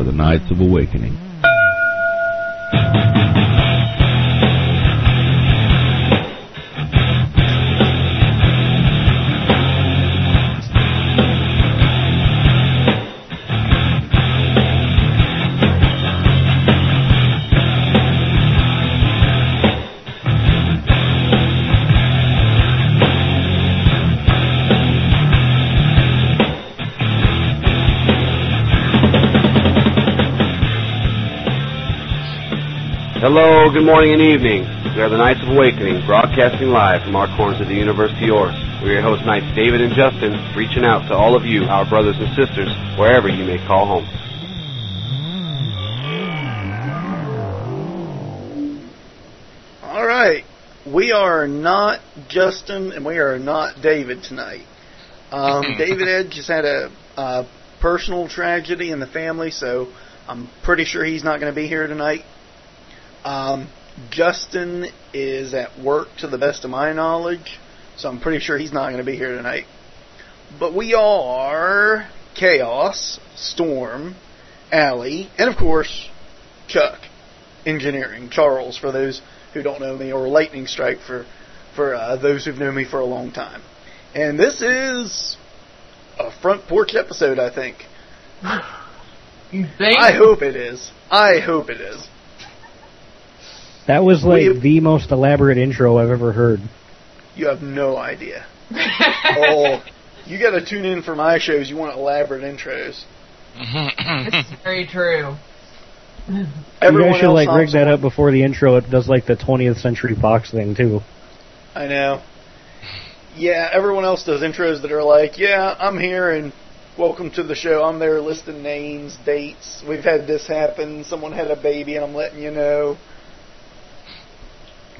are the Knights of Awakening. Good morning and evening. We are the Knights of Awakening, broadcasting live from our corners of the universe to yours. We are your hosts, Knights David and Justin, reaching out to all of you, our brothers and sisters, wherever you may call home. All right. We are not Justin and we are not David tonight. Um, David Ed just had a, a personal tragedy in the family, so I'm pretty sure he's not going to be here tonight. Um, Justin is at work to the best of my knowledge, so I'm pretty sure he's not going to be here tonight. But we are Chaos, Storm, Allie, and of course, Chuck, Engineering, Charles, for those who don't know me, or Lightning Strike for, for uh, those who've known me for a long time. And this is a front porch episode, I think. You think? I hope it is. I hope it is. That was like We- the most elaborate intro I've ever heard. You have no idea. oh, you got to tune in for my shows. You want elaborate intros. this is very true. Everyone you guys should like rig hops that up before the intro. It does like the 20th Century Fox thing too. I know. Yeah, everyone else does intros that are like, "Yeah, I'm here and welcome to the show. I'm there listing names, dates. We've had this happen. Someone had a baby, and I'm letting you know."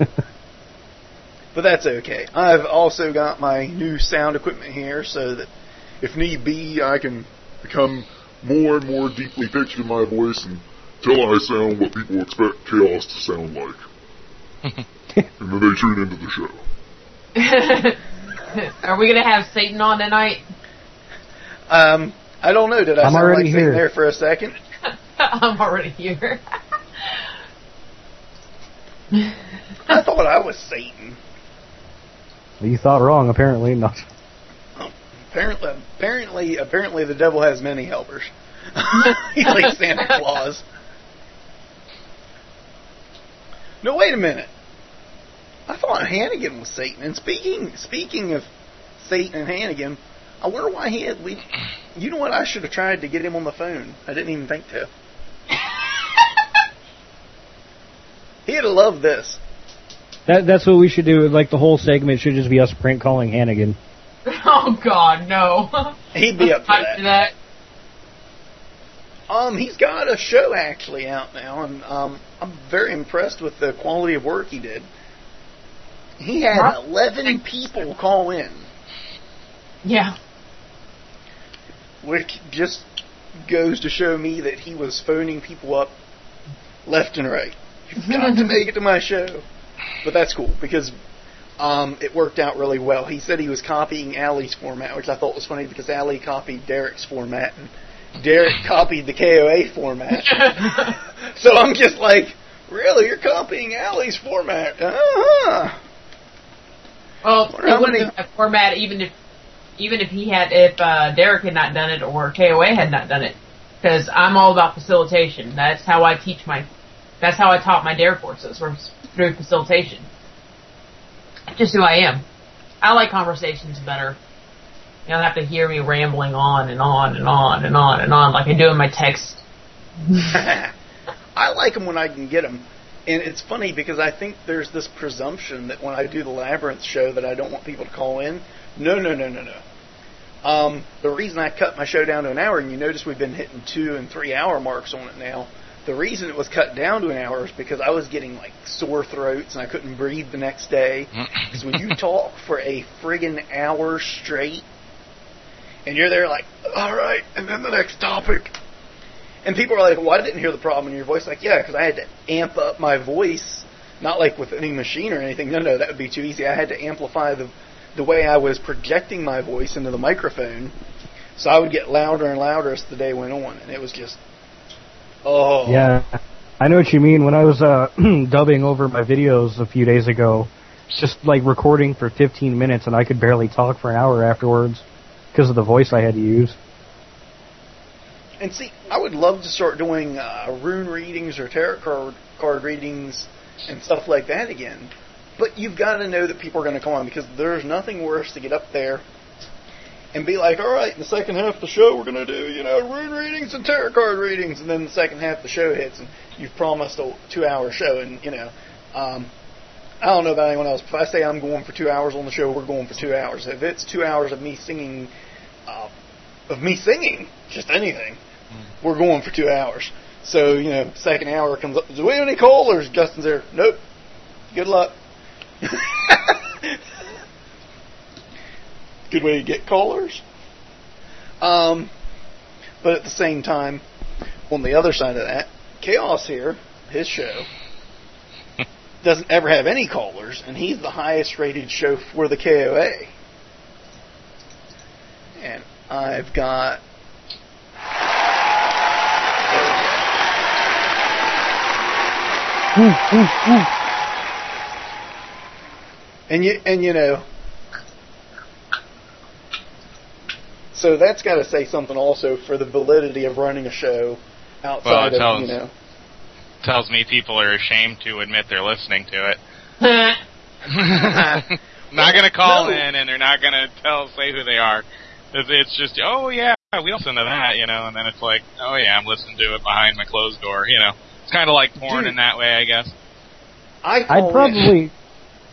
but that's okay. I've also got my new sound equipment here, so that if need be, I can become more and more deeply pitched in my voice until I sound what people expect chaos to sound like. and then they tune into the show. Are we gonna have Satan on tonight? um, I don't know. Did I I'm sound already like sitting here. there for a second? I'm already here. I thought I was Satan. You thought wrong, apparently. Not. Apparently, apparently, apparently, the devil has many helpers. He's like Santa Claus. No, wait a minute. I thought Hannigan was Satan. And speaking speaking of Satan and Hannigan, I wonder why he had. We, you know what? I should have tried to get him on the phone. I didn't even think to. He'd have loved this. That that's what we should do. Like the whole segment should just be us prank calling Hannigan. oh God, no. He'd be up for that. that. Um, he's got a show actually out now, and um, I'm very impressed with the quality of work he did. He had Huh? 11 people call in, Yeah. which just goes to show me that he was phoning people up left and right. You've got to make it to my show. But that's cool because um, it worked out really well. He said he was copying Allie's format, which I thought was funny because Allie copied Derek's format and Derek copied the KOA format. So I'm just like, really, you're copying Allie's format? Uh-huh. Well, it wouldn't have a format even if even if he had if uh, Derek had not done it or KOA had not done it, because I'm all about facilitation. That's how I teach my. That's how I taught my dare was through facilitation. Just who I am. I like conversations better. You don't have to hear me rambling on and on and on and on and on like I do in my text. I like them when I can get them. And it's funny because I think there's this presumption that when I do the Labyrinth show that I don't want people to call in. No, no, no, no, no. Um, the reason I cut my show down to an hour, and you notice we've been hitting two and three hour marks on it now. The reason it was cut down to an hour is because I was getting like sore throats and I couldn't breathe the next day. Because when you talk for a friggin' hour straight, and you're there like, all right, and then the next topic, and people are like, well, I didn't hear the problem in your voice. Like, yeah, because I had to amp up my voice, not like with any machine or anything. No, no, that would be too easy. I had to amplify the the way I was projecting my voice into the microphone, so I would get louder and louder as the day went on, and it was just Oh. Yeah, I know what you mean. When I was uh, dubbing over my videos a few days ago, just like recording for 15 minutes, and I could barely talk for an hour afterwards because of the voice I had to use. And see, I would love to start doing uh, rune readings or tarot card card readings and stuff like that again. But you've got to know that people are going to come on because there's nothing worse to get up there and be like, all right, in the second half of the show we're going to do, you know, rune readings and tarot card readings, and then the second half of the show hits and you've promised a two-hour show, and you know, um, I don't know about anyone else. But if I say I'm going for two hours on the show, we're going for two hours. If it's two hours of me singing, uh, of me singing, just anything, we're going for two hours. So, you know, second hour comes up. Do we have any callers? Justin's there. Nope. Good luck. Good way to get callers. Um, but at the same time, on the other side of that, Chaos here, his show, doesn't ever have any callers, and he's the highest rated show for the KOA. And I've got And you and you know, so that's got to say something also for the validity of running a show Well, outside it of tells- you know. Tells me people are ashamed to admit they're listening to it. not gonna call No. in, and they're not gonna tell say who they are. It's, it's just, oh yeah, we listen to that, you know, and then it's like, oh yeah, I'm listening to it behind my closed door, you know. It's kind of like porn Dude. in that way, I guess. i i'd probably,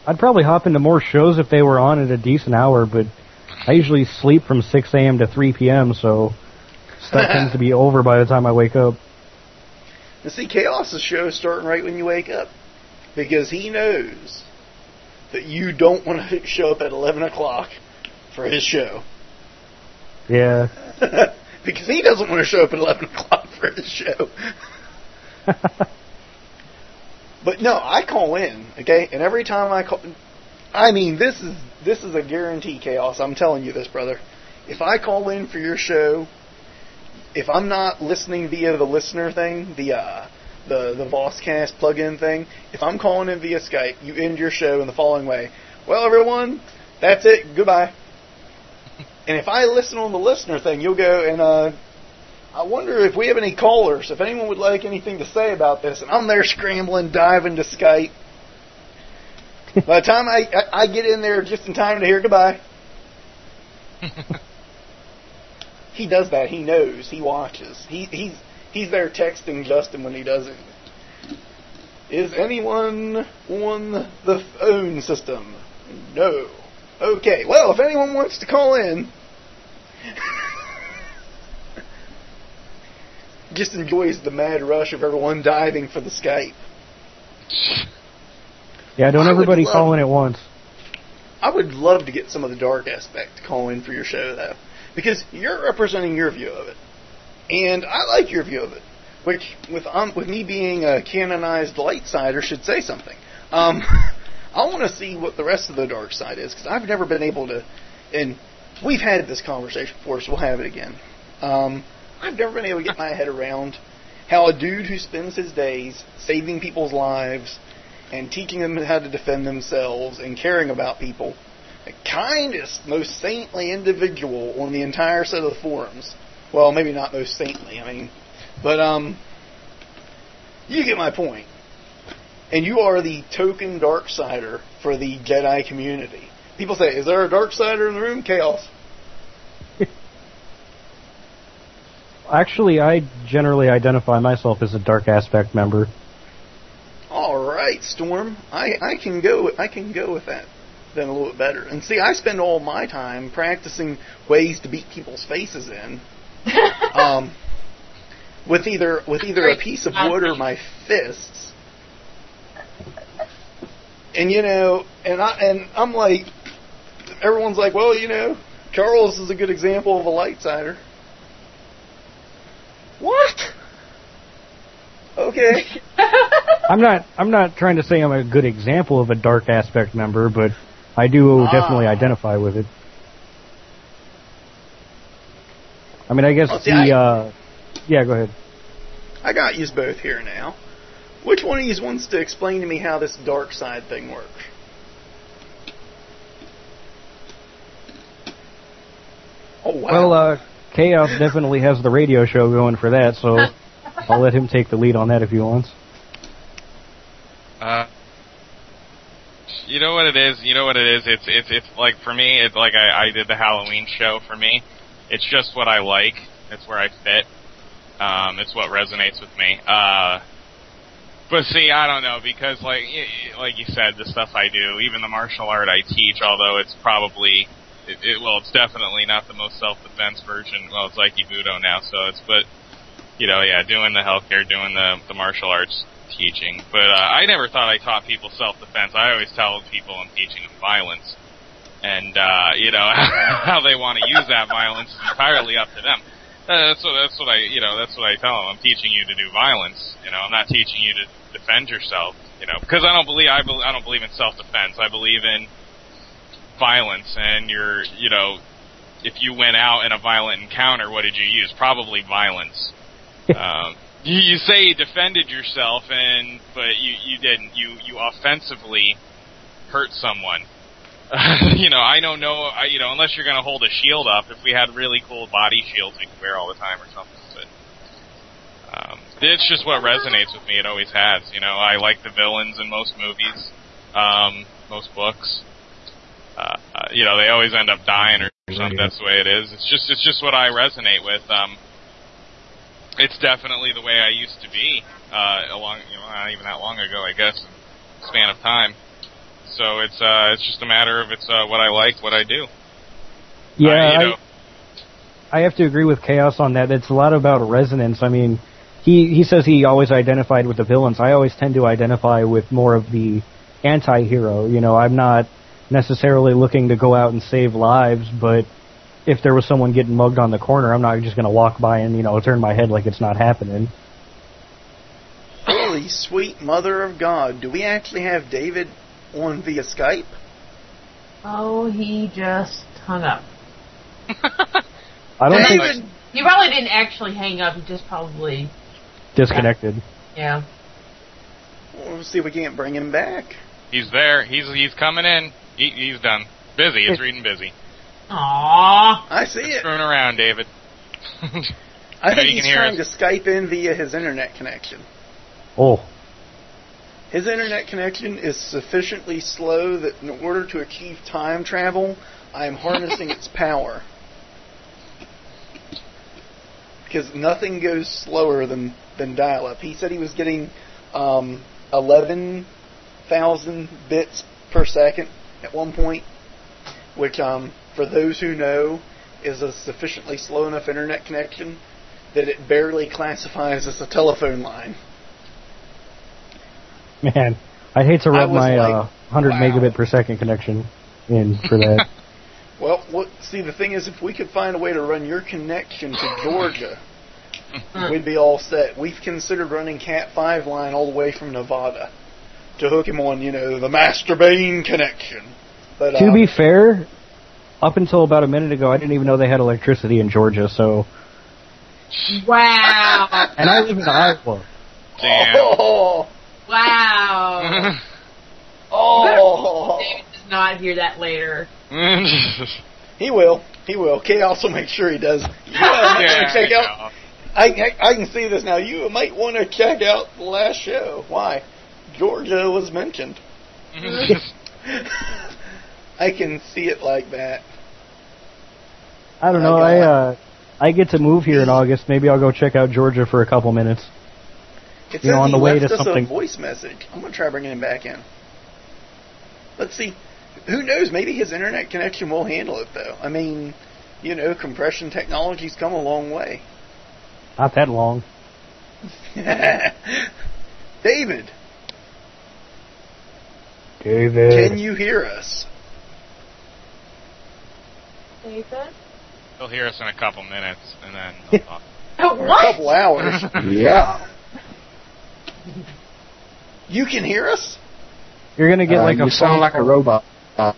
I'd probably hop into more shows if they were on at a decent hour, but I usually sleep from 6 a.m. to 3 p.m., so stuff tends to be over by the time I wake up. And see, Chaos's show is starting right when you wake up because he knows that you don't want to show up at 11 o'clock for his show Yeah. because he doesn't want to show up at 11 o'clock for his show. But no, I call in, okay, and every time I call, I mean, this is this is a guarantee, chaos. I'm telling you this, brother. If I call in for your show, if I'm not listening via the listener thing, the uh, the the Voscast plug-in thing, if I'm calling in via Skype, you end your show in the following way: Well, everyone, that's it. Goodbye. And if I listen on the listener thing, you'll go and uh, I wonder if we have any callers, if anyone would like anything to say about this. And I'm there scrambling, diving to Skype. By the time I, I, I get in there just in time to hear goodbye, he does that. He knows. He watches. He, he's he's there texting Justin when he does it. Is anyone on the phone system? No. Okay. Well, if anyone wants to call in. just enjoys the mad rush of everyone diving for the Skype. Yeah, don't I everybody love- call in at once. I would love to get some of the dark aspect to call in for your show though, because you're representing your view of it, and I like your view of it. Which, with um, with me being a canonized light sider, should say something. Um, I want to see what the rest of the dark side is because I've never been able to, and we've had this conversation before, so we'll have it again. Um, I've never been able to get my head around how a dude who spends his days saving people's lives and teaching them how to defend themselves and caring about people, the kindest, most saintly individual on the entire set of the forums. Well, maybe not most saintly, I mean, but um, you get my point. And you are the token dark sider for the Jedi community. People say, "Is there a dark sider in the room?" Chaos. Actually, I generally identify myself as a Dark Aspect member. Right, Storm. I, I can go. I can go with that. Then a little bit better. And see, I spend all my time practicing ways to beat people's faces in, um, with either with either a piece of wood or my fists. And you know, and I and I'm like, everyone's like, well, you know, Charles is a good example of a light sider. What? Okay. I'm not. I'm not trying to say I'm a good example of a Dark Aspect member, but I do Ah. definitely identify with it. I mean, I guess Well, see, the. I- uh, yeah, go ahead. I got you both here now. Which one of you wants to explain to me how this dark side thing works? Oh wow! Well, uh, Chaos definitely has the radio show going for that, so I'll let him take the lead on that if he wants. Uh, you know what it is. You know what it is. It's it's it's like for me. It's like I, I did the Halloween show for me. It's just what I like. It's where I fit. Um, it's what resonates with me. Uh, but see, I don't know because like like you said, the stuff I do, even the martial art I teach, although it's probably it, it well, it's definitely not the most self defense version. Well, it's Aikibudo now, so it's but you know, yeah, doing the healthcare, doing the the martial arts teaching. But uh, I never thought I taught people self defense. I always tell people I'm teaching them violence, and uh, you know how they want to use that violence is entirely up to them. Uh, that's what that's what I you know that's what I tell them. I'm teaching you to do violence. You know, I'm not teaching you to defend yourself. You know, because I don't believe I, be, I don't believe in self defense. I believe in violence, and you're you know, if you went out in a violent encounter, what did you use? Probably violence. Um, you, you say you defended yourself, and but you you didn't. You you offensively hurt someone. you know, I don't know. I, you know, unless you're going to hold a shield up. If we had really cool body shields we could wear all the time or something, but um, it's just what resonates with me. It always has. You know, I like the villains in most movies, um, most books. Uh, uh, you know, they always end up dying or something. That's the way it is. It's just it's just what I resonate with. Um, it's definitely the way I used to be. Uh, along, you know, not even that long ago, I guess, span of time. So it's uh, it's just a matter of it's uh, what I like, what I do. Yeah, Uh, you know, I, I have to agree with Chaos on that. It's a lot about resonance. I mean, he he says he always identified with the villains. I always tend to identify with more of the anti-hero. You know, I'm not necessarily looking to go out and save lives, but if there was someone getting mugged on the corner, I'm not just going to walk by and you know turn my head like it's not happening. Holy sweet mother of God! Do we actually have David on via Skype? Oh, he just hung up. I don't think He probably didn't actually hang up. He just probably, disconnected. yeah. we'll see if we can't bring him back. he's there. He's he's coming in. He, he's done. Busy. It's reading busy. Aww. I see it. Screwing around, David. I think he's trying us. to Skype in via his internet connection. Oh, His internet connection is sufficiently slow that in order to achieve time travel, I am harnessing its power. Because nothing goes slower than, than dial up. He said he was getting um, 11,000 bits per second at one point, which, um, for those who know, is a sufficiently slow enough internet connection that it barely classifies as a telephone line. man, I'd hate to I rub my like, uh, 100 wow. megabit per second connection in for that. Well, what, see, the thing is, if we could find a way to run your connection to Georgia, we'd be all set. We've considered running Cat 5 line all the way from Nevada to hook him on, you know, the Master Bane connection. But to uh, be fair, up until about a minute ago, I didn't even know they had electricity in Georgia. So, Wow. and I live in Iowa. Damn. oh, wow. oh, David does not hear that later. he will, he will. Chaos will make sure he does. You might yeah, check I out. I, I I can see this now. You might want to check out the last show. Why? Georgia was mentioned. I can see it like that. I don't know. I uh, I get to move here in August. Maybe I'll go check out Georgia for a couple minutes. It You know, on the way to something- a voice message. I'm gonna try bringing him back in. Let's see. Who knows? Maybe his internet connection will handle it, though. I mean, you know, compression technology's come a long way. Not that long. David, David. can you hear us? David? He'll hear us in a couple minutes, and then. he'll talk. Oh, Or a what? couple hours. Yeah. You can hear us? You're gonna get Uh, like a you sound phone like a robot. Uh,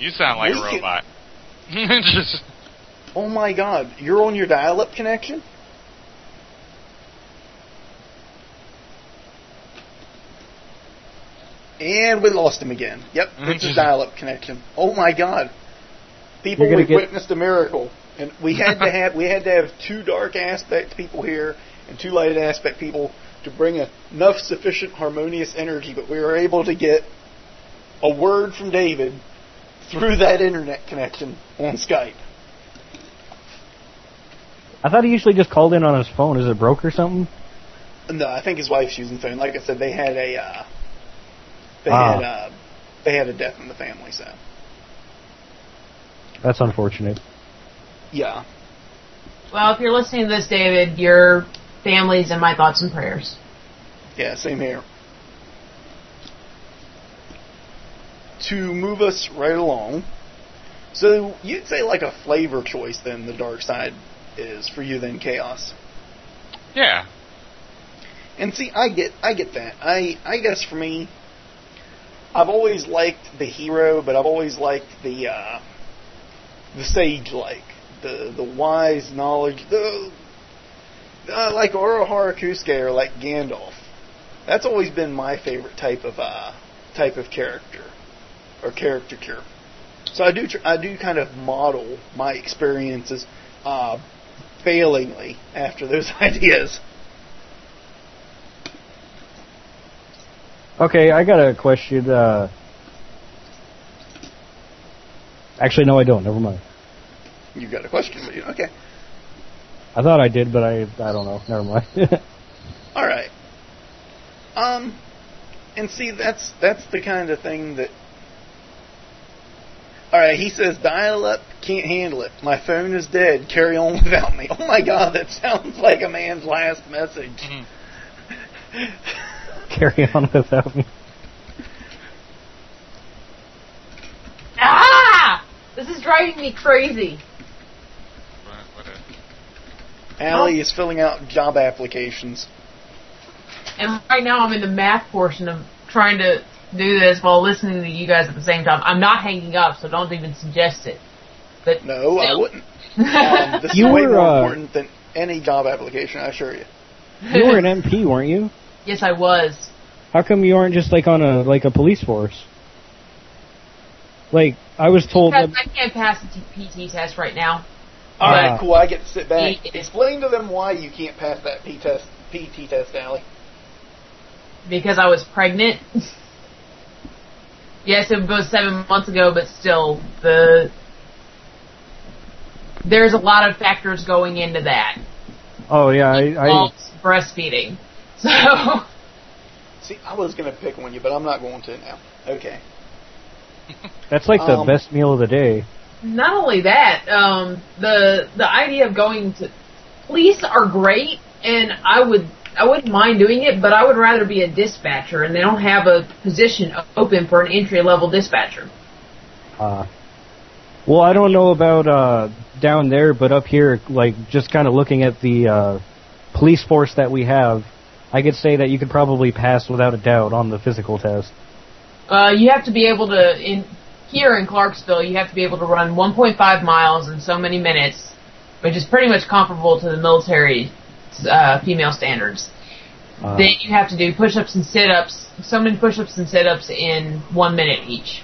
You sound like We a robot. Just Oh my God! You're on your dial-up connection? And we lost him again. Yep, it's a dial-up connection. Oh my God! People, we witnessed a miracle, and we had to have we had to have two dark aspect people here and two light aspect people to bring enough sufficient harmonious energy. But we were able to get a word from David through that internet connection on Skype. I thought he usually just called in on his phone. Is it broke or something? No, I think his wife's using the phone. Like I said, they had a uh, they Ah. had uh, they had a death in the family, so That's unfortunate. yeah. Well, if you're listening to this, David, your family's in my thoughts and prayers. Yeah, same here. To move us right along, so you'd say like a flavor choice then the dark side is for you then chaos. Yeah. And see, I get I get that. I I guess for me, I've always liked the hero, but I've always liked the uh, the sage like the the wise knowledge the uh, like Urahara Kisuke or like Gandalf. That's always been my favorite type of uh, type of character or caricature. So I do tr- I do kind of model my experiences uh, failingly after those ideas. Okay, I got a question. Uh, actually, no, I don't. Never mind. You got a question, but you okay. I thought I did, but I I don't know. Never mind. All right. Um, and see, that's that's the kind of thing that. All right, he says dial up, can't handle it. My phone is dead. Carry on without me. Oh my God, that sounds like a man's last message. Carry on without me. Ah! This is driving me crazy. What, what Allie is filling out job applications. And right now I'm in the math portion of trying to do this while listening to you guys at the same time. I'm not hanging up, so don't even suggest it. But No, I wouldn't. Um, this You is way were, more uh, important than any job application, I assure you. You were an MP, weren't you? Yes, I was. How come you aren't just like on a like a police force? Like I was told that. I can't pass the PT test right now. All right, cool. I get to sit back. Yeah. Explain to them why you can't pass that P test, PT test, Allie. because I was pregnant. yes, it was seven months ago, but still, the there's a lot of factors going into that. Oh yeah, I, I Involves breastfeeding. So See, I was gonna pick on you, but I'm not going to now. Okay. that's like the Um, best meal of the day. not only that, um, the the idea of going to police are great, and I would I wouldn't mind doing it, but I would rather be a dispatcher, and they don't have a position open for an entry level dispatcher. Uh, well, I don't know about uh, down there, but up here, like just kind of looking at the uh, police force that we have, I could say that you could probably pass without a doubt on the physical test. Uh, you have to be able to in here in Clarksville. You have to be able to run 1.5 miles in so many minutes, which is pretty much comparable to the military uh, female standards. Uh, Then you have to do push-ups and sit-ups, so many push-ups and sit-ups in one minute each.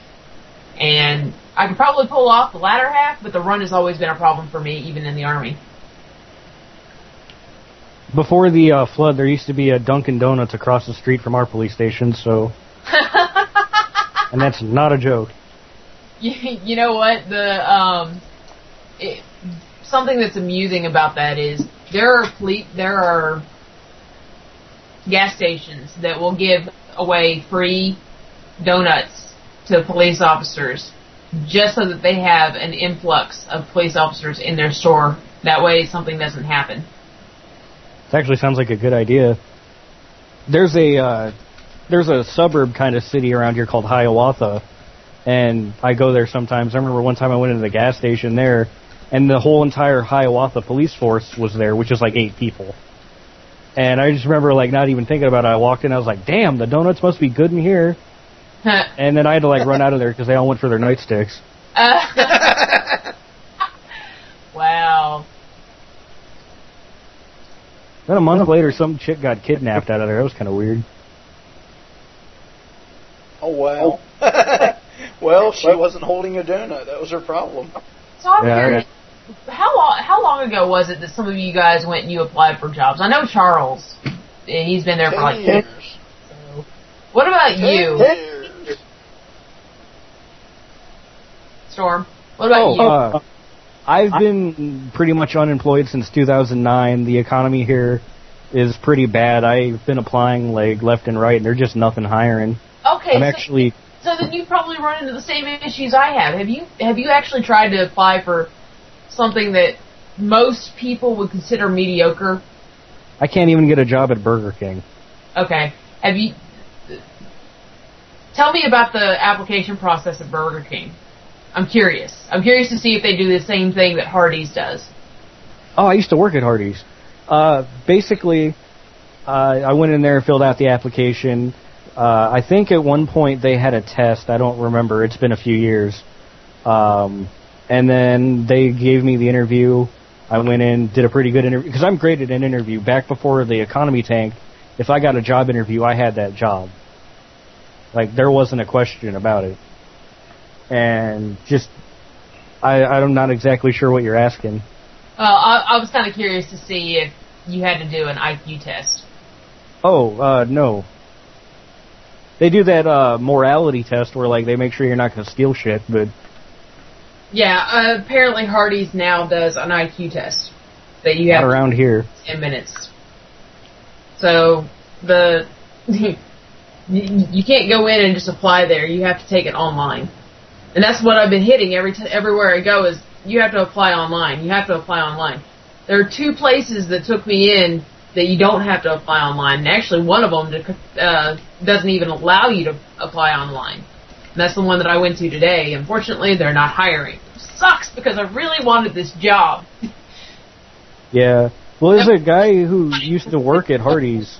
And I could probably pull off the latter half, but the run has always been a problem for me, even in the army. Before the uh, flood, there used to be a Dunkin' Donuts across the street from our police station, so and that's not a joke. you, you know what? The um it, something that's amusing about that is there are fleet there are gas stations that will give away free donuts to police officers just so that they have an influx of police officers in their store. That way something doesn't happen It actually sounds like a good idea. There's a uh, there's a suburb kind of city around here called Hiawatha, and I go there sometimes. I remember one time I went into the gas station there, and the whole entire Hiawatha police force was there, which is like eight people. And I just remember like not even thinking about it. I walked in, I was like, "Damn, the donuts must be good in here." And then I had to like run out of there because they all went for their nightsticks. Uh, wow Then a month later, some chick got kidnapped out of there. That was kind of weird. Oh wow. well, she wasn't holding a donut. That was her problem. So I'm Yeah, curious, how long how long ago was it that some of you guys went and you applied for jobs? I know Charles, he's been there for Ten like. years. So. What about you, years. Storm? What about you? Uh, I've been pretty much unemployed since 2009. The economy here is pretty bad. I've been applying like left and right, and there's just nothing hiring. okay, I'm so, actually so then you probably run into the same issues I have. Have you have you actually tried to apply for something that most people would consider mediocre? I can't even get a job at Burger King. Okay. Have you? Tell me about the application process at Burger King. I'm curious. I'm curious to see if they do the same thing that Hardee's does. Oh, I used to work at Hardee's. Uh, basically, uh, I went in there, and filled out the application. Uh, I think at one point they had a test. I don't remember. It's been a few years. Um, and then they gave me the interview. I went in, did a pretty good interview because I'm great at an interview. Back before the economy tanked, if I got a job interview, I had that job. Like there wasn't a question about it. And just, I, I'm not exactly sure what you're asking. Well, I, I was kind of curious to see if you had to do an IQ test. Oh, uh, no. They do that, uh, morality test where, like, they make sure you're not gonna steal shit, but, Yeah, uh, apparently Hardee's now does an IQ test that you have around here. 10 minutes. So the you, you can't go in and just apply there. You have to take it online, and that's what I've been hitting every t- everywhere I go is you have to apply online. You have to apply online. There are two places that took me in that you don't have to apply online. And actually, one of them uh, doesn't even allow you to apply online. And that's the one that I went to today. Unfortunately, they're not hiring. Sucks because I really wanted this job. Yeah. Well, there's a guy who used to work at Hardee's.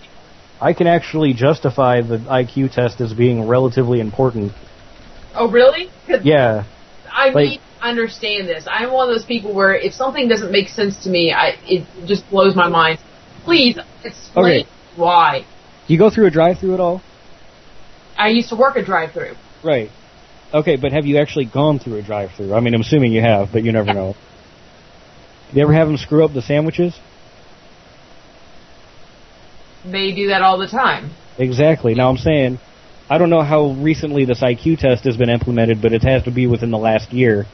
I can actually justify the IQ test as being relatively important. Oh, really? Yeah. I Like- need to understand this. I'm one of those people where if something doesn't make sense to me, I it just blows my mind. Please explain Okay. why. Do you go through a drive-through at all? I used to work a drive-through. Right. Okay, but have you actually gone through a drive-through? I mean, I'm assuming you have, but you never know. Do you ever have them screw up the sandwiches? They do that all the time. Exactly. Now I'm saying, I don't know how recently this IQ test has been implemented, but it has to be within the last year.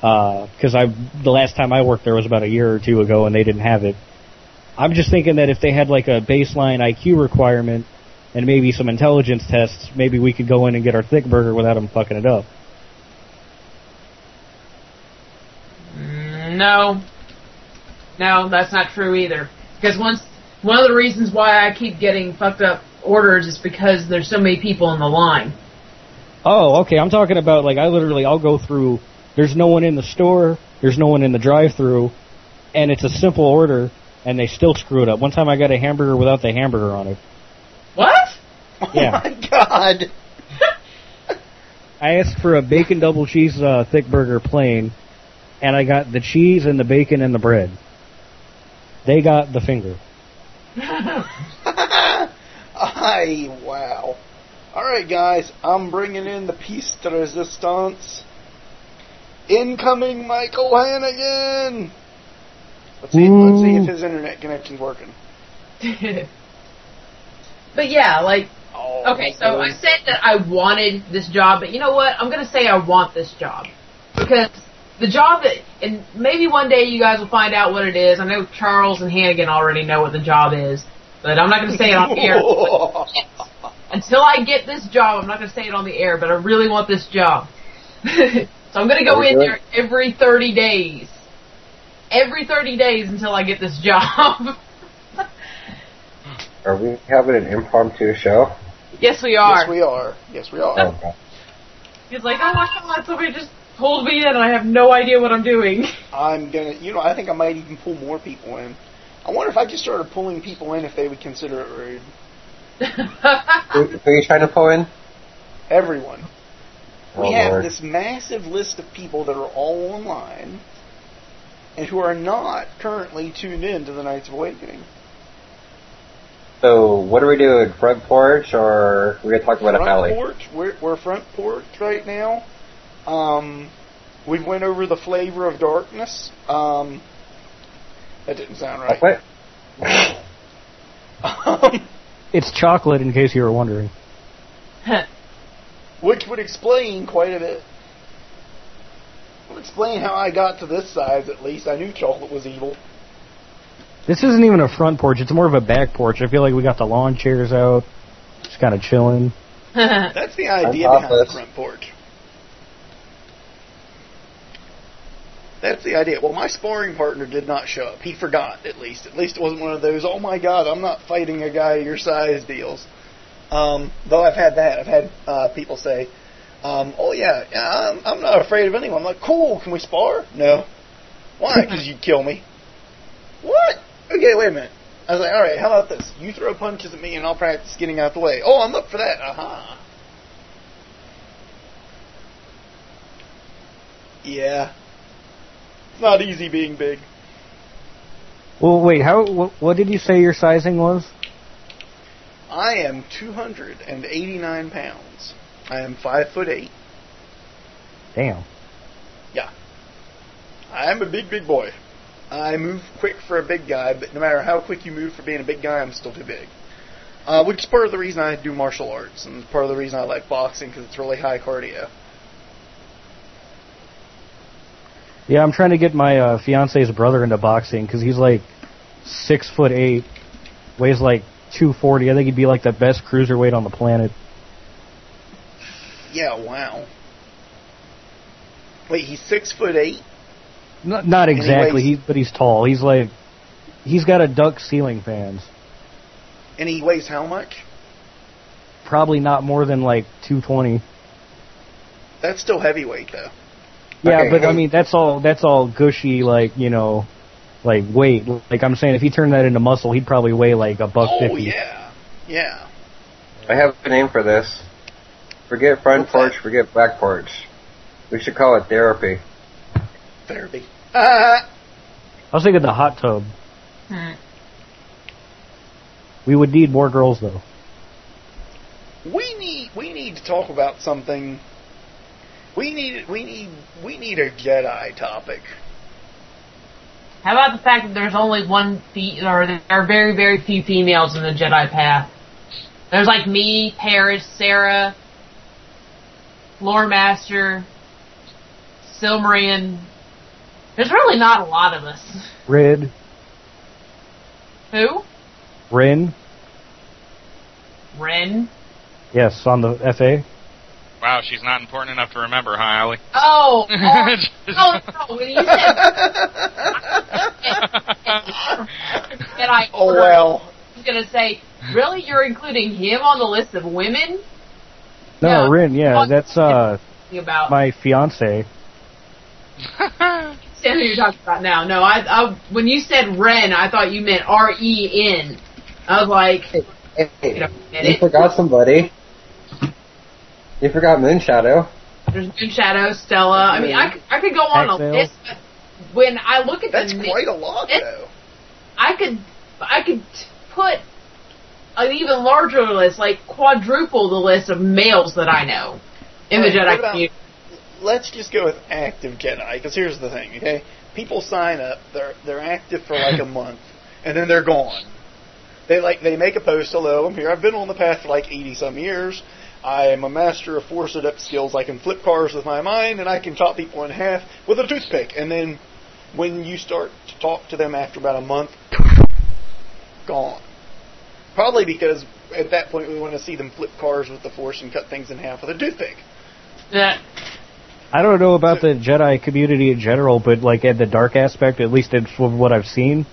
Uh, because I, the last time I worked there was about a year or two ago, and they didn't have it. I'm just thinking that if they had like a baseline IQ requirement and maybe some intelligence tests, maybe we could go in and get our thick burger without them fucking it up. No. No, that's not true either. Because once one of the reasons why I keep getting fucked up orders is because there's so many people in the line. Oh, okay. I'm talking about like I literally I'll go through. There's no one in the store. There's no one in the drive-through, and it's a simple order, and they still screw it up. One time I got a hamburger without the hamburger on it. What? Yeah. Oh my god. I asked for a bacon double cheese uh, thick burger plain, and I got the cheese and the bacon and the bread. They got the finger. I wow. All right, guys, I'm bringing in the piece de resistance. Incoming Michael Hannigan. Let's see. Let's see if his internet connection's working. but yeah, like Oh, Okay, so I said that I wanted this job, but you know what? I'm gonna say I want this job because the job that, and maybe one day you guys will find out what it is. I know Charles and Hannigan already know what the job is, but I'm not gonna say it on the air until I get this job. I'm not gonna say it on the air, but I really want this job. so I'm gonna go in good. there every 30 days, every 30 days until I get this job. Are we having an impromptu show? yes, we are. Yes, we are. Yes, we are. Oh, God. He's like, oh my god, somebody just pulled me in and I have no idea what I'm doing. I'm gonna. You know, I think I might even pull more people in. I wonder if I just started pulling people in if they would consider it rude. Who, who are you trying to pull in? Everyone. We Oh, have Lord. this massive list of people that are all online and who are not currently tuned in to the Knights of Awakening. So, what are we doing? Front porch, or we're gonna talk about front a alley? Front porch. We're, we're front porch right now. Um, we went over the flavor of darkness. Um, that didn't sound right. What? Um, It's chocolate, in case you were wondering. which would explain quite a bit. Would explain how I got to this size. At least I knew chocolate was evil. This isn't even a front porch; it's more of a back porch. I feel like we got the lawn chairs out, just kind of chilling. That's the idea I'm behind the front porch. That's the idea. Well, my sparring partner did not show up. He forgot, at least. At least it wasn't one of those, oh my god, I'm not fighting a guy your size deals. Um, though I've had that. I've had uh, people say, um, oh yeah, I'm, I'm not afraid of anyone. I'm like, cool, can we spar? No. Why? Because you'd kill me. What? Okay, wait a minute. I was like, alright, how about this? You throw punches at me and I'll practice getting out the way. Oh, I'm up for that. Aha. Yeah. It's not easy being big. Well, wait, how? What, what did you say your sizing was? I am 289 pounds. I am 5 foot 8. Damn. Yeah. I am a big, big boy. I move quick for a big guy, but no matter how quick you move for being a big guy, I'm still too big. Uh, which is part of the reason I do martial arts, and part of the reason I like boxing, because it's really high cardio. Yeah, I'm trying to get my uh, fiance's brother into boxing because he's like six foot eight, weighs like 240. I think he'd be like the best cruiserweight on the planet. Yeah, wow. Wait, he's 6 foot 8? Not, not he exactly, weighs- he, but he's tall. He's like, he's got a duck ceiling fans. And he weighs how much? Probably not more than like 220. That's still heavyweight, though. Yeah, Okay, but I mean that's all that's all gushy like you know, like weight. Like I'm saying, if he turned that into muscle, he'd probably weigh like a buck Oh, fifty. yeah. Yeah. I have a name for this. Forget front What's that? porch, forget back porch. We should call it therapy. Therapy. Ah! I was thinking the hot tub. Hmm. We would need more girls though. we need we need to talk about something. We need we need we need a Jedi topic. How about the fact that there's only one fe- or there are very very few females in the Jedi path? There's like me, Paris, Sarah, Lore Master, Silmarian. There's really not a lot of us. Red, Who? Rin, Ren. yes, on the FA. Wow, she's not important enough to remember, huh, Allie? Oh, oh, oh no! When you said Jedi Oh well. I was gonna say, really, you're including him on the list of women? No, Yeah. Rin, yeah, What- that's uh About my fiance. understand who you're talking about now. No, I, I when you said Ren, I thought you meant R E N. I was like, Hey, Wait a you forgot somebody. You forgot Moonshadow. There's Moonshadow, Stella. I mean, I, could- I could go on a Axel. list, but when I look at That's the mi- quite a lot, It- though. I could I could put an even larger list, like quadruple the list of males that I know in the Alright, what Jedi about- community. Let's just go with active Jedi, because here's the thing, okay? People sign up, they're they're active for like a month, and then they're gone. They like they make a post, hello, I'm here. I've been on the path for like 80 some years. I am a master of force adept skills. I can flip cars with my mind, and I can chop people in half with a toothpick. And then when you start to talk to them after about a month, gone. Probably because at that point we want to see them flip cars with the force and cut things in half with a toothpick. That I don't know about the Jedi community in general, but like at the dark aspect, at least it's from what I've seen,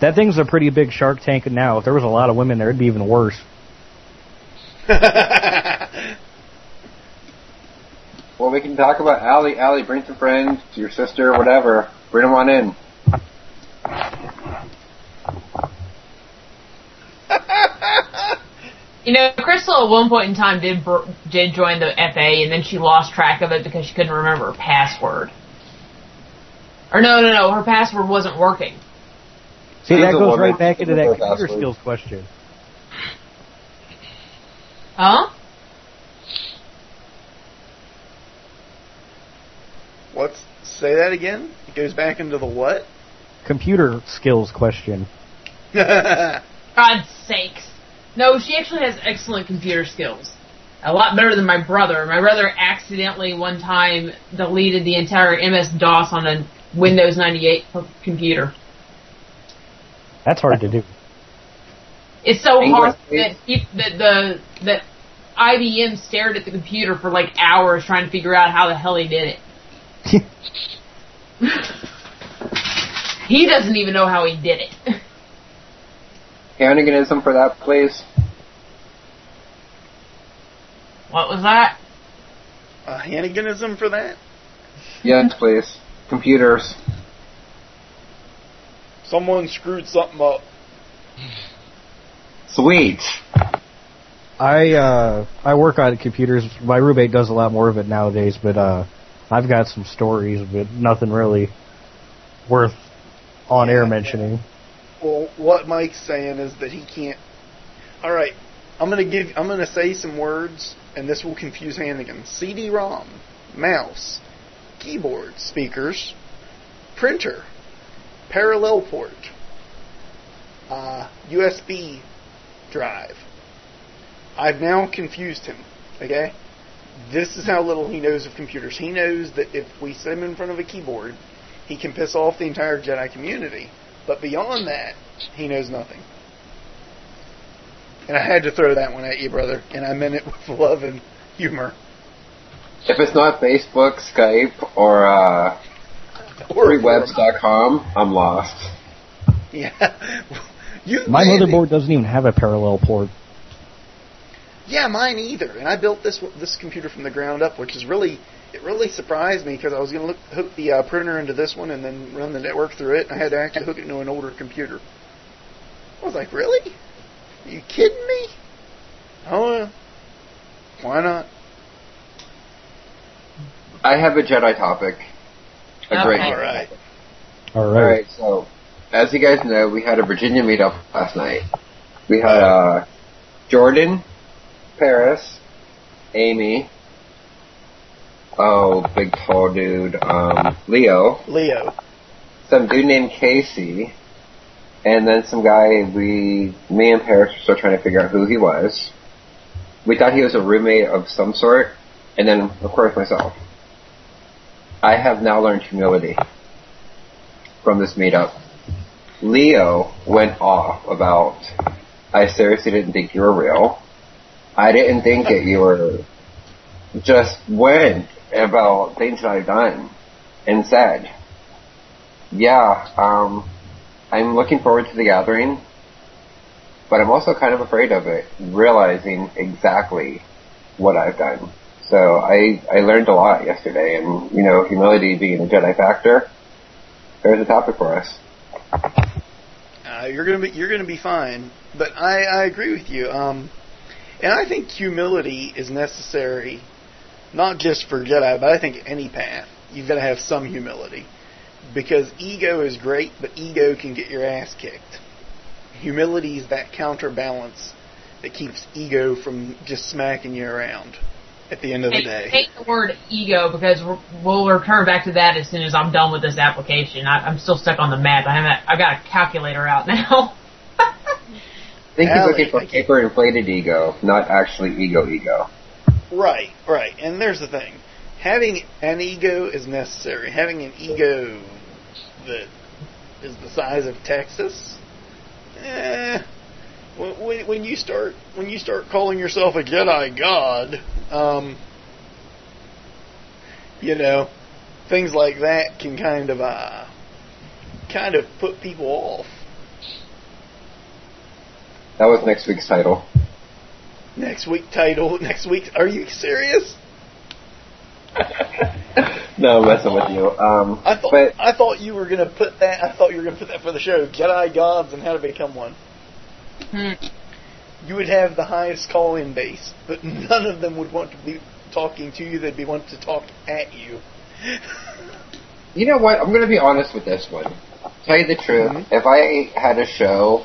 that thing's a pretty big Shark Tank now. If there was a lot of women there, it'd be even worse. Well, we can talk about Allie. Allie, bring some friends, your sister, whatever. Bring them on in. you know, Crystal at one point in time did br- did join the FA, and then she lost track of it because she couldn't remember her password. Or no, no, no, her password wasn't working. See, that goes right back into that computer password. skills question. Huh? What's say that again? It goes back into the what? Computer skills question. God's sakes. No, she actually has excellent computer skills. A lot better than my brother. My brother accidentally one time deleted the entire MS DOS on a Windows 98 computer. That's hard to do. It's so English, hard that, he, that the that IBM stared at the computer for like hours trying to figure out how the hell he did it. he doesn't even know how he did it. Hanniganism for that, please. What was that? A Hanniganism for that? Yes, please. Computers. Someone screwed something up. Sweet. I uh I work on computers. My roommate does a lot more of it nowadays, but uh I've got some stories, but nothing really worth on air mentioning. Well, what Mike's saying is that he can't. All right, I'm gonna give. I'm gonna say some words, and this will confuse Hannigan. CD-ROM, mouse, keyboard, speakers, printer, parallel port, uh, USB drive. I've now confused him. Okay, this is how little he knows of computers. He knows that if we sit him in front of a keyboard, he can piss off the entire Jedi community. But beyond that, he knows nothing. And I had to throw that one at you, brother, and I meant it with love and humor. If it's not Facebook, Skype, or uh, freewebs.com, I'm lost. Yeah. You My landed- motherboard doesn't even have a parallel port. Yeah, mine either. And I built this this computer from the ground up, which is really it really surprised me because I was going to hook the uh, printer into this one and then run the network through it. I had to actually hook it into an older computer. I was like, really? Are you kidding me? Oh, uh, why not? I have a Jedi topic. A great Okay. Jedi All right. topic. All right. Alright, so, as you guys know, we had a Virginia meetup last night. We had, uh, Jordan, Paris, Amy, oh, big tall dude, um, Leo, Leo. some dude named Casey, and then some guy we, me and Paris were still trying to figure out who he was. We thought he was a roommate of some sort, and then, of course, myself. I have now learned humility from this meetup. Leo went off about, I seriously didn't think you were real. I didn't think that you were just went about things that I've done and said. Yeah, um, I'm looking forward to the gathering, but I'm also kind of afraid of it, realizing exactly what I've done. So I, I learned a lot yesterday, and, you know, humility being a Jedi factor, there's a topic for us. Uh, you're gonna be you're gonna be fine. But I, I agree with you. Um, and I think humility is necessary, not just for Jedi, but I think any path. You've got to have some humility, because ego is great, but ego can get your ass kicked. Humility is that counterbalance that keeps ego from just smacking you around at the end of the I day. hate the word ego because we're, we'll return back to that as soon as I'm done with this application. I, I'm still stuck on the math. I haven't. I've got a calculator out now. I think he's looking for I can't- paper inflated ego, not actually ego ego. Right, right. And there's the thing. Having an ego is necessary. Having an ego that is the size of Texas, eh, when, when- you start when you start calling yourself a Jedi God, um, you know, things like that can kind of uh, kind of put people off. That was next week's title. Next week title. Next week. Are you serious? no, I'm messing with you. Um, I thought but I thought you were gonna put that. I thought you were gonna put that for the show. Jedi gods and how to become one. Hmm. You would have the highest call-in base, but none of them would want to be talking to you. They'd be want to talk at you. you know what? I'm going to be honest with this one. Tell you the truth, Mhm. if I had a show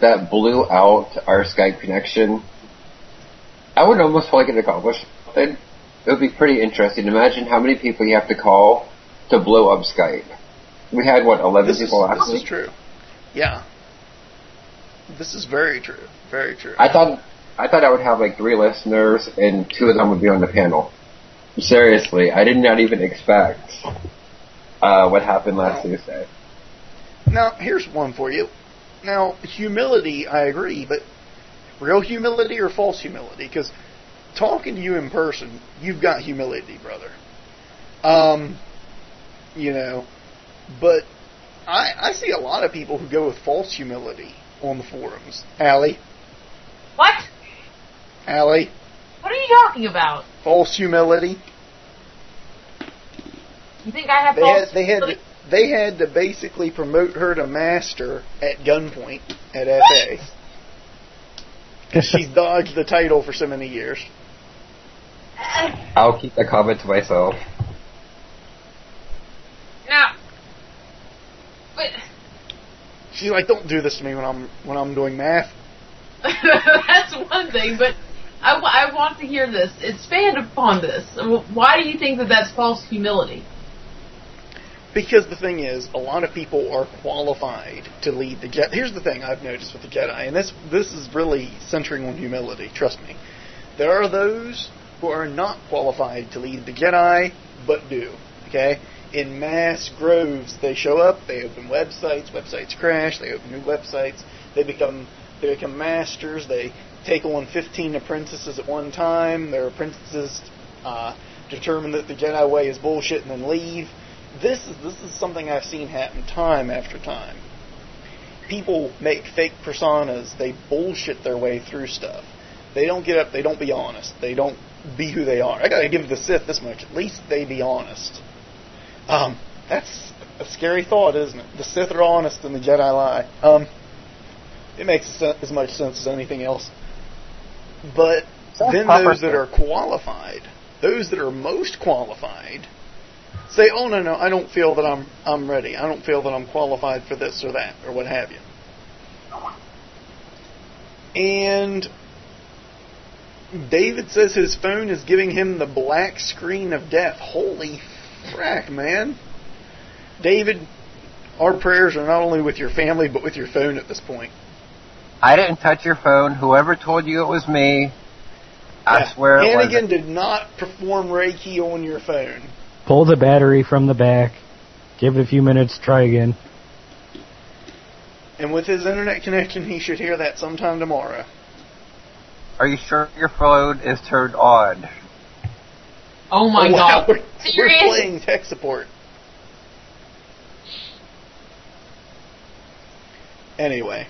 that blew out our Skype connection, I would almost feel like it accomplished something. It would be pretty interesting. Imagine how many people you have to call to blow up Skype. We had what eleven This is, people last this week. is true. Yeah. This is very true. Very true. I thought I thought I would have like three listeners and two of them would be on the panel. Seriously, I did not even expect uh, what happened last Tuesday. Now, here's one for you. Now, humility, I agree, but real humility or false humility? Because talking to you in person, you've got humility, brother. Um, you know, but I, I see a lot of people who go with false humility on the forums. Allie, What? Allie, What are you talking about? false humility. You think I have They false had, they had, to, they had to basically promote her to master at gunpoint at FA. Because she's dodged the title for so many years. Uh, uh, I'll keep the comment to myself. Now, but She's like, "Don't do this to me when I'm when I'm doing math." that's one thing. But I, w- I want to hear this. Expand upon this. Why do you think that that's false humility? Because the thing is, a lot of people are qualified to lead the Jedi. Here's the thing I've noticed with the Jedi, and this this is really centering on humility. Trust me, there are those who are not qualified to lead the Jedi, but do. Okay, in mass groves, they show up, they open websites, websites crash, they open new websites, they become they become masters, they take on 15 apprentices at one time. Their apprentices uh, determine that the Jedi way is bullshit and then leave. This is this is something I've seen happen time after time. People make fake personas. They bullshit their way through stuff. They don't get up. They don't be honest. They don't be who they are. I gotta give the Sith this much. At least they be honest. Um, that's a scary thought, isn't it? The Sith are honest and the Jedi lie. Um, it makes as much sense as anything else. But then those that are qualified, those that are most qualified, say, "Oh no, no, I don't feel that I'm I'm ready. I don't feel that I'm qualified for this or that or what have you." And David says his phone is giving him the black screen of death. Holy frack, man. David, our prayers are not only with your family but with your phone at this point. I didn't touch your phone. Whoever told you it was me, I Yeah. swear it Hannigan wasn't. did not perform Reiki on your phone. Pull the battery from the back. Give it a few minutes. Try again. And with his internet connection, he should hear that sometime tomorrow. Are you sure your phone is turned on? Oh my Oh, wow, god! We're, we're playing tech support. Anyway,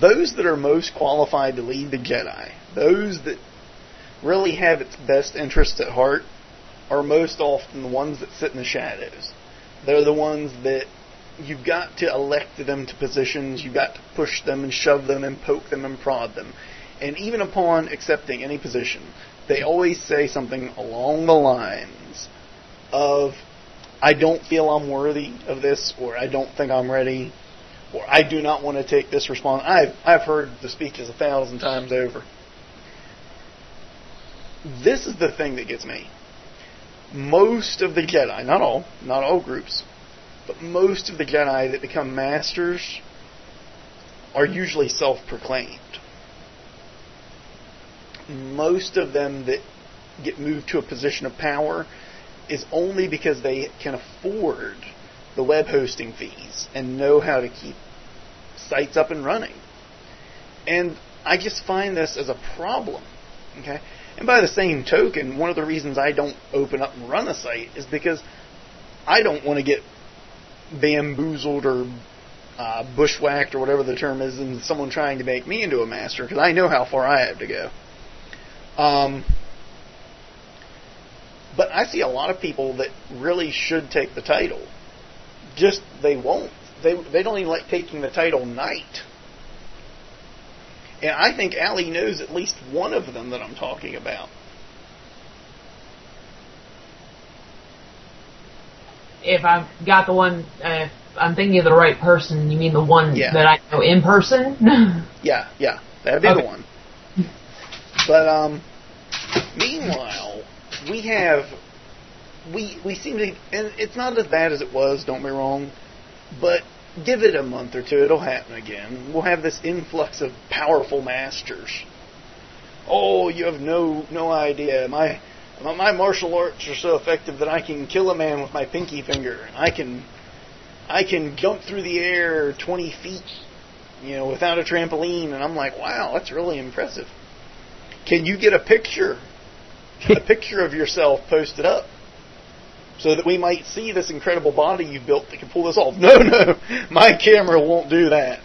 those that are most qualified to lead the Jedi, those that really have its best interests at heart, are most often the ones that sit in the shadows. They're the ones that you've got to elect them to positions, you've got to push them and shove them and poke them and prod them. And even upon accepting any position, they always say something along the lines of, I don't feel I'm worthy of this, or I don't think I'm ready, or I do not want to take this response. I've, I've heard the speeches a thousand times over. This is the thing that gets me. Most of the Jedi, not all, not all groups, but most of the Jedi that become masters are usually self proclaimed. Most of them that get moved to a position of power is only because they can afford the web hosting fees and know how to keep sites up and running. And I just find this as a problem. Okay? And by the same token, one of the reasons I don't open up and run a site is because I don't want to get bamboozled or uh, bushwhacked or whatever the term is, and someone trying to make me into a master because I know how far I have to go. Um, but I see a lot of people that really should take the title, just they won't. They they don't even like taking the title knight. And I think Allie knows at least one of them that I'm talking about. If I've got the one, uh, I'm thinking of the right person, you mean the one Yeah. that I know in person? Yeah, yeah, that'd be Okay. the one. But um, meanwhile, we have we we seem to, and it's not as bad as it was. Don't be wrong, but give it a month or two, it'll happen again. We'll have this influx of powerful masters. Oh, you have no no idea. My my martial arts are so effective that I can kill a man with my pinky finger. I can I can jump through the air 20 feet, you know, without a trampoline. And I'm like, wow, that's really impressive. Can you get a picture, a picture of yourself posted up? so that we might see this incredible body you built that can pull this off. No, no, my camera won't do that.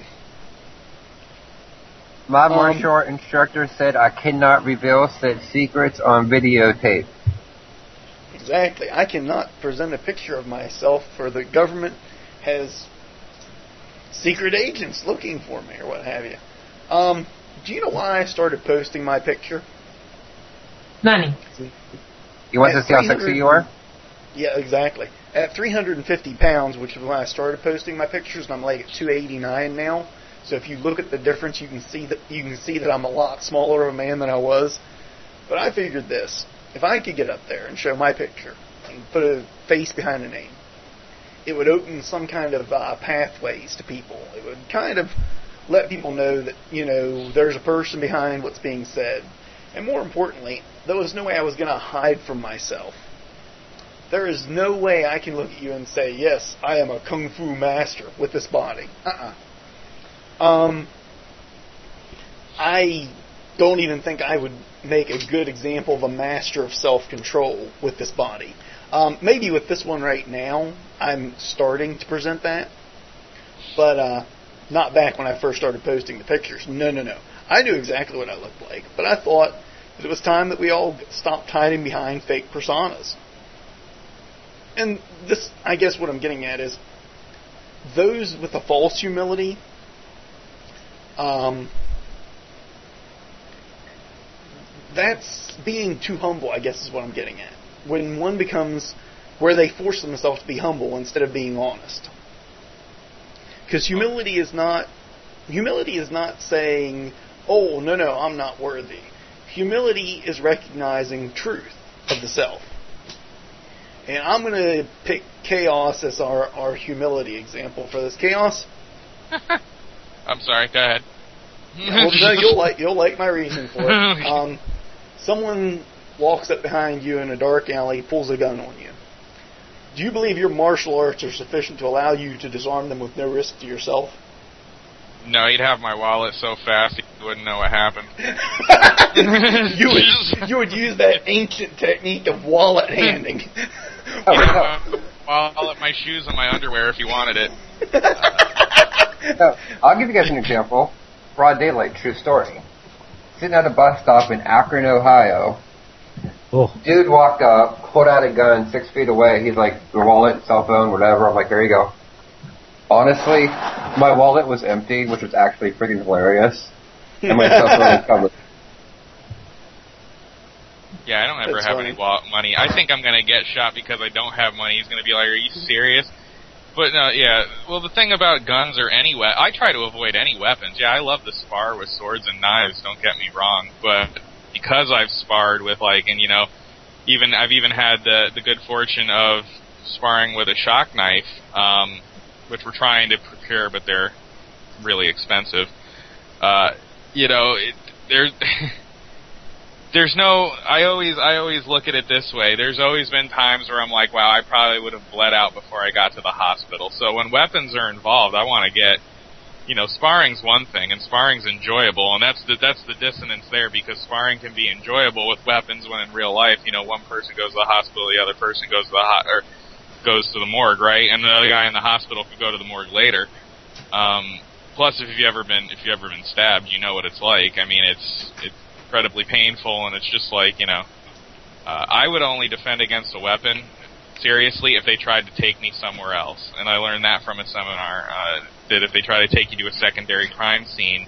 My um, martial art instructor said I cannot reveal said secrets on videotape. Exactly. I cannot present a picture of myself for the government has secret agents looking for me or what have you. Um, do you know why I started posting my picture? Money. You want to see how sexy you are? Yeah, exactly. At 350 pounds, which is when I started posting my pictures, and I'm like at 289 now. So if you look at the difference, you can see that you can see that I'm a lot smaller of a man than I was. But I figured this: if I could get up there and show my picture and put a face behind a name, it would open some kind of uh, pathways to people. It would kind of let people know that you know there's a person behind what's being said, and more importantly, there was no way I was going to hide from myself. There is no way I can look at you and say, yes, I am a kung fu master with this body. Uh-uh. Um, I don't even think I would make a good example of a master of self-control with this body. Um, maybe with this one right now, I'm starting to present that, but uh, not back when I first started posting the pictures. No, no, no. I knew exactly what I looked like, but I thought that it was time that we all stopped hiding behind fake personas and this, I guess, what I'm getting at is those with a false humility. Um, that's being too humble, I guess, is what I'm getting at. When one becomes where they force themselves to be humble instead of being honest. Because humility is not humility is not saying, "Oh, no, no, I'm not worthy." Humility is recognizing truth of the self. And I'm going to pick chaos as our, our humility example for this. Chaos? I'm sorry, go ahead. yeah, well, no, you'll like you'll like my reason for it. Um, someone walks up behind you in a dark alley, pulls a gun on you. Do you believe your martial arts are sufficient to allow you to disarm them with no risk to yourself? No, he'd have my wallet so fast he wouldn't know what happened. you would you would use that ancient technique of wallet handing. Oh, you know, wallet, my shoes, and my underwear if you wanted it. no, I'll give you guys an example. Broad daylight, true story. Sitting at a bus stop in Akron, Ohio. Oh. Dude walked up, pulled out a gun six feet away. He's like, your wallet, cell phone, whatever. I'm like, there you go. Honestly, my wallet was empty, which was actually freaking hilarious. And my cell phone was covered. Yeah, I don't ever That's have funny. any wallet money. I think I'm gonna get shot because I don't have money. He's gonna be like, "Are you serious?" But no, yeah. Well, the thing about guns or any we- I try to avoid any weapons. Yeah, I love to spar with swords and knives. Don't get me wrong, but because I've sparred with like, and you know, even I've even had the the good fortune of sparring with a shock knife. Um, which we're trying to procure, but they're really expensive. Uh, you know, it, there's there's no. I always I always look at it this way. There's always been times where I'm like, wow, I probably would have bled out before I got to the hospital. So when weapons are involved, I want to get. You know, sparring's one thing, and sparring's enjoyable, and that's the that's the dissonance there because sparring can be enjoyable with weapons when in real life, you know, one person goes to the hospital, the other person goes to the hot or goes to the morgue, right? And the other guy in the hospital could go to the morgue later. Um, plus, if you've ever been if you've ever been stabbed, you know what it's like. I mean, it's it's incredibly painful, and it's just like you know. Uh, I would only defend against a weapon seriously if they tried to take me somewhere else, and I learned that from a seminar. Uh, that if they try to take you to a secondary crime scene,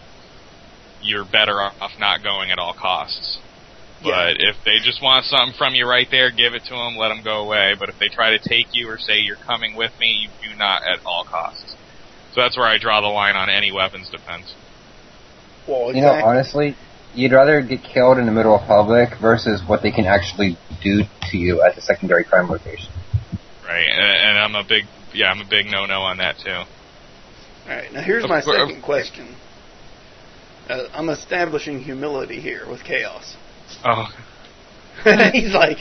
you're better off not going at all costs. But yeah. if they just want something from you right there, give it to them, let them go away. But if they try to take you or say you're coming with me, you do not at all costs. So that's where I draw the line on any weapons defense. Well, exactly. You know, honestly, you'd rather get killed in the middle of public versus what they can actually do to you at the secondary crime location. Right, and, and I'm a big yeah, I'm a big no no on that too. All right, now here's my second question. Uh, I'm establishing humility here with chaos. Oh, He's like,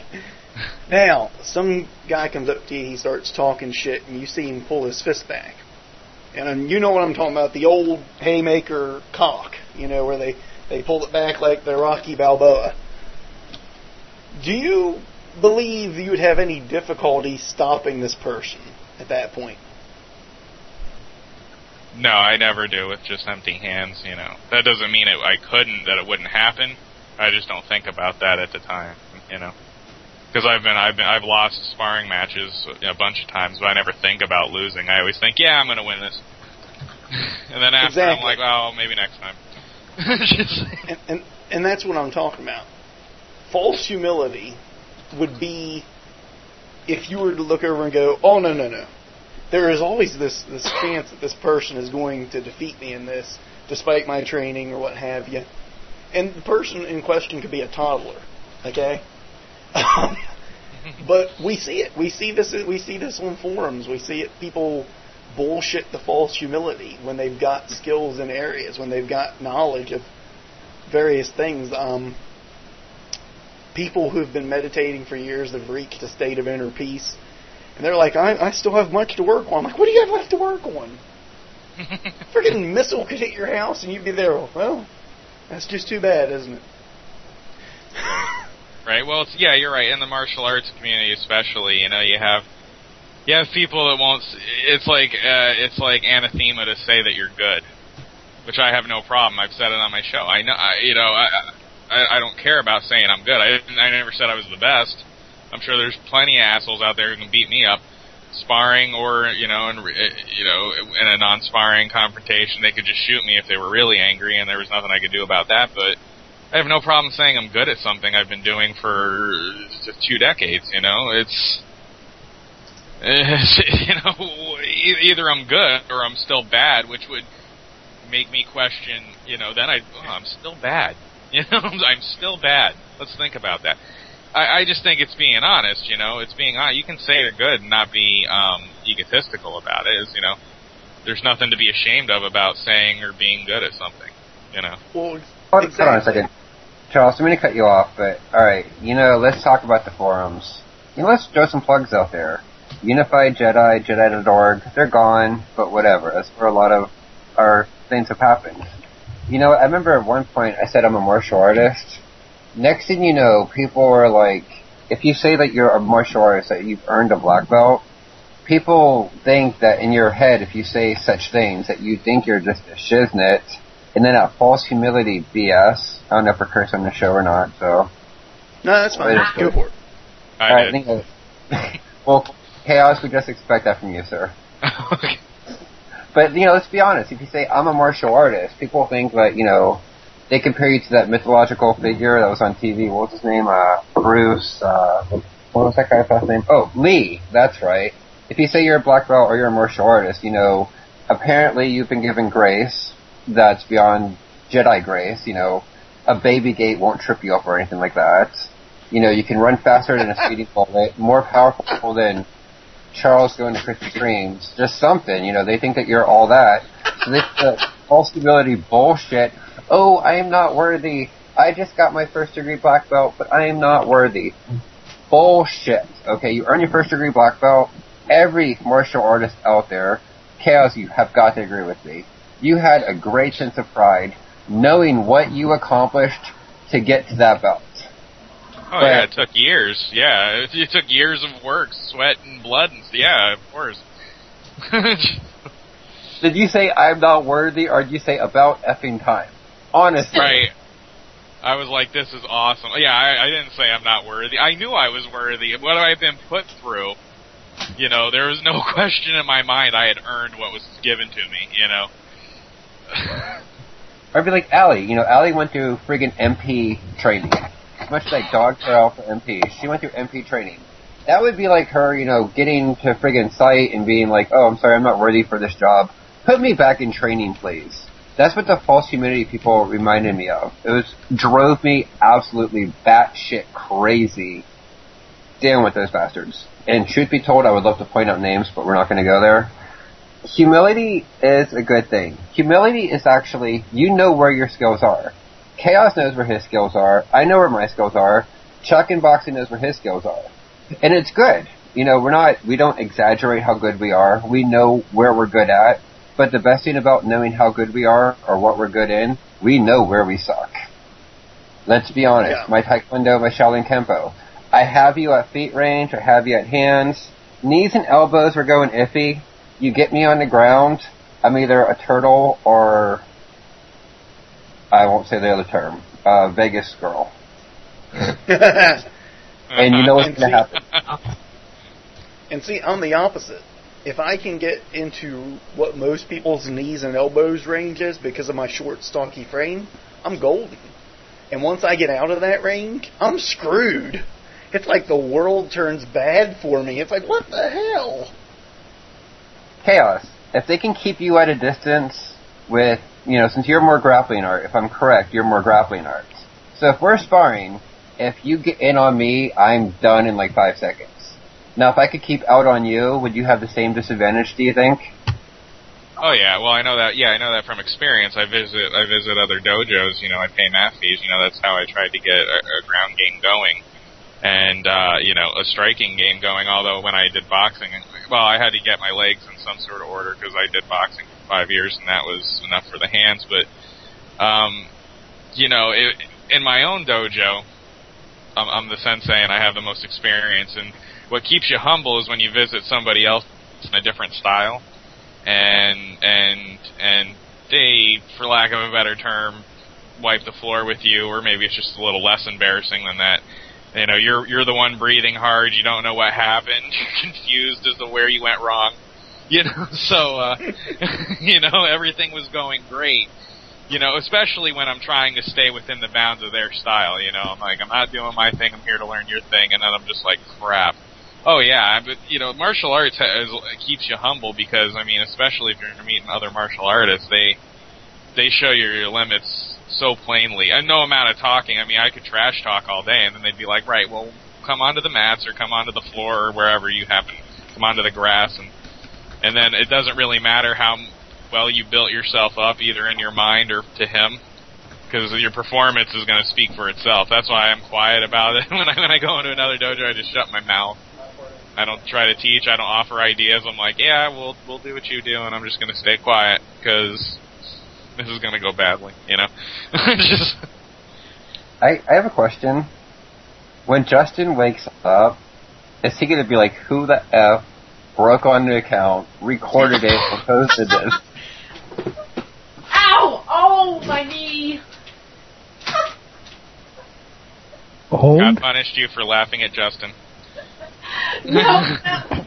now some guy comes up to you, he starts talking shit, and you see him pull his fist back, and um, you know what I'm talking about—the old haymaker cock, you know, where they they pull it back like the Rocky Balboa. Do you believe you would have any difficulty stopping this person at that point? No, I never do with just empty hands. You know, that doesn't mean it. I couldn't. That it wouldn't happen. I just don't think about that at the time. You know, because I've been I've been I've lost sparring matches a bunch of times, but I never think about losing. I always think, yeah, I'm going to win this. and then after, I'm like, oh, maybe next time. And, and and that's what I'm talking about. False humility would be if you were to look over and go, "Oh no, no, no." There is always this this chance that this person is going to defeat me in this, despite my training or what have you. And the person in question could be a toddler, okay? But we see it. We see this. We see this on forums. We see it. People bullshit the false humility when they've got skills in areas, when they've got knowledge of various things. Um, people who've been meditating for years have reached a state of inner peace, and they're like, I, I still have much to work on. I'm like, what do you have left to work on? A freaking missile could hit your house and you'd be there. Well, that's just too bad, isn't it? Right. Well, it's, yeah, you're right. In the martial arts community, especially, you know, you have you have people that won't. It's like uh, it's like anathema to say that you're good, which I have no problem. I've said it on my show. I know, I, you know, I, I I don't care about saying I'm good. I I never said I was the best. I'm sure there's plenty of assholes out there who can beat me up, sparring or you know, in eh, you know, in a non-sparring confrontation, they could just shoot me if they were really angry, and there was nothing I could do about that. But I have no problem saying I'm good at something I've been doing for two decades. You know, it's you know either I'm good or I'm still bad, which would make me question. You know, then I oh, I'm still bad. You know, I'm still bad. Let's think about that. I, I just think it's being honest. You know, it's being honest. You can say you're good and not be um, egotistical about it. Is you know, there's nothing to be ashamed of about saying or being good at something. You know. Well, Hold, hold on a second. Charles, I'm going to cut you off, but alright, you know, let's talk about the forums. You know, let's throw some plugs out there. Unified Jedi, Jedi.org, they're gone, but whatever. That's where a lot of our things have happened. You know, I remember at one point I said I'm a martial artist. Next thing you know, people are like, if you say that you're a martial artist, that you've earned a black belt, people think that in your head, if you say such things, that you think you're just a shiznit, and then a false humility BS. I don't know if we're cursing on the show or not, so. no, that's fine. Right. Go for it. I Alright, did. think of- well, chaos, we just expect that from you, sir. okay. But, you know, let's be honest. If you say, I'm a martial artist, people think that, you know, they compare you to that mythological figure that was on TV. What was his name? Uh, Bruce, uh, what was that guy's last name? Oh, Lee. That's right. If you say you're a black belt or you're a martial artist, you know, apparently you've been given grace that's beyond Jedi grace. You know, a baby gate won't trip you up or anything like that. You know, you can run faster than a speeding bullet, more powerful than Charles going to Krispy Kreme's, just something, you know, they think that you're all that. So this uh, false humility bullshit. Oh, I am not worthy. I just got my first degree black belt, but I am not worthy. Bullshit. Okay, you earn your first degree black belt. Every martial artist out there, Chaos, you have got to agree with me. You had a great sense of pride knowing what you accomplished to get to that belt. Oh yeah, it took years. Yeah, it, it took years of work, sweat and blood, and yeah, of course. Did you say I'm not worthy, or did you say about effing time? Honestly. right. I was like, this is awesome. Yeah, I, I didn't say I'm not worthy. I knew I was worthy. What I've been put through, you know, there was no question in my mind I had earned what was given to me. You know. I'd be like Allie. You know, Allie went through friggin' MP training. Much like Dog Trail for MP. She went through MP training. That would be like her, you know, getting to friggin' site and being like, oh, I'm sorry, I'm not worthy for this job. Put me back in training, please. That's what the false humility people reminded me of. It was drove me absolutely batshit crazy dealing with those bastards. And truth be told, I would love to point out names, but we're not going to go there. Humility is a good thing. Humility is actually, you know where your skills are. Chaos knows where his skills are. I know where my skills are. Chuck in boxing knows where his skills are. And it's good. You know, we're not, we don't exaggerate how good we are. We know where we're good at. But the best thing about knowing how good we are or what we're good in, we know where we suck. Let's be honest. Yeah. My Taekwondo, my Shaolin Kempo. I have you at feet range. I have you at hands. Knees and elbows are going iffy. You get me on the ground. I'm either a turtle or I won't say the other term. Uh, Vegas girl. And you know what's going to happen. And see, I'm the opposite. If I can get into what most people's knees and elbows range is because of my short, stocky frame, I'm golden. And once I get out of that range, I'm screwed. It's like the world turns bad for me. It's like, what the hell? Chaos. If they can keep you at a distance with, you know, since you're more grappling art, if I'm correct, you're more grappling arts. So if we're sparring, if you get in on me, I'm done in like five seconds. Now, if I could keep out on you, would you have the same disadvantage? Do you think? Oh yeah, well I know that. Yeah, I know that from experience. I visit I visit other dojos. You know, I pay mat fees. You know, that's how I tried to get a, a ground game going, and uh, you know, a striking game going. Although when I did boxing, well, I had to get my legs in some sort of order because I did boxing for five years, and that was enough for the hands. But um, you know, it, in my own dojo, I'm, I'm the sensei and I have the most experience. And what keeps you humble is when you visit somebody else in a different style, and and and they, for lack of a better term, wipe the floor with you, or maybe it's just a little less embarrassing than that. You know, you're you're the one breathing hard. You don't know what happened. You're confused as to where you went wrong. You know, so uh, you know everything was going great you know, especially when I'm trying to stay within the bounds of their style. You know, I'm like, I'm not doing my thing. I'm here to learn your thing, and then I'm just like, crap. Oh yeah, but you know, martial arts has, keeps you humble because I mean, especially if you're meeting other martial artists, they they show you your limits so plainly. And no amount of talking. I mean, I could trash talk all day, and then they'd be like, right, well, come onto the mats or come onto the floor or wherever you happen, come onto the grass, and and then it doesn't really matter how well you built yourself up either in your mind or to him because your performance is going to speak for itself. That's why I'm quiet about it. when I when I go into another dojo, I just shut my mouth. I don't try to teach. I don't offer ideas. I'm like, yeah, we'll we'll do what you do, and I'm just going to stay quiet because this is going to go badly. You know, just I, I have a question. When Justin wakes up, is he going to be like, who the F broke on the account, recorded it, and posted this? Ow! Oh, my knee! God punished you for laughing at Justin. No, that,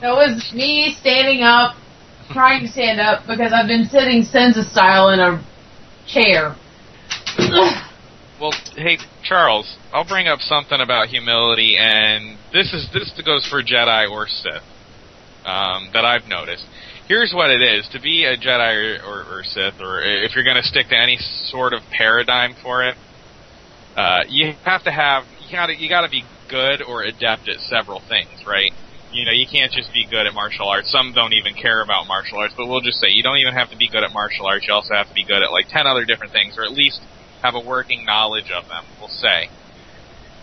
that was me standing up, trying to stand up because I've been sitting Seiza style in a chair. Well, hey Charles, I'll bring up something about humility, and this is this goes for Jedi or Sith um, that I've noticed. Here's what it is: to be a Jedi or, or, or Sith, or if you're going to stick to any sort of paradigm for it, uh, you have to have you got to you got to be good or adept at several things, right? You know, you can't just be good at martial arts. Some don't even care about martial arts, but we'll just say you don't even have to be good at martial arts. You also have to be good at like ten other different things, or at least have a working knowledge of them. We'll say.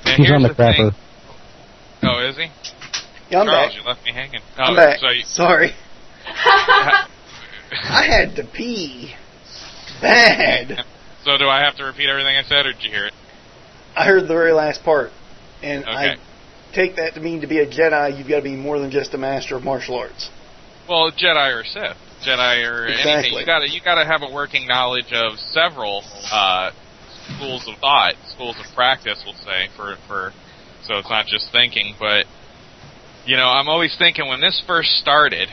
And He's on the the thing. Oh, is he? Yeah, I'm Charles, back. you left me hanging. Oh, I'm back. so you, Sorry. I had to pee. Bad. so do I have to repeat everything I said, or did you hear it? I heard the very last part, and Okay. I take that to mean to be a Jedi, you've got to be more than just a master of martial arts. Well, Jedi or Sith, Jedi or anything. Exactly. You gotta you gotta have a working knowledge of several uh, schools of thought, schools of practice. We'll say for for so it's not just thinking, but you know I'm always thinking when this first started.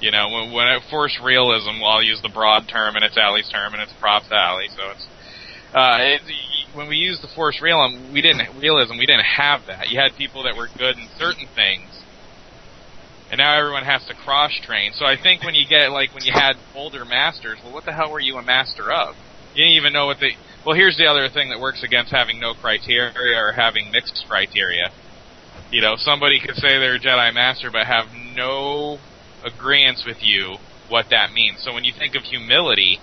You know, when, when it force realism, well, I'll use the broad term, and it's Ali's term, and it's props to Ali, so it's uh, it, when we used the force realism, we didn't realism. We didn't have that. You had people that were good in certain things, and now everyone has to cross train. So I think when you get like when you had older masters, well, what the hell were you a master of? You didn't even know what the. Well, here's the other thing that works against having no criteria or having mixed criteria. You know, somebody could say they're a Jedi Master but have no agreement with you what that means. So when you think of humility,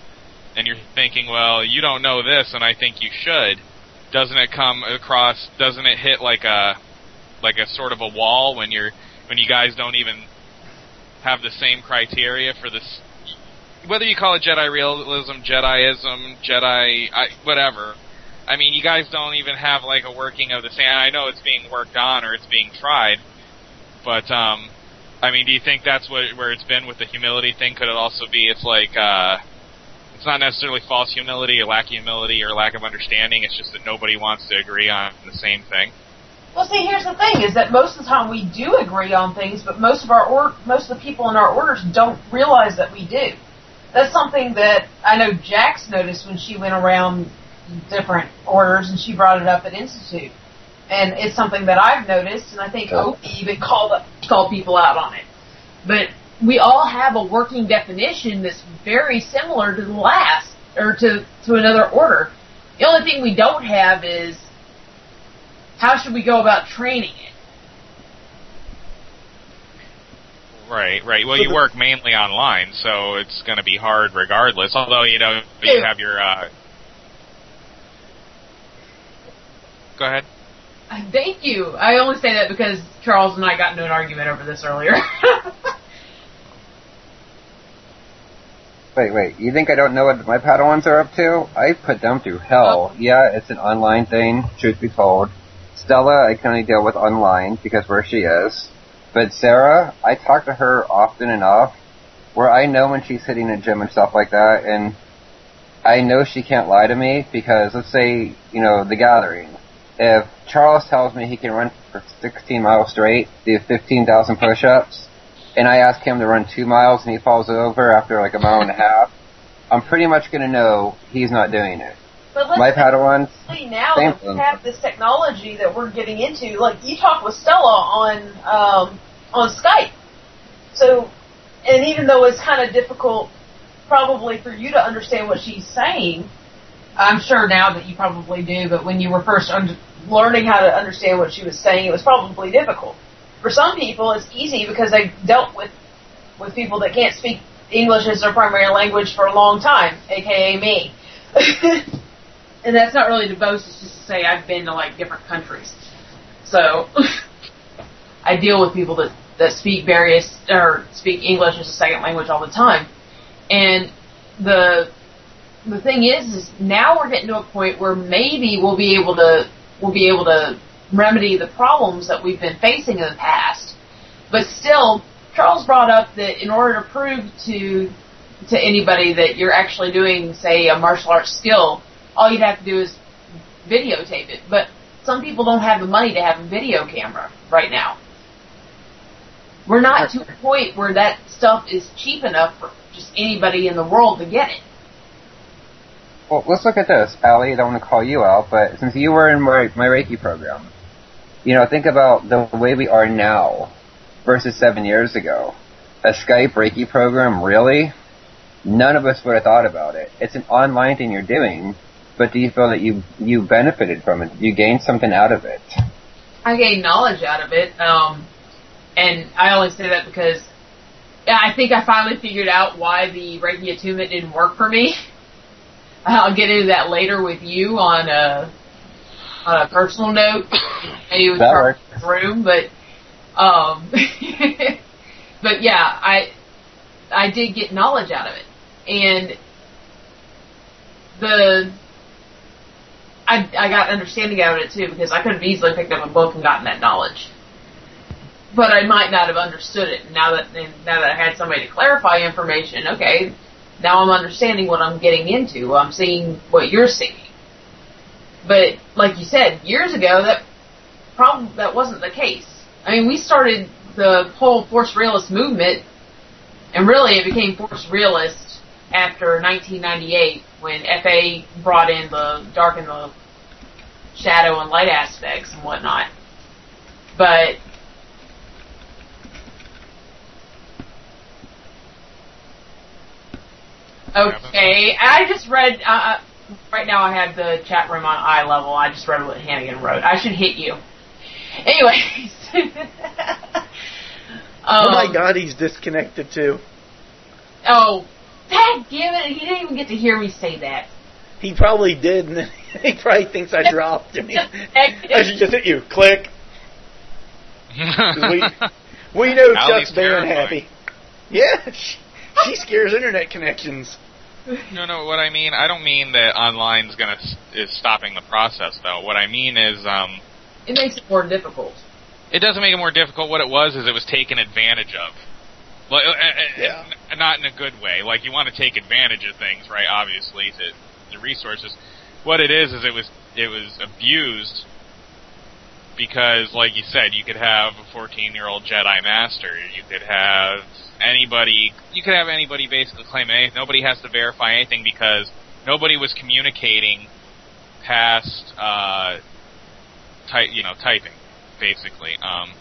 and you're thinking, well, you don't know this, and I think you should, doesn't it come across? Doesn't it hit like a like a sort of a wall when you're when you guys don't even have the same criteria for this? Whether you call it Jedi realism, Jediism, Jedi, I, whatever. I mean, you guys don't even have like a working of the same. I know it's being worked on or it's being tried, but um, I mean, do you think that's what where it's been with the humility thing? Could it also be it's like uh, it's not necessarily false humility or lack of humility or lack of understanding. It's just that nobody wants to agree on the same thing. Well, see, here's the thing: is that most of the time we do agree on things, but most of our or most of the people in our orders don't realize that we do. That's something that I know Jax noticed when she went around different orders and she brought it up at Institute. And it's something that I've noticed, and I think Opie even called up, called people out on it. But we all have a working definition that's very similar to the last or to to another order. The only thing we don't have is how should we go about training it. Right, right. Well, you work mainly online, so it's going to be hard regardless. Although you know you have your. Uh... Go ahead. Thank you. I only say that because Charles and I got into an argument over this earlier. Wait, wait. You think I don't know what my Padawans are up to? I put them through hell. Oh. Yeah, it's an online thing, truth be told. Stella, I can only deal with online because where she is. But Sarah, I talk to her often enough where I know when she's hitting a gym and stuff like that, and I know she can't lie to me because let's say, you know, the gathering. If Charles tells me he can run for 16 miles straight, do 15,000 push-ups, and I ask him to run two miles and he falls over after like a mile and a half, I'm pretty much going to know he's not doing it. But let's My Padawans, now same that we have this technology that we're getting into, like you talk with Stella on um, on Skype. So, and even though it's kind of difficult, probably for you to understand what she's saying, I'm sure now that you probably do. But when you were first under, learning how to understand what she was saying, it was probably difficult. For some people, it's easy because they've dealt with with people that can't speak English as their primary language for a long time, aka me. and that's not really to boast, it's just to say I've been to like different countries. So I deal with people that, that speak various or speak English as a second language all the time. And the the thing is is now we're getting to a point where maybe we'll be able to we'll be able to remedy the problems that we've been facing in the past. But still, Charles brought up that in order to prove to to anybody that you're actually doing, say, a martial arts skill, all you'd have to do is videotape it. But some people don't have the money to have a video camera right now. We're not to a point where that stuff is cheap enough for just anybody in the world to get it. Well, let's look at this, Allie. I don't want to call you out, but since you were in my, my Reiki program, you know, think about the way we are now versus seven years ago. A Skype Reiki program, really? None of us would have thought about it. It's an online thing you're doing, but do you feel that you you benefited from it? You gained something out of it? I gained knowledge out of it, um, and I only say that because I think I finally figured out why the Reiki attunement didn't work for me. I'll get into that later with you on a on a personal note. Maybe Charles works. room, but um, but yeah, I I did get knowledge out of it, and the I I got understanding out of it too because I could have easily picked up a book and gotten that knowledge, but I might not have understood it. Now that now that I had somebody to clarify information, okay, now I'm understanding what I'm getting into. I'm seeing what you're seeing. But like you said, years ago, that problem that wasn't the case. I mean, we started the whole force realist movement, and really it became force realist after 1998 when FA brought in the dark and the shadow and light aspects and whatnot. But okay, I just read. Uh, uh right now, I have the chat room on eye level. I just read what Hannigan wrote. I should hit you. Anyways. oh my Um, god, he's disconnected too. Oh, dang it! He didn't even get to hear me say that. He probably did, and then he probably thinks I dropped him. I should just hit you. Click. we we know Allie's Chuck's very terrifying. unhappy. Yeah, she, she scares internet connections. No, no. What I mean, I don't mean that online's gonna s- is stopping the process though. What I mean is, um, It makes it more difficult. it doesn't make it more difficult. What it was is it was taken advantage of. Like, uh, uh, Yeah. n- not in a good way. Like you want to take advantage of things, right? Obviously, to the resources. What it is is it was it was abused because, like you said, you could have a 14 year old Jedi Master. You could have anybody. You could have anybody basically claim anything. Nobody has to verify anything because nobody was communicating past, uh, type, you know, typing, basically. Um,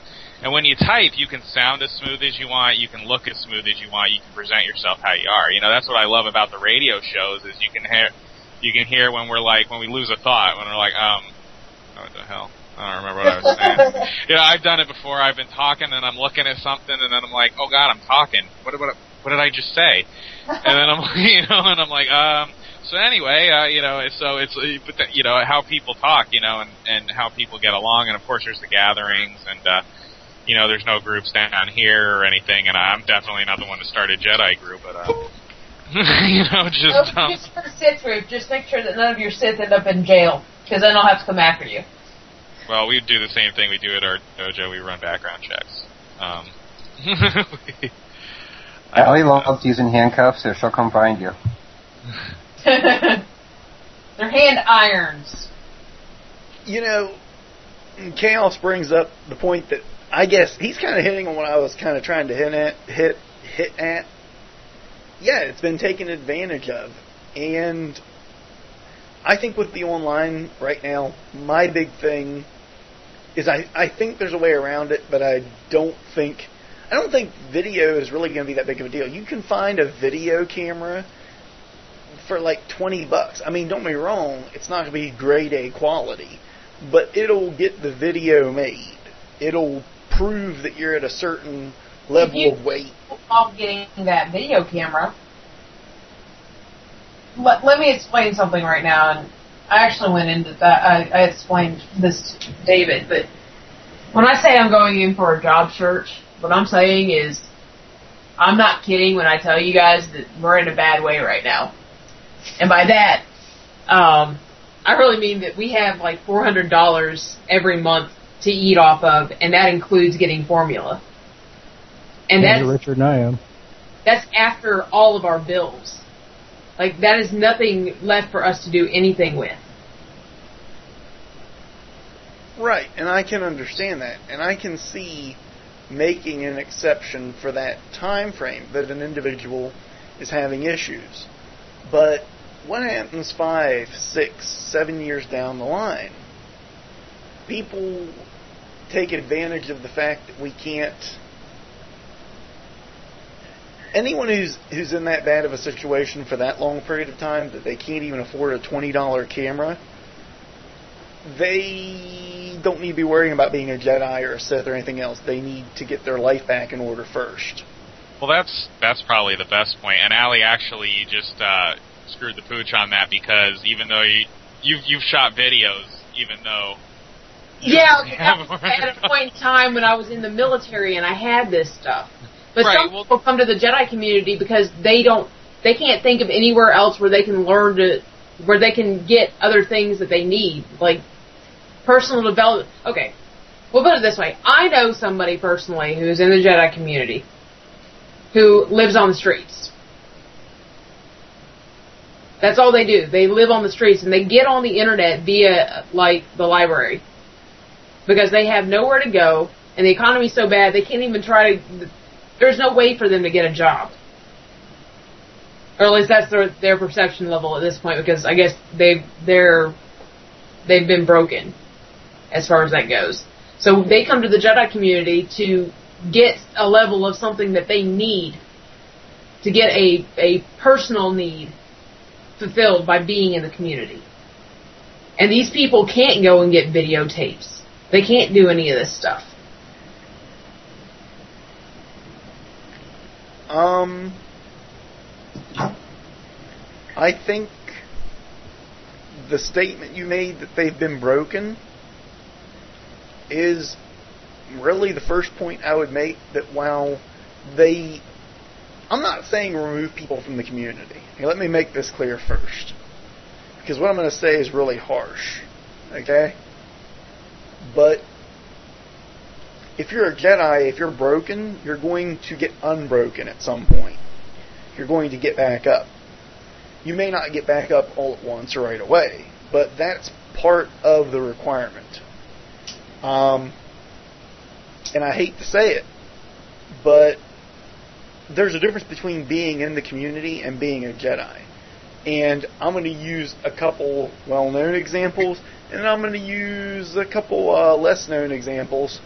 and when you type, you can sound as smooth as you want. You can look as smooth as you want. You can present yourself how you are. You know, that's what I love about the radio shows is you can hear, you can hear when we're like, when we lose a thought, when we're like, um, what the hell? I don't remember what I was saying. yeah, I've done it before. I've been talking and I'm looking at something and then I'm like, oh god, I'm talking. What, what, what did I just say? And then I'm, you know, and I'm like, um, so anyway, uh, you know, so it's, but the, you know, how people talk, you know, and, and how people get along. And of course there's the gatherings and, uh, you know, there's no groups down here or anything. And I'm definitely not the one to start a Jedi group, but, uh, you know, just, um, just for the Sith group, just make sure that none of your Sith end up in jail, because then I'll have to come after you. Well, we do the same thing we do at our dojo. We run background checks. Um, Allie loves using handcuffs, so she'll come find you. They're hand irons. You know, Chaos brings up the point that I guess he's kind of hitting on what I was kind of trying to hit at. Hit hit at. Yeah, it's been taken advantage of, and I think with the online right now, my big thing is I I think there's a way around it, but I don't think I don't think video is really going to be that big of a deal. You can find a video camera for like 20 bucks. I mean, don't me wrong, it's not going to be grade A quality, but it'll get the video made. It'll prove that you're at a certain level you- of weight. While getting that video camera, let, let me explain something right now. And I actually went into that. I, I explained this to David, but when I say I'm going in for a job search, what I'm saying is I'm not kidding when I tell you guys that we're in a bad way right now. And by that, um, I really mean that we have like $400 every month to eat off of, and that includes getting formula. And Yeah, that's richer than I am. that's after all of our bills. Like that is nothing left for us to do anything with. Right, and I can understand that, and I can see making an exception for that time frame that an individual is having issues. But what happens five, six, seven years down the line? People take advantage of the fact that we can't. Anyone who's who's in that bad of a situation for that long period of time that they can't even afford a twenty dollar camera, they don't need to be worrying about being a Jedi or a Sith or anything else. They need to get their life back in order first. Well, that's that's probably the best point. And Allie actually just uh, screwed the pooch on that because even though you you've you've shot videos, even though Yeah, Yeah, that was at a point in time when I was in the military and I had this stuff. But Right, some well- people come to the Jedi community because they don't, they can't think of anywhere else where they can learn to, where they can get other things that they need, like personal development. Okay, we'll put it this way: I know somebody personally who's in the Jedi community who lives on the streets. That's all they do. They live on the streets and they get on the internet via like the library because they have nowhere to go and the economy's so bad they can't even try to. There's no way for them to get a job, or at least that's their their perception level at this point because I guess they've they're they've been broken as far as that goes. So they come to the Jedi community to get a level of something that they need. to get a, a personal need fulfilled by being in the community. And these people can't go and get videotapes. They can't do any of this stuff. Um, I think the statement you made that they've been broken is really the first point I would make that while they I'm not saying remove people from the community. let me make this clear first. Because what I'm going to say is really harsh. Okay? But if you're a Jedi, if you're broken, you're going to get unbroken at some point. You're going to get back up. You may not get back up all at once or right away, but that's part of the requirement. Um, and I hate to say it, but there's a difference between being in the community and being a Jedi. And I'm going to use a couple well known examples, and I'm going to use a couple uh, less known examples.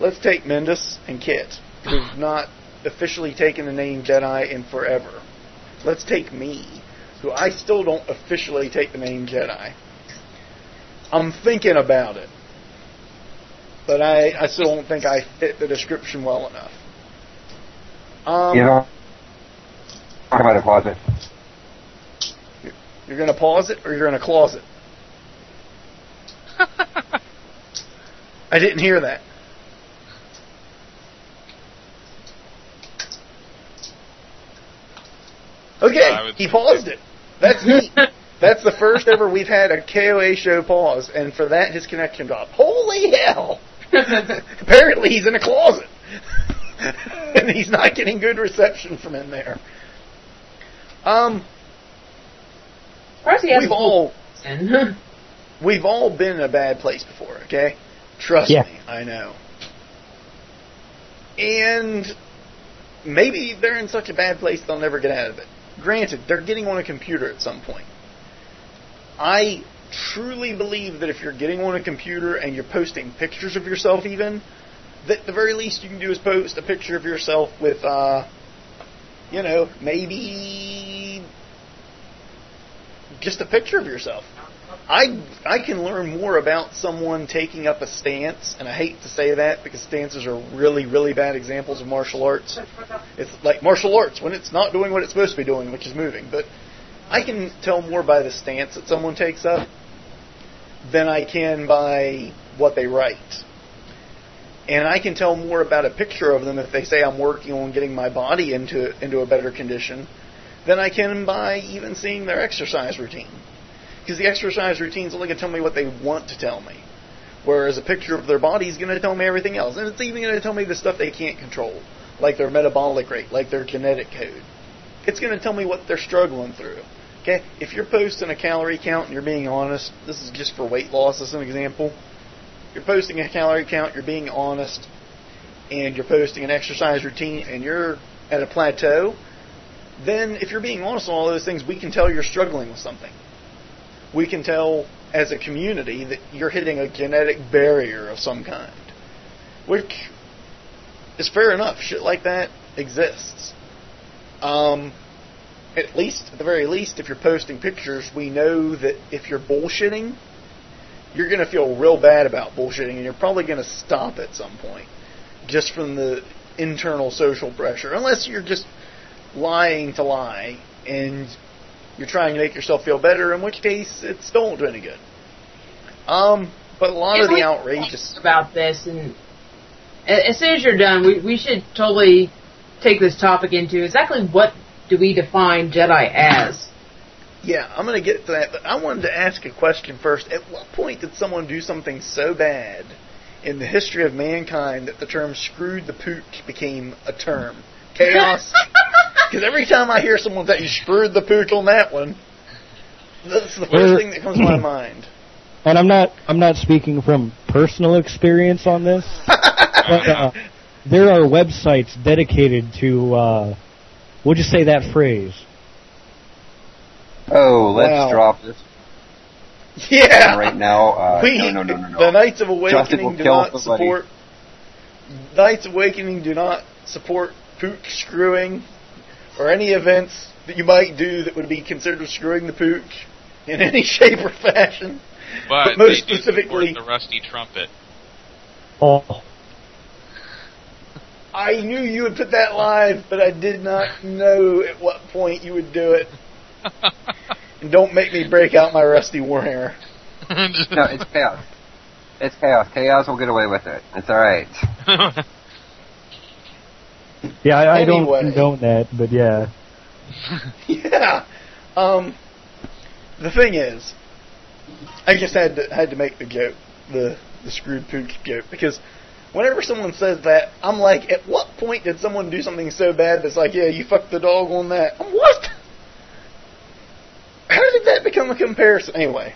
Let's take Mendus and Kit, who've not officially taken the name Jedi in forever. Let's take me, who I still don't officially take the name Jedi. I'm thinking about it, but I, I still don't think I fit the description well enough. Um, you know, talk about a closet. You're going to pause it or you're going to close it? I didn't hear that. Okay, he paused it. That's neat. That's the first ever we've had a KOA show pause, and for that his connection dropped. Holy hell! Apparently he's in a closet. and he's not getting good reception from in there. Um, we've all we've all been in a bad place before. Okay, trust yeah. me, I know. And maybe they're in such a bad place they'll never get out of it. Granted, they're getting on a computer at some point. I truly believe that if you're getting on a computer and you're posting pictures of yourself, even that the very least you can do is post a picture of yourself with, uh, you know, maybe just a picture of yourself. I I can learn more about someone taking up a stance, and I hate to say that because stances are really really bad examples of martial arts. It's like martial arts when it's not doing what it's supposed to be doing, which is moving. But I can tell more by the stance that someone takes up than I can by what they write and I can tell more about a picture of them if they say I'm working on getting my body into into a better condition than I can by even seeing their exercise routine. Because the exercise routine is only going to tell me what they want to tell me, whereas a picture of their body is going to tell me everything else, and it's even going to tell me the stuff they can't control, like their metabolic rate, like their genetic code. It's going to tell me what they're struggling through. Okay, if you're posting a calorie count and you're being honest, this is just for weight loss as an example you're posting a calorie count, you're being honest, and you're posting an exercise routine, and you're at a plateau, then if you're being honest on all those things, we can tell you're struggling with something. We can tell as a community that you're hitting a genetic barrier of some kind, which is fair enough. Shit like that exists. Um, at least, at the very least, if you're posting pictures, we know that if you're bullshitting, you're going to feel real bad about bullshitting, and you're probably going to stop at some point, just from the internal social pressure. Unless you're just lying to lie and you're trying to make yourself feel better, in which case it's still won't do any good. Um, but a lot of the outrageous about this, and as soon as you're done, we we should totally take this topic into exactly what do we define Jedi as. Yeah, I'm going to get to that, but I wanted to ask a question first. At what point did someone do something so bad in the history of mankind that the term screwed the pooch became a term? Chaos? Because every time I hear someone say, you screwed the pooch on that one, that's the first thing that comes to my mind. And I'm not I'm not speaking from personal experience on this, but uh, there are websites dedicated to uh, we'll just say that phrase Oh, let's wow. drop this. Yeah. Right now, uh, we, no, no, no, no, no. The Knights of Awakening do not somebody. support. Knights of Awakening do not support pook screwing. or any events that you might do that would be considered screwing the pooch in any shape or fashion. But, But most they specifically- support the rusty trumpet. Oh, I knew you would put that live, but I did not know at what point you would do it. And don't make me break out my rusty warhammer. No, it's chaos. It's chaos. Chaos will get away with it. It's alright. yeah, I, I don't Anyway. condone that, but yeah. yeah. Um, the thing is, I just had to had to make the joke, the the screwed pooch joke, because whenever someone says that, I'm like, at what point did someone do something so bad that's like, yeah, you fucked the dog on that? I'm, what? How did that become a comparison? Anyway,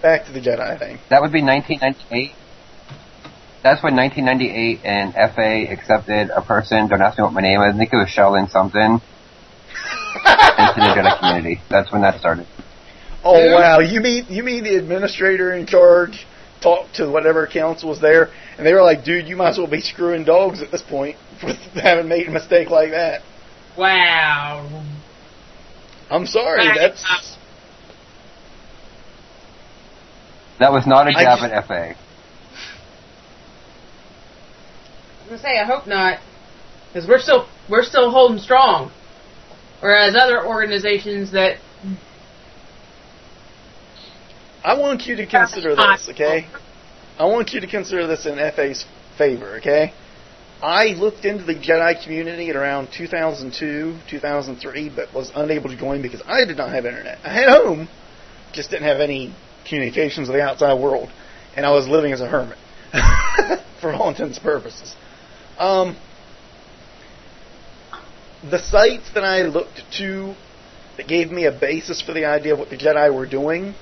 back to the Jedi thing. That would be 1998. That's when 1998 and FA accepted a person. Don't ask me what my name is. I think it was Sheldon something. into the Jedi community. That's when that started. Oh wow, you mean you mean the administrator in charge talked to whatever council was there, and they were like, "Dude, you might as well be screwing dogs at this point for having made a mistake like that." Wow. I'm sorry, that's That was not a jab just- at FA. I was gonna say, I hope not, because we're still we're still holding strong, whereas other organizations that I want you to consider this, okay? I want you to consider this in FA's favor, okay? I looked into the Jedi community at around 2002, 2003, but was unable to join because I did not have internet. I had home, just didn't have any communications with the outside world, and I was living as a hermit for all intents and purposes. Um, the sites that I looked to that gave me a basis for the idea of what the Jedi were doing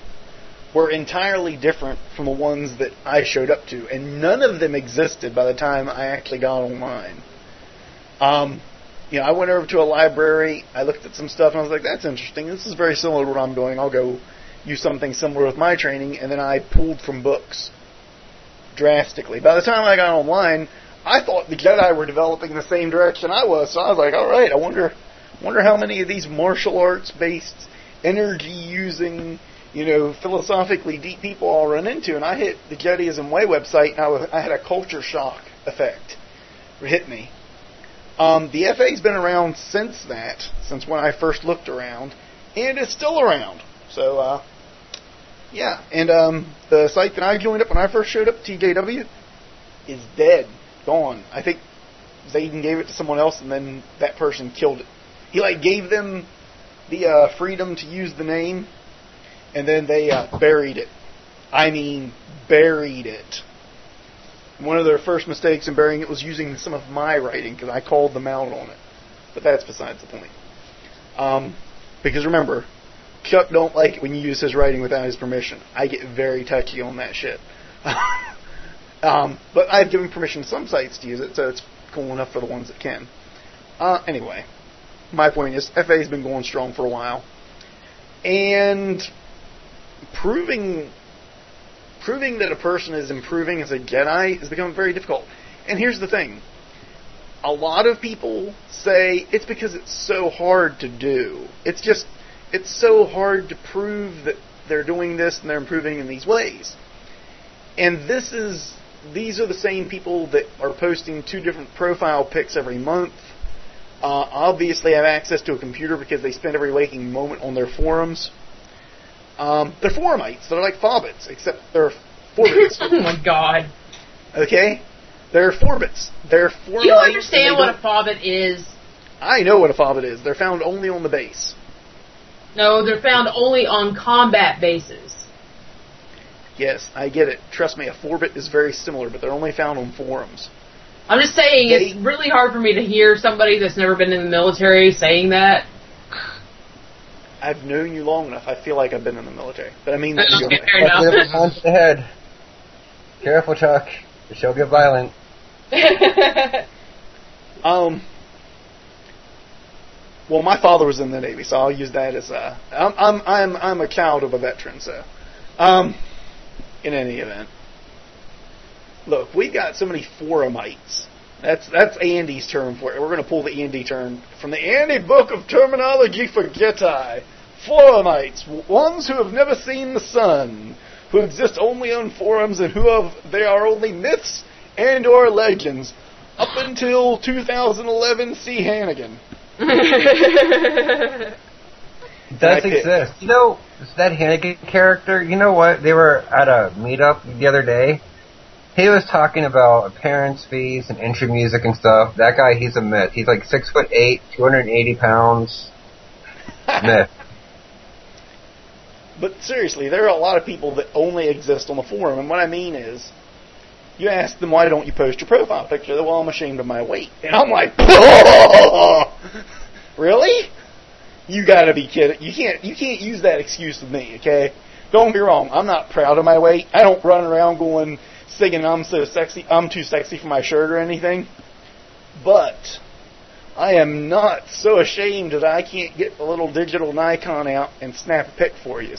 were entirely different from the ones that I showed up to, and none of them existed by the time I actually got online. Um, you know, I went over to a library, I looked at some stuff, and I was like, "That's interesting. This is very similar to what I'm doing. I'll go use something similar with my training." And then I pulled from books drastically. By the time I got online, I thought the Jedi were developing the same direction I was, so I was like, "All right, I wonder, wonder how many of these martial arts based, energy using." you know, philosophically deep people I'll run into. And I hit the Jediism Way website, and I, was, I had a culture shock effect hit me. Um, the FA's been around since that, since when I first looked around, and it's still around. So, uh, yeah. And um, the site that I joined up when I first showed up, TJW, is dead, gone. I think Zayden gave it to someone else, and then that person killed it. He like gave them the uh, freedom to use the name, and then they uh, buried it. I mean, buried it. One of their first mistakes in burying it was using some of my writing because I called them out on it. But that's besides the point. Um, because remember, Chuck don't like it when you use his writing without his permission. I get very touchy on that shit. um, but I've given permission to some sites to use it, so it's cool enough for the ones that can. Uh, anyway, my point is, FA's been going strong for a while, and proving proving that a person is improving as a Jedi has become very difficult. And here's the thing. A lot of people say it's because it's so hard to do. It's just it's so hard to prove that they're doing this and they're improving in these ways. And this is these are the same people that are posting two different profile pics every month. Uh, obviously have access to a computer because they spend every waking moment on their forums. Um, they're forumites. They're like fobbits, except they're forbits. oh my god. okay? They're forbits. They're forumites. You understand what a fobbit is? I know what a fobbit is. They're found only on the base. No, they're found only on combat bases. Yes, I get it. Trust me, a forbit is very similar, but they're only found on forums. I'm just saying, it's really hard for me to hear somebody that's never been in the military saying that. I've known you long enough. I feel like I've been in the military, but I mean that in a good Okay, way. fair enough. Flip on to the head. Careful, Chuck. The show get violent. Um. Well, my father was in the Navy, so I'll use that as a. I'm I'm I'm I'm a child of a veteran, so. Um. In any event, look, we've got so many forumites That's that's Andy's term for it. We're going to pull the Andy term from the Andy Book of Terminology for Getai. Forumites, ones who have never seen the sun, who exist only on forums and who have they are only myths and or legends. Up until 2011, see Hannigan. does I exist. You know, that Hannigan character, you know what? They were at a meetup the other day. He was talking about appearance fees and entry music and stuff. That guy, he's a myth. He's like six foot eight, 280 pounds. myth. But seriously, there are a lot of people that only exist on the forum, and what I mean is, you ask them why don't you post your profile picture? They're, well, I'm ashamed of my weight, and I'm like, really? You gotta be kidding! You can't you can't use that excuse with me, okay? Don't be wrong, I'm not proud of my weight. I don't run around going singing I'm so sexy, I'm too sexy for my shirt or anything. But I am not so ashamed that I can't get the little digital Nikon out and snap a pic for you.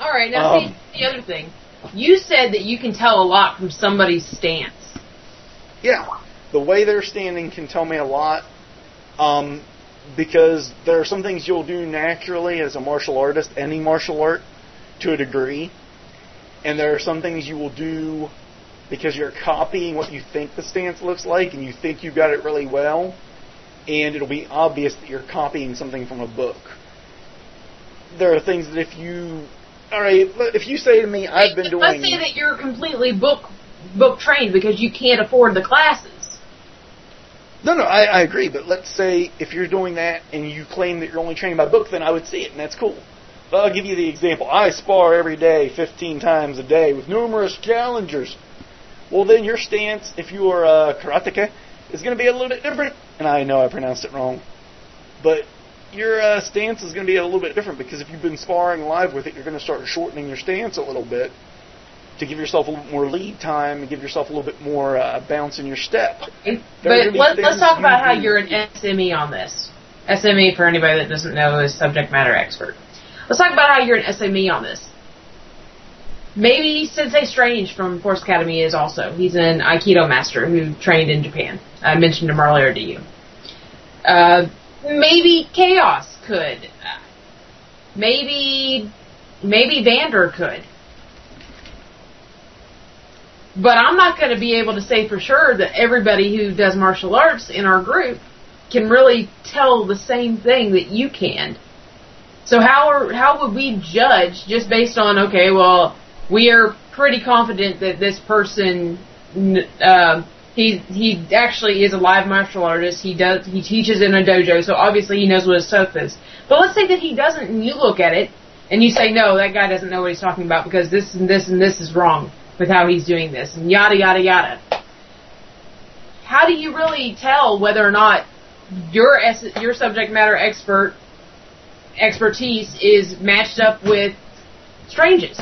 All right, now Um, see the other thing. You said that you can tell a lot from somebody's stance. Yeah, the way they're standing can tell me a lot. Um, because there are some things you'll do naturally as a martial artist, any martial art, to a degree, and there are some things you will do because you're copying what you think the stance looks like, and you think you got it really well, and it'll be obvious that you're copying something from a book. There are things that if you, all right, if you say to me, I've been doing. Let's say that you're completely book book trained because you can't afford the classes. No, no, I, I agree. But let's say if you're doing that and you claim that you're only training by book, then I would see it, and that's cool. But I'll give you the example. I spar every day, 15 times a day, with numerous challengers. Well, then your stance, if you are a karateka, is going to be a little bit different. And I know I pronounced it wrong. But your uh, stance is going to be a little bit different because if you've been sparring live with it, you're going to start shortening your stance a little bit to give yourself a little bit more lead time and give yourself a little bit more uh, bounce in your step. There But let, let's talk about how you're an SME on this. SME, for anybody that doesn't know, is subject matter expert. Let's talk about how you're an SME on this. Maybe Sensei Strange from Force Academy is also. He's an Aikido master who trained in Japan. I mentioned him earlier to you. Uh, maybe Chaos could. Maybe, maybe Vander could. But I'm not going to be able to say for sure that everybody who does martial arts in our group can really tell the same thing that you can. So how are how would we judge just based on okay, well, we are pretty confident that this person uh, he he actually is a live martial artist. He does he teaches in a dojo, so obviously he knows what his stuff is. But let's say that he doesn't, and you look at it and you say, no, that guy doesn't know what he's talking about because this and this and this is wrong with how he's doing this, and yada yada yada. How do you really tell whether or not your your subject matter expert expertise is matched up with strangers?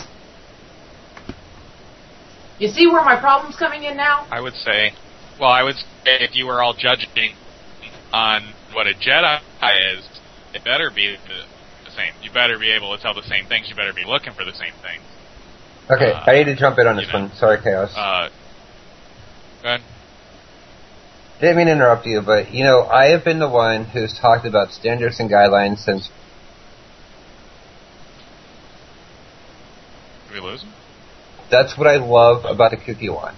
You see where my problem's coming in now? I would say, well, I would say if you were all judging on what a Jedi is, it better be the, the same. You better be able to tell the same things. You better be looking for the same things. Okay, Uh, I need to jump in on this know. one. Sorry, Chaos. Uh, go ahead. Didn't mean to interrupt you, but you know, I have been the one who's talked about standards and guidelines since Did we lose him? that's what I love about the Kukkiwon.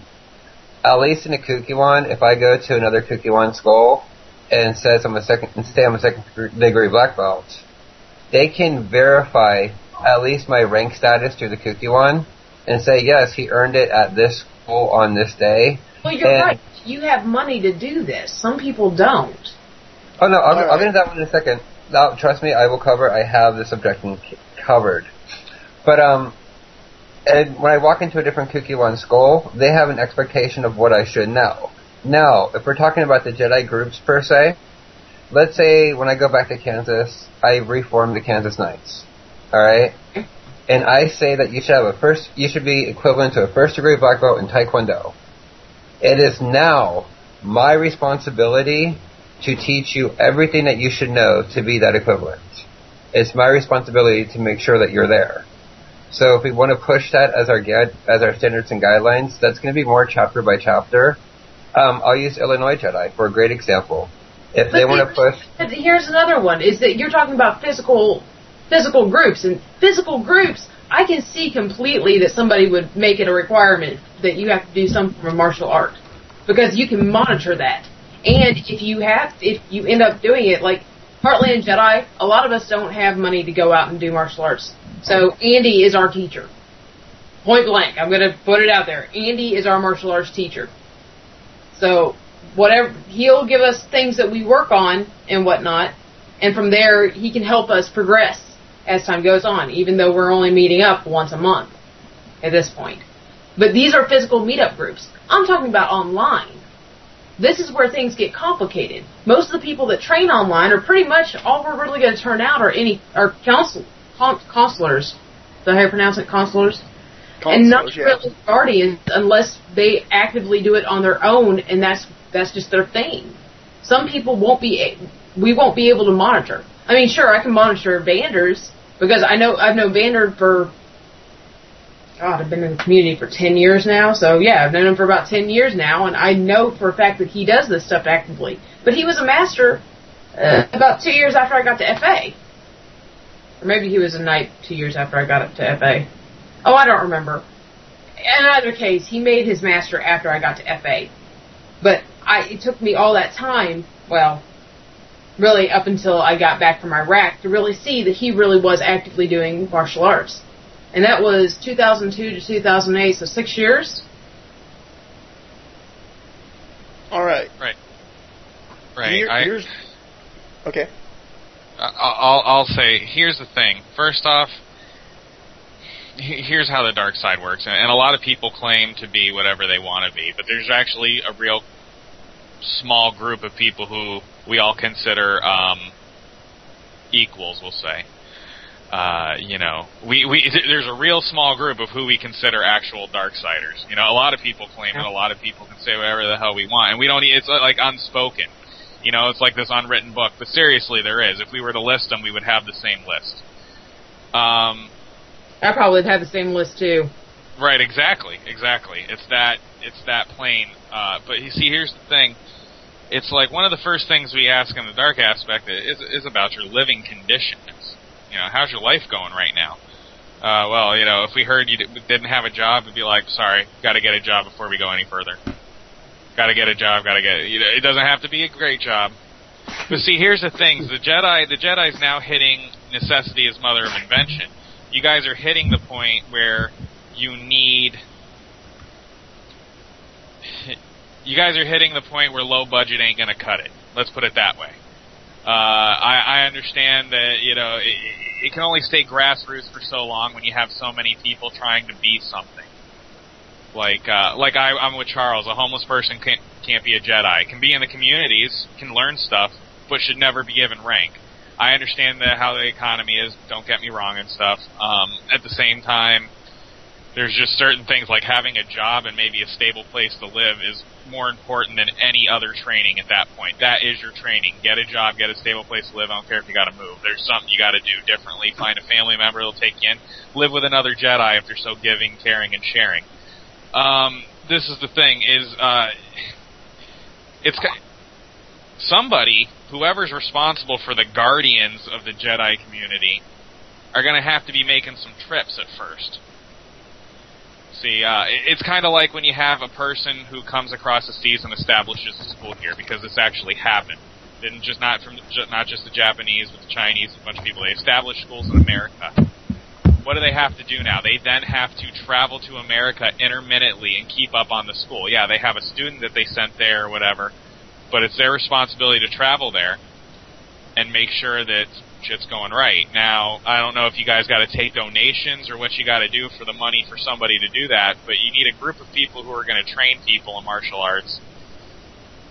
At least in a Kukkiwon, if I go to another Kukkiwon school and says I'm a second and say I'm a second degree black belt, they can verify at least my rank status through the Kukkiwon and say yes, he earned it at this school on this day. Well, you're And- right. You have money to do this. Some people don't. Oh no, I'll, All I'll right. get into that one in a second. Now, trust me, I will cover. I have this objection c- covered. But um, and when I walk into a different Kukkiwon school, they have an expectation of what I should know. Now, if we're talking about the Jedi groups per se, let's say when I go back to Kansas, I reform the Kansas Knights. All right, and I say that you should have a first, you should be equivalent to a first degree black belt in Taekwondo. It is now my responsibility to teach you everything that you should know to be that equivalent. It's my responsibility to make sure that you're there. So if we want to push that as our as our standards and guidelines, that's going to be more chapter by chapter. Um, I'll use Illinois Jedi for a great example. If they want to push, here's another one: is that you're talking about physical, physical groups and physical groups. I can see completely that somebody would make it a requirement that you have to do some form of martial art because you can monitor that. And if you have, if you end up doing it, like Heartland Jedi, a lot of us don't have money to go out and do martial arts. So Andy is our teacher. Point blank, I'm going to put it out there. Andy is our martial arts teacher. So whatever he'll give us things that we work on and whatnot, and from there he can help us progress as time goes on, even though we're only meeting up once a month at this point. But these are physical meetup groups. I'm talking about online. This is where things get complicated. Most of the people that train online are pretty much all we're really going to turn out are any are counsel counselors. Is that how you pronounce it? Counselors and not yeah. really guardians unless they actively do it on their own, and that's that's just their thing. Some people won't be we won't be able to monitor. I mean, sure, I can monitor Vanders because I know I've known Vander for God, I've been in the community for ten years now, so yeah, I've known him for about ten years now, and I know for a fact that he does this stuff actively. But he was a master uh, about two years after I got to FA, or maybe he was a knight two years after I got up to FA. Oh, I don't remember. In either case, he made his master after I got to FA. But I, it took me all that time, well, really up until I got back from Iraq to really see that he really was actively doing martial arts. And that was 2002 to 2008, so six years. All right. Right. Here- I, here's okay. I- I'll I'll say here's the thing. First off, here's how the dark side works, and, and a lot of people claim to be whatever they want to be, but there's actually a real small group of people who we all consider um, equals. We'll say. Uh, you know, we, we there's a real small group of who we consider actual darksiders. You know, a lot of people claim it, a lot of people can say whatever the hell we want, and we don't. e- It's like unspoken. You know, it's like this unwritten book. But seriously, there is. If we were to list them, we would have the same list. Um, I probably would have the same list too. right, exactly, exactly. It's that. It's that plain. Uh, but you see, here's the thing. It's like one of the first things we ask in the dark aspect is is about your living conditions. You know, how's your life going right now? Uh, well, you know, if we heard you didn't have a job, we'd be like, sorry, got to get a job before we go any further. Got to get a job. Got to get. You know, it doesn't have to be a great job. But see, here's the thing: the Jedi, the Jedi's now hitting necessity is mother of invention. You guys are hitting the point where you need. You guys are hitting the point where low budget ain't gonna cut it. Let's put it that way. Uh, I, I understand that you know it, it can only stay grassroots for so long when you have so many people trying to be something. Like uh, like I, I'm with Charles. A homeless person can't can't be a Jedi. Can be in the communities, can learn stuff, but should never be given rank. I understand that how the economy is. Don't get me wrong and stuff. Um, at the same time, there's just certain things like having a job and maybe a stable place to live is more important than any other training at that point. That is your training. Get a job, get a stable place to live. I don't care if you got to move. There's something you got to do differently. Find a family member that'll take you in. Live with another Jedi if they're so giving, caring, and sharing. Um, this is the thing: is uh, it's somebody, whoever's responsible for the guardians of the Jedi community, are going to have to be making some trips at first. See, uh, it- it's kind of like when you have a person who comes across the seas and establishes a school here, because this actually happened. Didn't just not from ju- not just the Japanese, but the Chinese, a bunch of people. They established schools in America. What do they have to do now? They then have to travel to America intermittently and keep up on the school. Yeah, they have a student that they sent there or whatever, but it's their responsibility to travel there and make sure that shit's going right. Now, I don't know if you guys got to take donations or what you got to do for the money for somebody to do that, but you need a group of people who are going to train people in martial arts.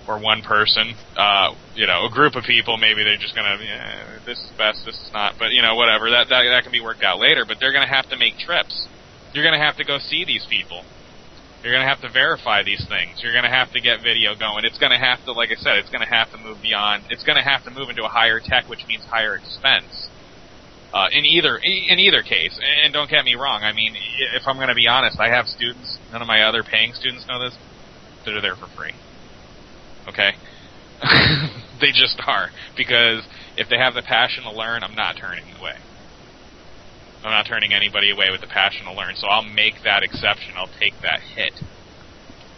Or one person, uh, you know, a group of people. Maybe they're just gonna, yeah, this is best, this is not. But you know, whatever. That that that can be worked out later. But they're gonna have to make trips. You're gonna have to go see these people. You're gonna have to verify these things. You're gonna have to get video going. It's gonna have to, like I said, it's gonna have to move beyond. It's gonna have to move into a higher tech, which means higher expense. Uh, in either in either case, and don't get me wrong. I mean, if I'm going to be honest, I have students. None of my other paying students know this. That are there for free. Okay, they just are because if they have the passion to learn, I'm not turning away. I'm not turning anybody away with the passion to learn. So I'll make that exception. I'll take that hit.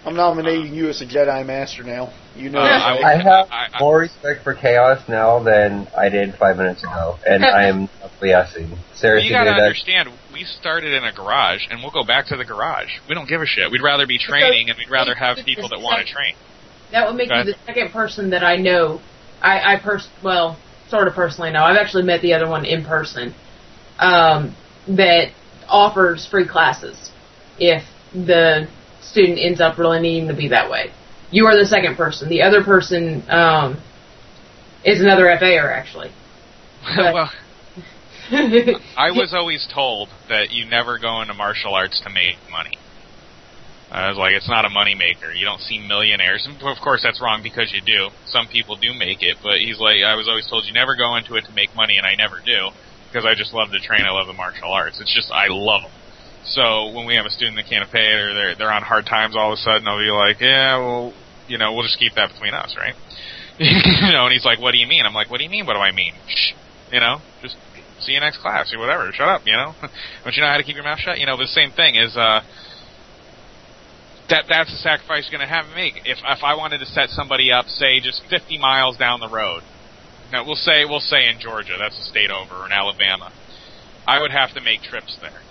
I'm nominating you as a Jedi Master now. You know. Uh, I- I have I- I- more respect for chaos now than I did five minutes ago, and I am acquiescing. Seriously, you gotta understand, we started in a garage, and we'll go back to the garage. We don't give a shit. We'd rather be training, and we'd rather have people that want to train. That would make you the second person that I know. I, I pers- well, sort of personally know. I've actually met the other one in person. Um, that offers free classes if the student ends up really needing to be that way. You are the second person. The other person um, is another FAer actually. Well, I was always told that you never go into martial arts to make money. I was like, it's not a money maker. You don't see millionaires. And of course, that's wrong because you do. Some people do make it, but he's like, I was always told you never go into it to make money, and I never do because I just love to train. I love the martial arts. It's just I love them. So when we have a student that can't pay or they're they're on hard times, all of a sudden I'll be like, yeah, well, you know, we'll just keep that between us, right? you know, and he's like, what do you mean? I'm like, what do you mean? What do I mean? Shh. You know, just see you next class or whatever. Shut up, you know. Don't you know how to keep your mouth shut? You know, the same thing is uh that that's the sacrifice you're going to have to make. If if I wanted to set somebody up, say just 50 miles down the road, now we'll say we'll say in Georgia, that's a state over, or in Alabama, I would have to make trips there.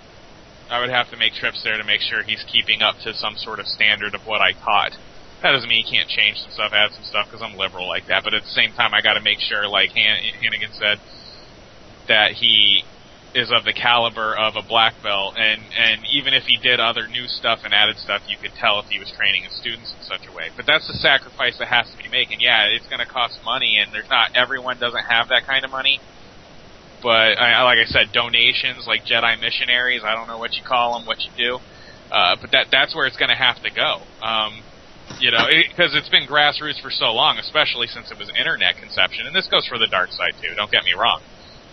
I would have to make trips there to make sure he's keeping up to some sort of standard of what I taught. That doesn't mean he can't change some stuff, add some stuff, because I'm liberal like that. But at the same time, I got to make sure, like Han- Hannigan said, that he is of the caliber of a black belt, and and even if he did other new stuff and added stuff, you could tell if he was training his students in such a way. But that's the sacrifice that has to be made. And yeah, it's going to cost money, and there's not everyone doesn't have that kind of money. But I, like I said, donations like Jedi missionaries, I don't know what you call them, what you do, uh, but that that's where it's going to have to go. Um, you know, because it, has been grassroots for so long, especially since it was internet conception, and this goes for the dark side too. Don't get me wrong.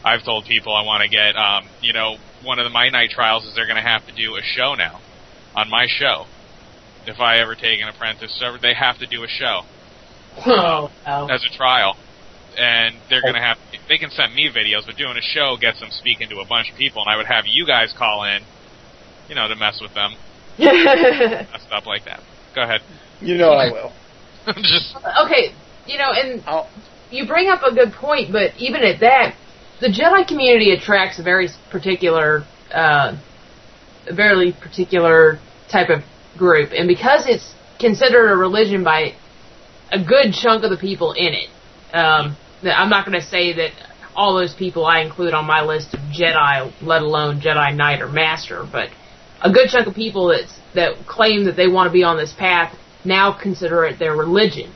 I've told people I want to get, um, you know, one of the my knight trials is they're going to have to do a show now on my show. If I ever take an apprentice, so they have to do a show Oh, wow. as a trial, and they're going to have. They can send me videos, but doing a show gets them speaking to a bunch of people, and I would have you guys call in, you know, to mess with them, stuff like that. Go ahead. You know I will. Just okay, you know, and I'll, you bring up a good point, but even at that, the Jedi community attracts a very particular, uh, a very particular type of group, and because it's considered a religion by a good chunk of the people in it, um, I'm not going to say that all those people I include on my list of Jedi, let alone Jedi Knight or Master, but a good chunk of people that that claim that they want to be on this path now consider it their religion.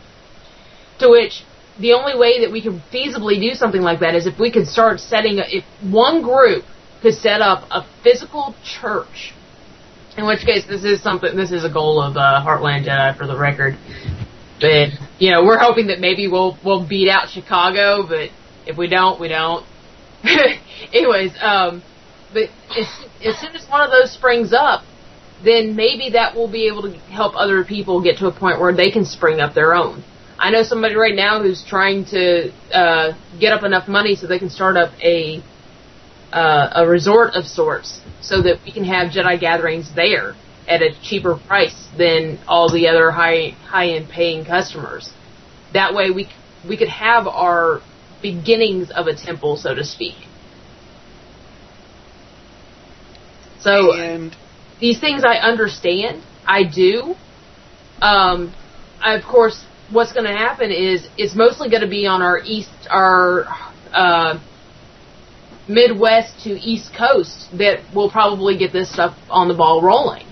To which the only way that we could feasibly do something like that is if we could start setting, a, if one group could set up a physical church, in which case this is something, this is a goal of uh, Heartland Jedi for the record. But, you know, we're hoping that maybe we'll, we'll beat out Chicago, but if we don't, we don't. Anyways, um, but as, as soon as one of those springs up, then maybe that will be able to help other people get to a point where they can spring up their own. I know somebody right now who's trying to uh, get up enough money so they can start up a uh, a resort of sorts, so that we can have Jedi gatherings there at a cheaper price than all the other high high end paying customers. That way, we we could have our beginnings of a temple, so to speak. So and these things I understand. I do. Um, I, of course, what's going to happen is it's mostly going to be on our east, our uh, Midwest to East Coast that will probably get this stuff on the ball rolling.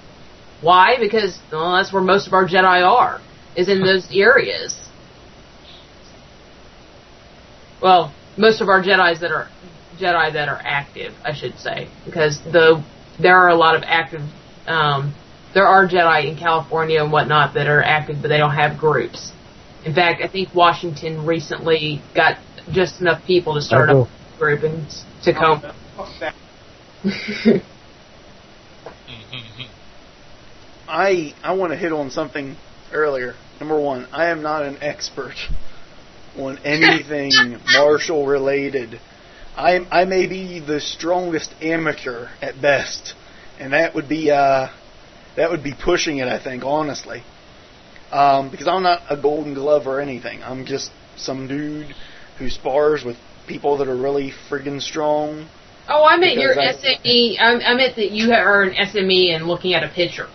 Why? Because well, that's where most of our Jedi are, is in those areas. Well, most of our Jedi's that are Jedi that are active, I should say, because the there are a lot of active. Um, there are Jedi in California and whatnot that are active, but they don't have groups. In fact, I think Washington recently got just enough people to start Oh, up a group in Tacoma. I I want to hit on something earlier. number one, I am not an expert on anything martial related. I I may be the strongest amateur at best, and that would be uh that would be pushing it. I think honestly, um, because I'm not a Golden Glove or anything. I'm just some dude who spars with people that are really friggin' strong. Oh, I meant your I- SME. I, I meant that you are an SME and looking at a picture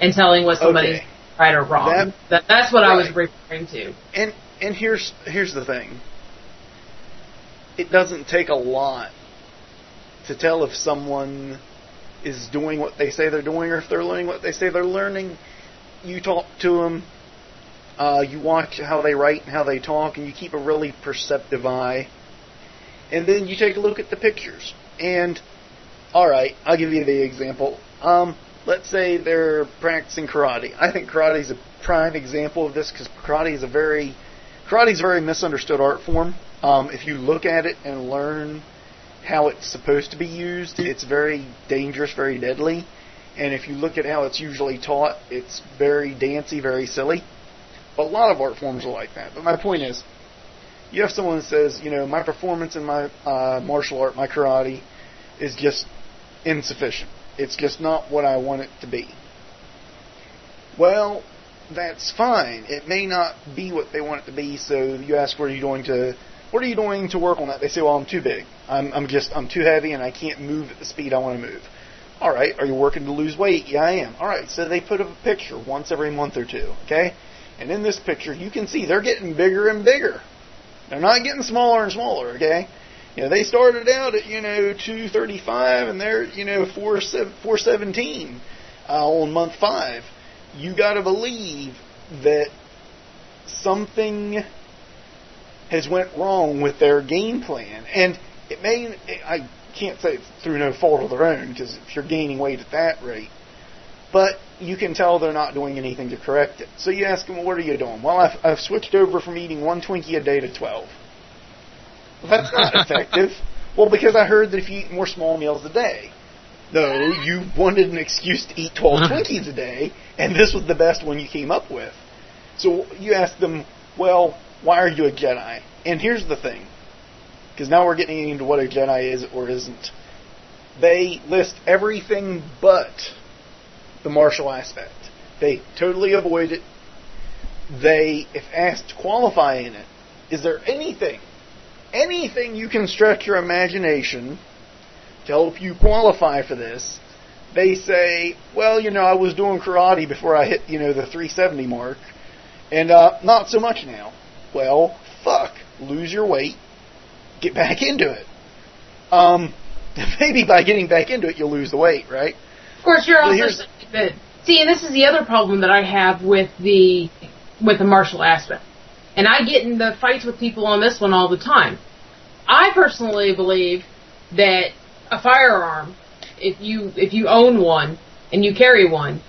and telling what somebody's Okay. right or wrong. That- That, that's what I was referring to. And and here's here's the thing. It doesn't take a lot to tell if someone is doing what they say they're doing or if they're learning what they say they're learning. You talk to them, uh, you watch how they write and how they talk, and you keep a really perceptive eye. And then you take a look at the pictures. And all right, I'll give you the example. Um, let's say they're practicing karate. I think karate is a prime example of this because karate is a very karate is a very misunderstood art form. Um, if you look at it and learn how it's supposed to be used, it's very dangerous, very deadly. And if you look at how it's usually taught, it's very dancey, very silly. But a lot of art forms are like that. But my point is, you have someone that says, you know, my performance in my uh, martial art, my karate, is just insufficient. It's just not what I want it to be. Well, that's fine. It may not be what they want it to be. So you ask, what are you doing to, what are you doing to work on that? They say, well, I'm too big. I'm, I'm just, I'm too heavy, and I can't move at the speed I want to move. All right. Are you working to lose weight? Yeah, I am. All right. So they put up a picture once every month or two. Okay. And in this picture, you can see they're getting bigger and bigger. They're not getting smaller and smaller. Okay. You know, they started out at you know 235, and they're you know 4 417 uh, on month five. You got to believe that something has went wrong with their game plan, and it may. I can't say it's through no fault of their own because if you're gaining weight at that rate, but you can tell they're not doing anything to correct it. So you ask them, well, what are you doing? Well, I've, I've switched over from eating one Twinkie a day to 12. Well, that's not effective. Well, because I heard that if you eat more small meals a day, though you wanted an excuse to eat 12 Twinkies a day, and this was the best one you came up with. So you ask them, well, why are you a Jedi? And here's the thing, because now we're getting into what a Jedi is or isn't. They list everything but the martial aspect. They totally avoid it. They, if asked to qualify in it, is there anything, anything you can stretch your imagination to help you qualify for this? They say, well, you know, I was doing karate before I hit, you know, the 370 mark, and uh, not so much now. Well, fuck, lose your weight, get back into it. Um, maybe by getting back into it, you'll lose the weight, right? Of course, you're also here's- See, and this is the other problem that I have with the with the martial aspect, and I get in the fights with people on this one all the time. I personally believe that a firearm, if you if you own one and you carry one,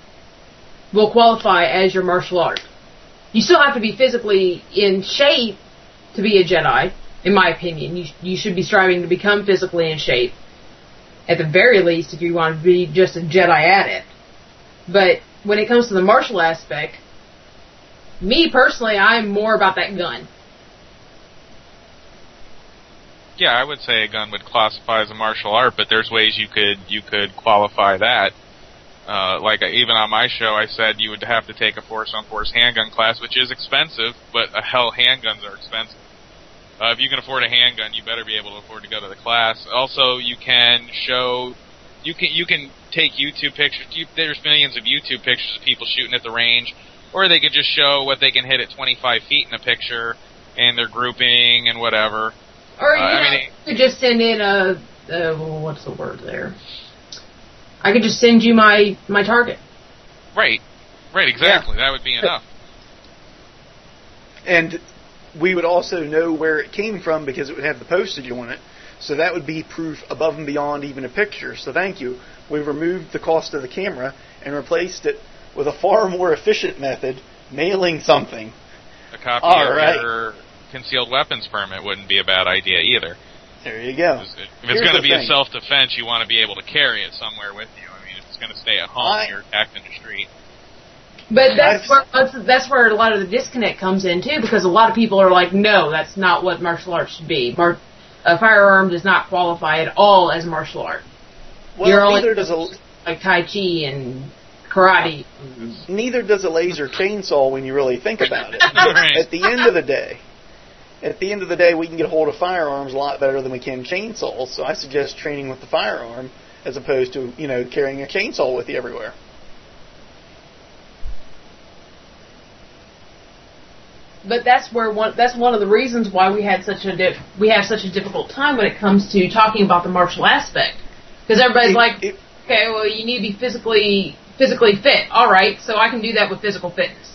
will qualify as your martial art. You still have to be physically in shape to be a Jedi, in my opinion. You you should be striving to become physically in shape at the very least if you want to be just a Jedi at it. But when it comes to the martial aspect, me personally, I'm more about that gun. Yeah, I would say a gun would classify as a martial art, but there's ways you could you could qualify that. Uh, like even on my show, I said you would have to take a force on force handgun class, which is expensive, but uh, hell, handguns are expensive. Uh, if you can afford a handgun, you better be able to afford to go to the class. Also, you can show, you can you can take YouTube pictures. You, there's millions of YouTube pictures of people shooting at the range, or they could just show what they can hit at 25 feet in a picture, and their grouping and whatever. Or Uh, you I mean, you could just send in a, uh, what's the word there? I could just send you my my target. Right, right, exactly. That would be enough. And we would also know where it came from because it would have the postage on it. So that would be proof above and beyond even a picture. So thank you. We removed the cost of the camera and replaced it with a far more efficient method, mailing something. A copy All of right. your concealed weapons permit wouldn't be a bad idea either. There you go. If it's going to be a self-defense, you want to be able to carry it somewhere with you. I mean, if it's going to stay at home, I- you're attacked in the street. But that's I've- where that's, that's where a lot of the disconnect comes in too, because a lot of people are like, no, that's not what martial arts should be. Mar- a firearm does not qualify at all as martial art. Well, You're only- neither does a Like Tai Chi and karate. neither does a laser chainsaw when you really think about it. Right. At the end of the day, at the end of the day, we can get a hold of firearms a lot better than we can chainsaws. So I suggest training with the firearm as opposed to you know carrying a chainsaw with you everywhere. But that's where one that's one of the reasons why we had such a di- we have such a difficult time when it comes to talking about the martial aspect. Because everybody's It- like, it- okay, well, you need to be physically physically fit. All right, so I can do that with physical fitness.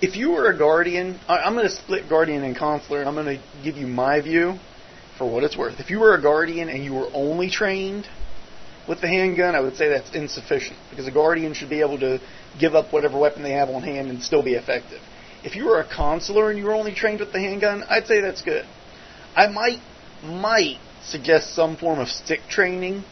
if you were a guardian, I, I'm going to split guardian and consular, and I'm going to give you my view for what it's worth. If you were a guardian and you were only trained with the handgun, I would say that's insufficient because a guardian should be able to give up whatever weapon they have on hand and still be effective. If you were a consular and you were only trained with the handgun, I'd say that's good. I might might suggest some form of stick training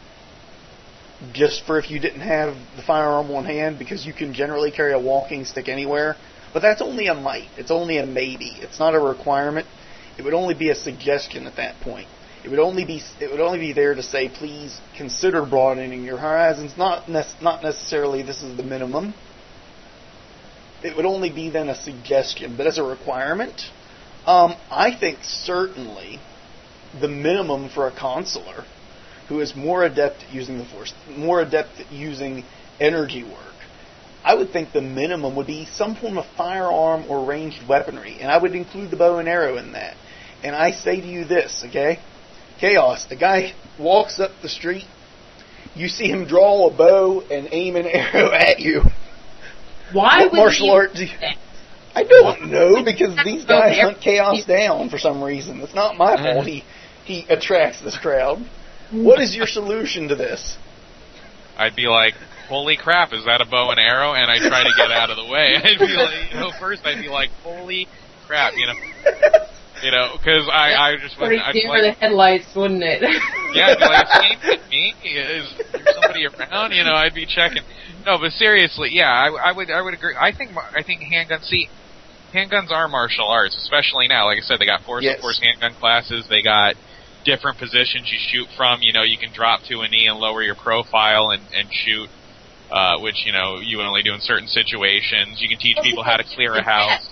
just for if you didn't have the firearm on hand because you can generally carry a walking stick anywhere. But that's only a might. It's only a maybe. It's not a requirement. It would only be a suggestion at that point. It would only be it would only be there to say please consider broadening your horizons. Not nec- not necessarily this is the minimum. It would only be then a suggestion, but as a requirement, um, I think certainly the minimum for a consular who is more adept at using the force, more adept at using energy work. I would think the minimum would be some form of firearm or ranged weaponry, and I would include the bow and arrow in that. And I say to you this, okay? Chaos, the guy walks up the street, you see him draw a bow and aim an arrow at you. Why what would martial he art do you, I don't know because these guys hunt chaos down for some reason. It's not my fault. Uh-huh. He he attracts this crowd. What is your solution to this? I'd be like, "Holy crap, is that a bow and arrow?" And I try to get out of the way. I'd be like, you know, first I'd be like, "Holy crap," you know, you know, because I I just pretty wouldn't. I'd dim like, for the headlights, wouldn't it? Yeah, I'd be like, is he me? Is there somebody around? You know, I'd be checking. No, but seriously, yeah, I, I would, I would agree. I think, mar- I think handguns. See, handguns are martial arts, especially now. Like I said, they got force Yes. to force handgun classes. They got different positions you shoot from. You know, you can drop to a knee and lower your profile and and shoot. Uh, which you know you only do in certain situations. You can teach people how to clear a house.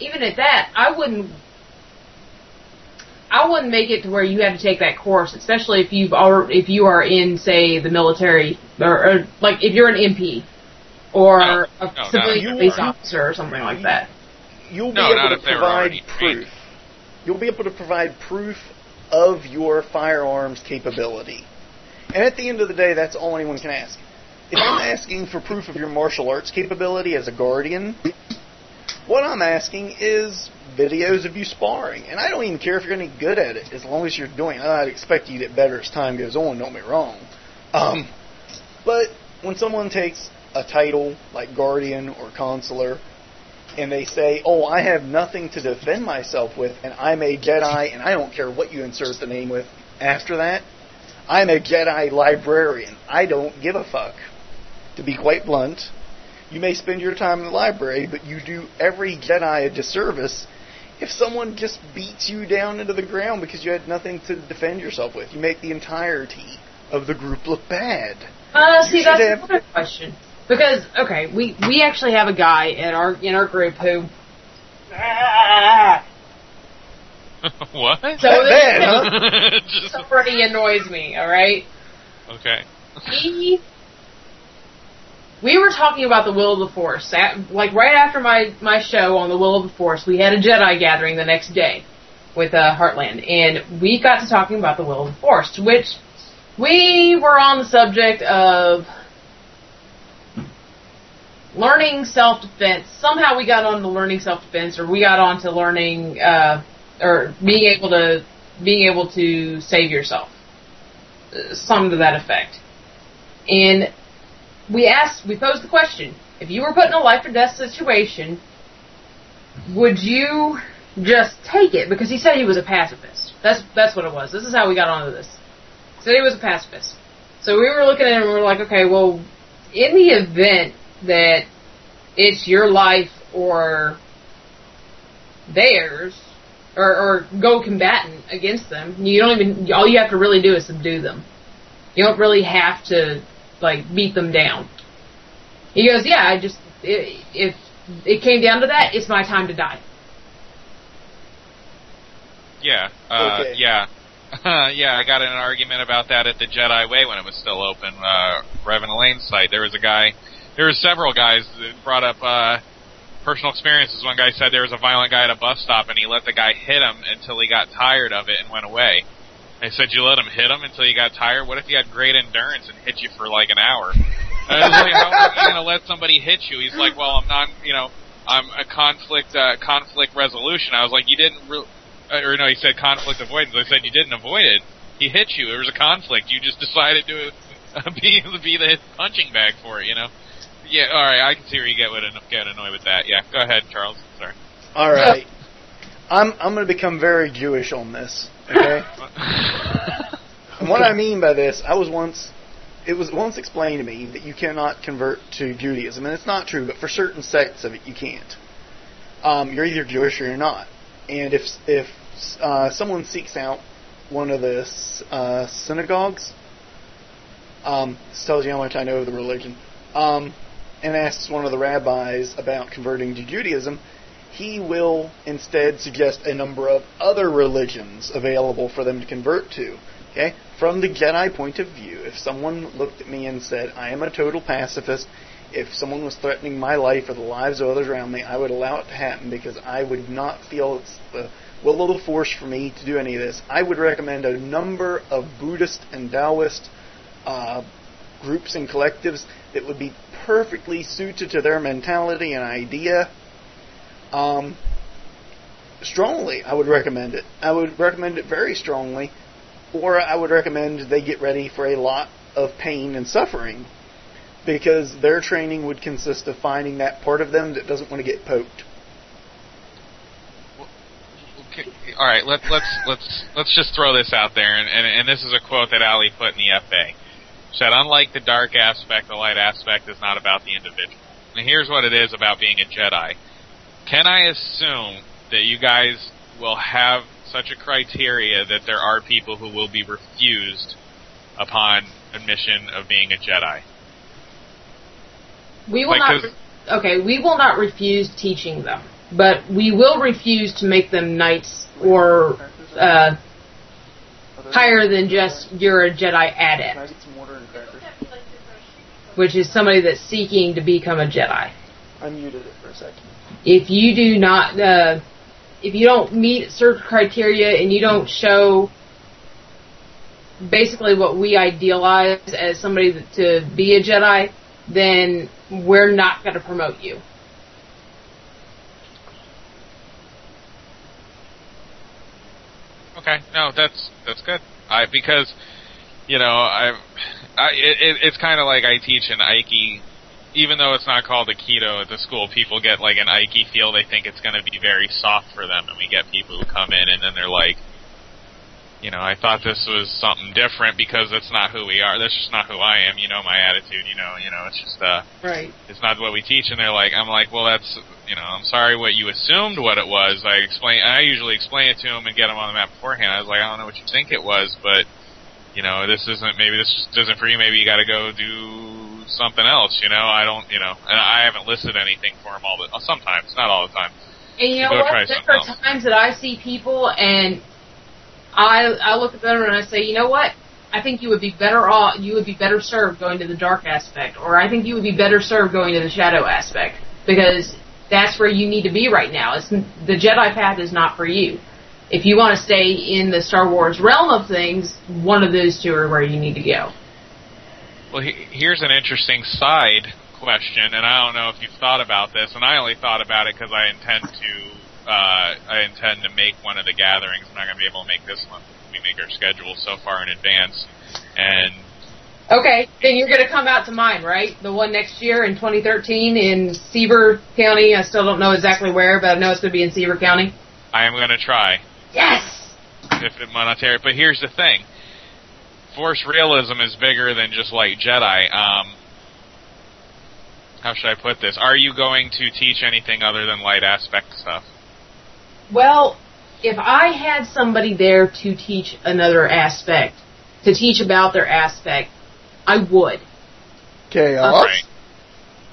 Even at that, I wouldn't. I wouldn't make it to where you have to take that course, especially if you've already, if you are in, say, the military, or, or like if you're an MP or No, a no, civilian police you- officer or something like that. You'll No, be not able to provide already trained. proof. You'll be able to provide proof of your firearms capability. And at the end of the day, that's all anyone can ask. If I'm asking for proof of your martial arts capability as a guardian, what I'm asking is videos of you sparring. And I don't even care if you're any good at it, as long as you're doing it. I'd expect you to get better as time goes on, don't me wrong. Um, but when someone takes a title like Guardian or Consular, and they say, "Oh, I have nothing to defend myself with, and I'm a Jedi, and I don't care what you insert the name with after that. I'm a Jedi librarian. I don't give a fuck." To be quite blunt, you may spend your time in the library, but you do every Jedi a disservice if someone just beats you down into the ground because you had nothing to defend yourself with. You make the entirety of the group look bad. Uh, You see, that's have- another question. Because okay, we we actually have a guy in our in our group who. what? So That this bad, huh? Just- annoys me. All right. okay. he we were talking about the will of the force. At, like right after my my show on the will of the force we had a jedi gathering the next day with uh, heartland. And we got to talking about the will of the force which we were on the subject of learning self-defense. Somehow we got on to learning self-defense or we got on to learning uh, or being able to being able to save yourself. Uh, some to that effect. And we asked, we posed the question: if you were put in a life or death situation, would you just take it? Because he said he was a pacifist. That's that's what it was. This is how we got onto this. He said he was a pacifist. So we were looking at him and we were like, okay, well, in the event that it's your life or theirs, or, or go combatant against them. You don't even. All you have to really do is subdue them. You don't really have to like beat them down. He goes, yeah, I just if it came down to that, it's my time to die. Yeah, uh, Okay. yeah, yeah. I got in an argument about that at the Jedi Way when it was still open. Uh, Revan Elaine's site. There was a guy. There were several guys that brought up uh, personal experiences. One guy said there was a violent guy at a bus stop, and he let the guy hit him until he got tired of it and went away. They said you let him hit him until you got tired. What if he had great endurance and hit you for like an hour? And I was like, how are you gonna let somebody hit you? He's like, well, I'm not, you know, I'm a conflict uh, conflict resolution. I was like, you didn't, re- uh, or no, he said conflict avoidance. I said you didn't avoid it. He hit you. There was a conflict. You just decided to uh, be be the punching bag for it. You know. Yeah. All right. I can see where you get would get annoyed with that. Yeah. Go ahead, Charles. Sorry. All right. I'm I'm going to become very Jewish on this. Okay. And what I mean by this, I was once, it was once explained to me that you cannot convert to Judaism, and it's not true, but for certain sects of it, you can't. Um, you're either Jewish or you're not. And if if uh, someone seeks out one of the uh, synagogues, um, this tells you how much I know of the religion, um, and asks one of the rabbis about converting to Judaism, he will instead suggest a number of other religions available for them to convert to. Okay? From the Jedi point of view, if someone looked at me and said, I am a total pacifist, if someone was threatening my life or the lives of others around me, I would allow it to happen because I would not feel it's the will of the force for me to do any of this. I would recommend a number of Buddhist and Taoist uh, groups and collectives that would be perfectly suited to their mentality and idea. Um, strongly, I would recommend it. I would recommend it very strongly, or I would recommend they get ready for a lot of pain and suffering because their training would consist of finding that part of them that doesn't want to get poked. Okay, all right, let's let's let's let's just throw this out there, and, and and this is a quote that Ali put in the FA. Said, "Unlike the dark aspect, the light aspect is not about the individual." And here's what it is about being a Jedi. Can I assume that you guys will have such a criteria that there are people who will be refused upon admission of being a Jedi? We will Like, not. 'cause- okay, we will not refuse teaching them, but we will refuse to make them knights or uh, higher than just you're a Jedi adept, which is somebody that's seeking to become a Jedi. I muted it for a second. If you do not, uh, if you don't meet certain criteria and you don't show basically what we idealize as somebody to be a Jedi, then we're not going to promote you. Okay, no, that's that's good. I because you know I, I it, it, it's kind of like I teach an Ike, even though it's not called Aikido at the school. People get like an Ike feel. They think it's going to be very soft for them, and we get people who come in and then they're like, you know, I thought this was something different because that's not who we are. That's just not who I am. You know, my attitude. You know, you know, it's just uh, Right. it's not what we teach and they're like i'm like well that's you know i'm sorry what you assumed what it was i explain i usually explain it to them and get them on the map beforehand i was like i don't know what you think it was but you know this isn't maybe this just isn't for you maybe you got to go do something else you know i don't you know and i haven't listed anything for them all the uh, sometimes not all the time And you know what? There are else. times that I see people and I I look at them and I say, you know what? I think you would be better off. You would be better served going to the dark aspect, or I think you would be better served going to the shadow aspect because that's where you need to be right now. It's the Jedi path is not for you. If you want to stay in the Star Wars realm of things, one of those two are where you need to go. Well, he, here's an interesting side question, and I don't know if you've thought about this, and I only thought about it because I intend to, uh, I intend to make one of the gatherings. I'm not going to be able to make this one. We make our schedule so far in advance, and Okay, then you're going to come out to mine, right? The one next year in 2013 in Seaver County. I still don't know exactly where, but I know it's going to be in Seaver County. I am going to try Yes. if it monetary. But here's the thing: Force realism is bigger than just like Jedi. Um, how should I put this? Are you going to teach anything other than light aspect stuff? Well, if I had somebody there to teach another aspect, to teach about their aspect, I would. Chaos. Right.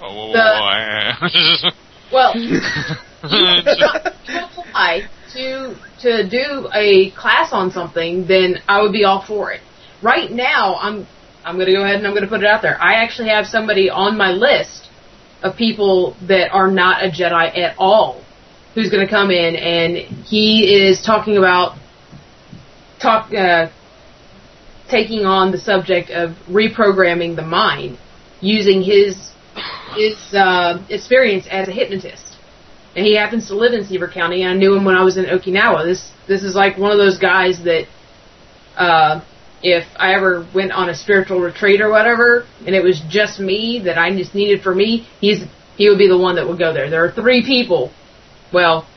Oh, The- Well, you don't apply to to do a class on something, then I would be all for it. Right now, I'm I'm going to go ahead and I'm going to put it out there. I actually have somebody on my list of people that are not a Jedi at all who's going to come in, and he is talking about talk uh, taking on the subject of reprogramming the mind using his his uh, experience as a hypnotist. And he happens to live in Seaver County, and I knew him when I was in Okinawa. This this is like one of those guys that, uh, if I ever went on a spiritual retreat or whatever, and it was just me that I just needed for me, he's he would be the one that would go there. There are three people. Well,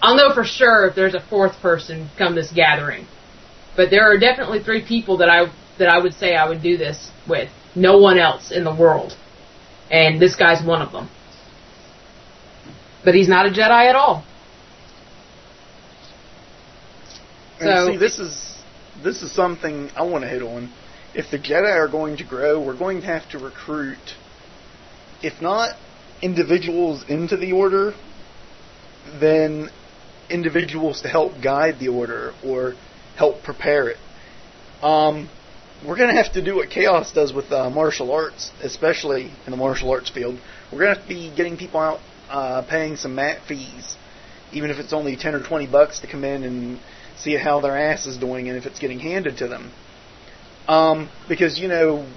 I'll know for sure if there's a fourth person come this gathering, but there are definitely three people that I that I would say I would do this with. No one else in the world, and this guy's one of them. But he's not a Jedi at all. And So- see, this is this is something I want to hit on. If the Jedi are going to grow, we're going to have to recruit, if not individuals into the Order, then individuals to help guide the Order or help prepare it. Um, we're going to have to do what Chaos does with uh, martial arts, especially in the martial arts field. We're going to have to be getting people out uh, paying some mat fees, even if it's only 10 or 20 bucks to come in and see how their ass is doing and if it's getting handed to them. Um, because, you know,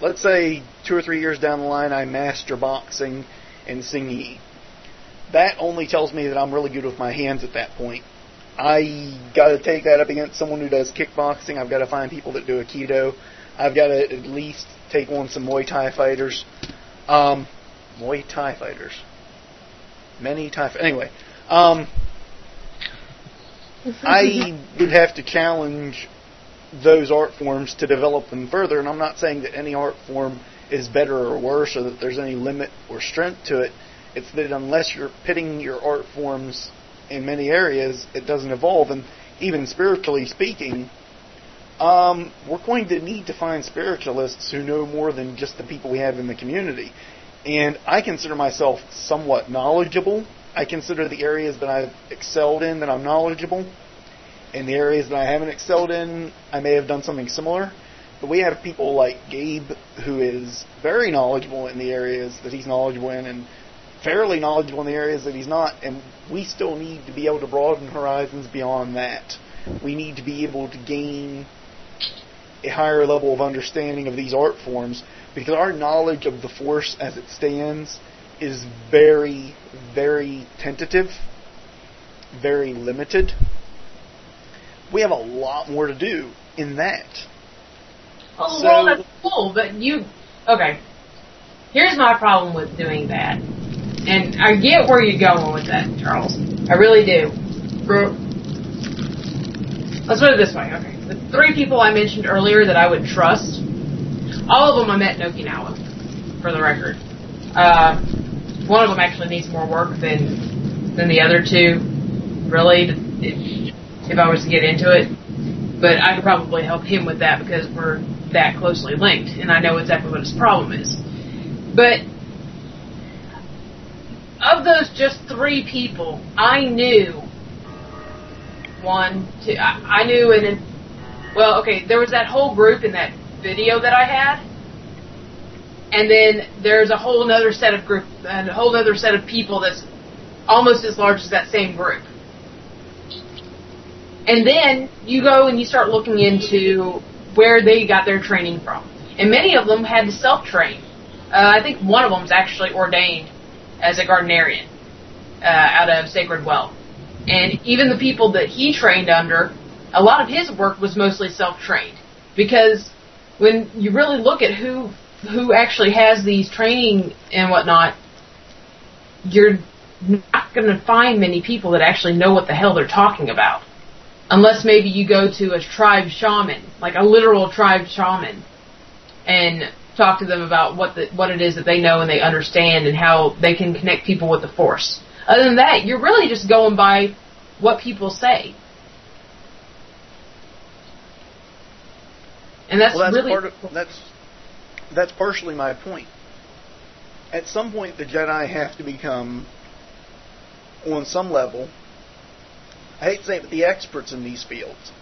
let's say two or three years down the line I master boxing and singing. That only tells me that I'm really good with my hands at that point. I got to take that up against someone who does kickboxing. I've got to find people that do Aikido. I've got to at least take on some Muay Thai fighters. Um, Muay Thai fighters. Many Thai. Anyway, um, I would have to challenge those art forms to develop them further. And I'm not saying that any art form is better or worse, or that there's any limit or strength to it. It's that unless you're pitting your art forms in many areas, it doesn't evolve. And even spiritually speaking, um, we're going to need to find spiritualists who know more than just the people we have in the community. And I consider myself somewhat knowledgeable. I consider the areas that I've excelled in that I'm knowledgeable. In the areas that I haven't excelled in, I may have done something similar. But we have people like Gabe, who is very knowledgeable in the areas that he's knowledgeable in, and fairly knowledgeable in the areas that he's not. And we still need to be able to broaden horizons beyond that. We need to be able to gain a higher level of understanding of these art forms because our knowledge of the Force as it stands is very, very tentative, very limited. We have a lot more to do in that. Oh, So- well, that's cool, but you. Okay. Here's my problem with doing that. And I get where you're going with that, Charles. I really do. Let's put it this way, okay. The three people I mentioned earlier that I would trust, all of them I met in Okinawa, for the record. Uh, one of them actually needs more work than than the other two, really, if, if I was to get into it but I could probably help him with that because we're that closely linked, and I know exactly what his problem is. But of those just three people, I knew one, two, I, I knew, and well, okay, there was that whole group in that video that I had, and then there's a whole other set of group, and a whole other set of people that's almost as large as that same group. And then you go and you start looking into where they got their training from. And many of them had to self train. Uh, I think one of them is actually ordained as a Gardnerian uh, out of Sacred Well. And even the people that he trained under, a lot of his work was mostly self trained. Because when you really look at who who actually has these training and whatnot, you're not going to find many people that actually know what the hell they're talking about unless maybe you go to a tribe shaman, like a literal tribe shaman, and talk to them about what the, what it is that they know and they understand and how they can connect people with the Force. Other than that, you're really just going by what people say. And that's, well, that's really part of, that's that's partially my point. At some point, the Jedi have to become, on some level, I hate to say it, but the experts in these fields.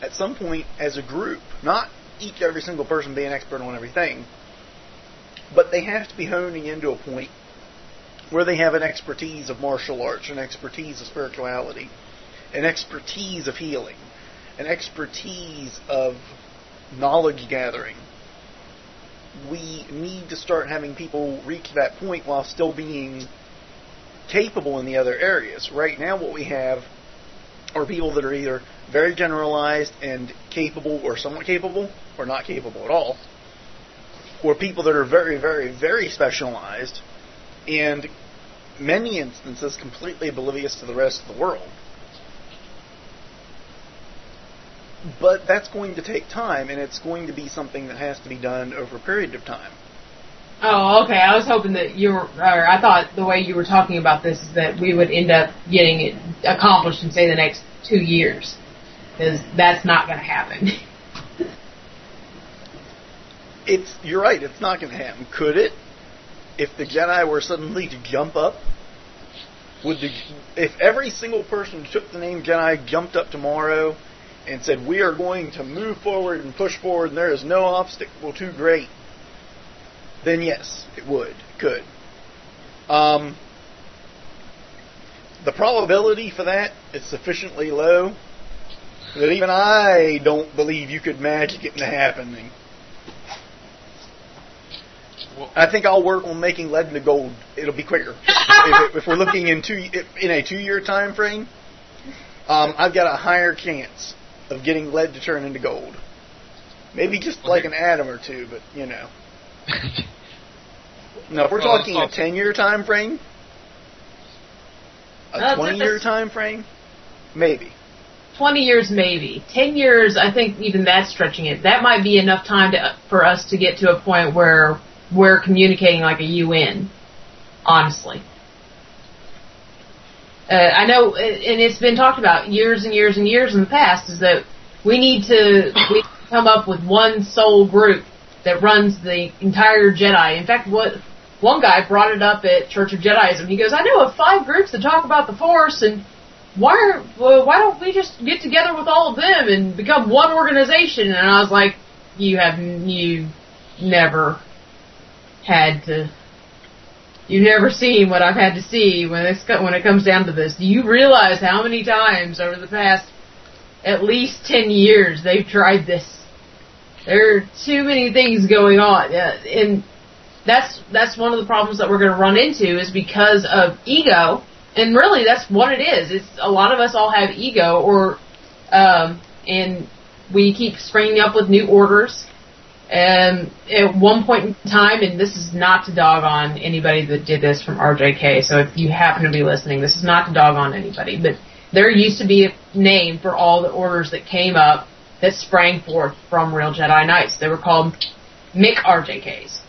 At some point, as a group, not each every single person be an expert on everything, but they have to be honing into a point where they have an expertise of martial arts, an expertise of spirituality, an expertise of healing, an expertise of knowledge gathering. We need to start having people reach that point while still being capable in the other areas. Right now, what we have are people that are either very generalized and capable or somewhat capable or not capable at all, or people that are very, very, very specialized and many instances completely oblivious to the rest of the world. But that's going to take time, and it's going to be something that has to be done over a period of time. Oh, okay. I was hoping that you were, or I thought the way you were talking about this is that we would end up getting it accomplished in, say, the next two years. Because that's not going to happen. it's, you're right, it's not going to happen. Could it? If the Jedi were suddenly to jump up, would the, if every single person who took the name Jedi jumped up tomorrow and said, we are going to move forward and push forward and there is no obstacle too great, then yes, it would, could. Um, the probability for that is sufficiently low that even I don't believe you could magic it into happening. Well, I think I'll work on making lead into gold. It'll be quicker if, if, we're looking in two in a two-year time frame. Um, I've got a higher chance of getting lead to turn into gold. Maybe just well, like an atom or two, but you know. no, if we're well, talking a ten-year time frame, a twenty-year time frame, maybe. 20 years maybe. 10 years, I think even that's stretching it. That might be enough time to, for us to get to a point where we're communicating like a UN, honestly. Uh, I know, and it's been talked about years and years and years in the past, is that we need to we come up with one sole group that runs the entire Jedi. In fact, what one guy brought it up at Church of Jediism. He goes, "I know of five groups that talk about the Force, and why are, well, why don't we just get together with all of them and become one organization?" And I was like, "You have you never had to You've never seen what I've had to see when it's when it comes down to this. Do you realize how many times over the past at least ten years they've tried this? There are too many things going on, and that's that's one of the problems that we're going to run into is because of ego, and really that's what it is. It's a lot of us all have ego, or um, and we keep springing up with new orders and at one point in time, and this is not to dog on anybody that did this from RJK, so if you happen to be listening, this is not to dog on anybody, but there used to be a name for all the orders that came up that sprang forth from Real Jedi Knights. They were called Mick RJKs.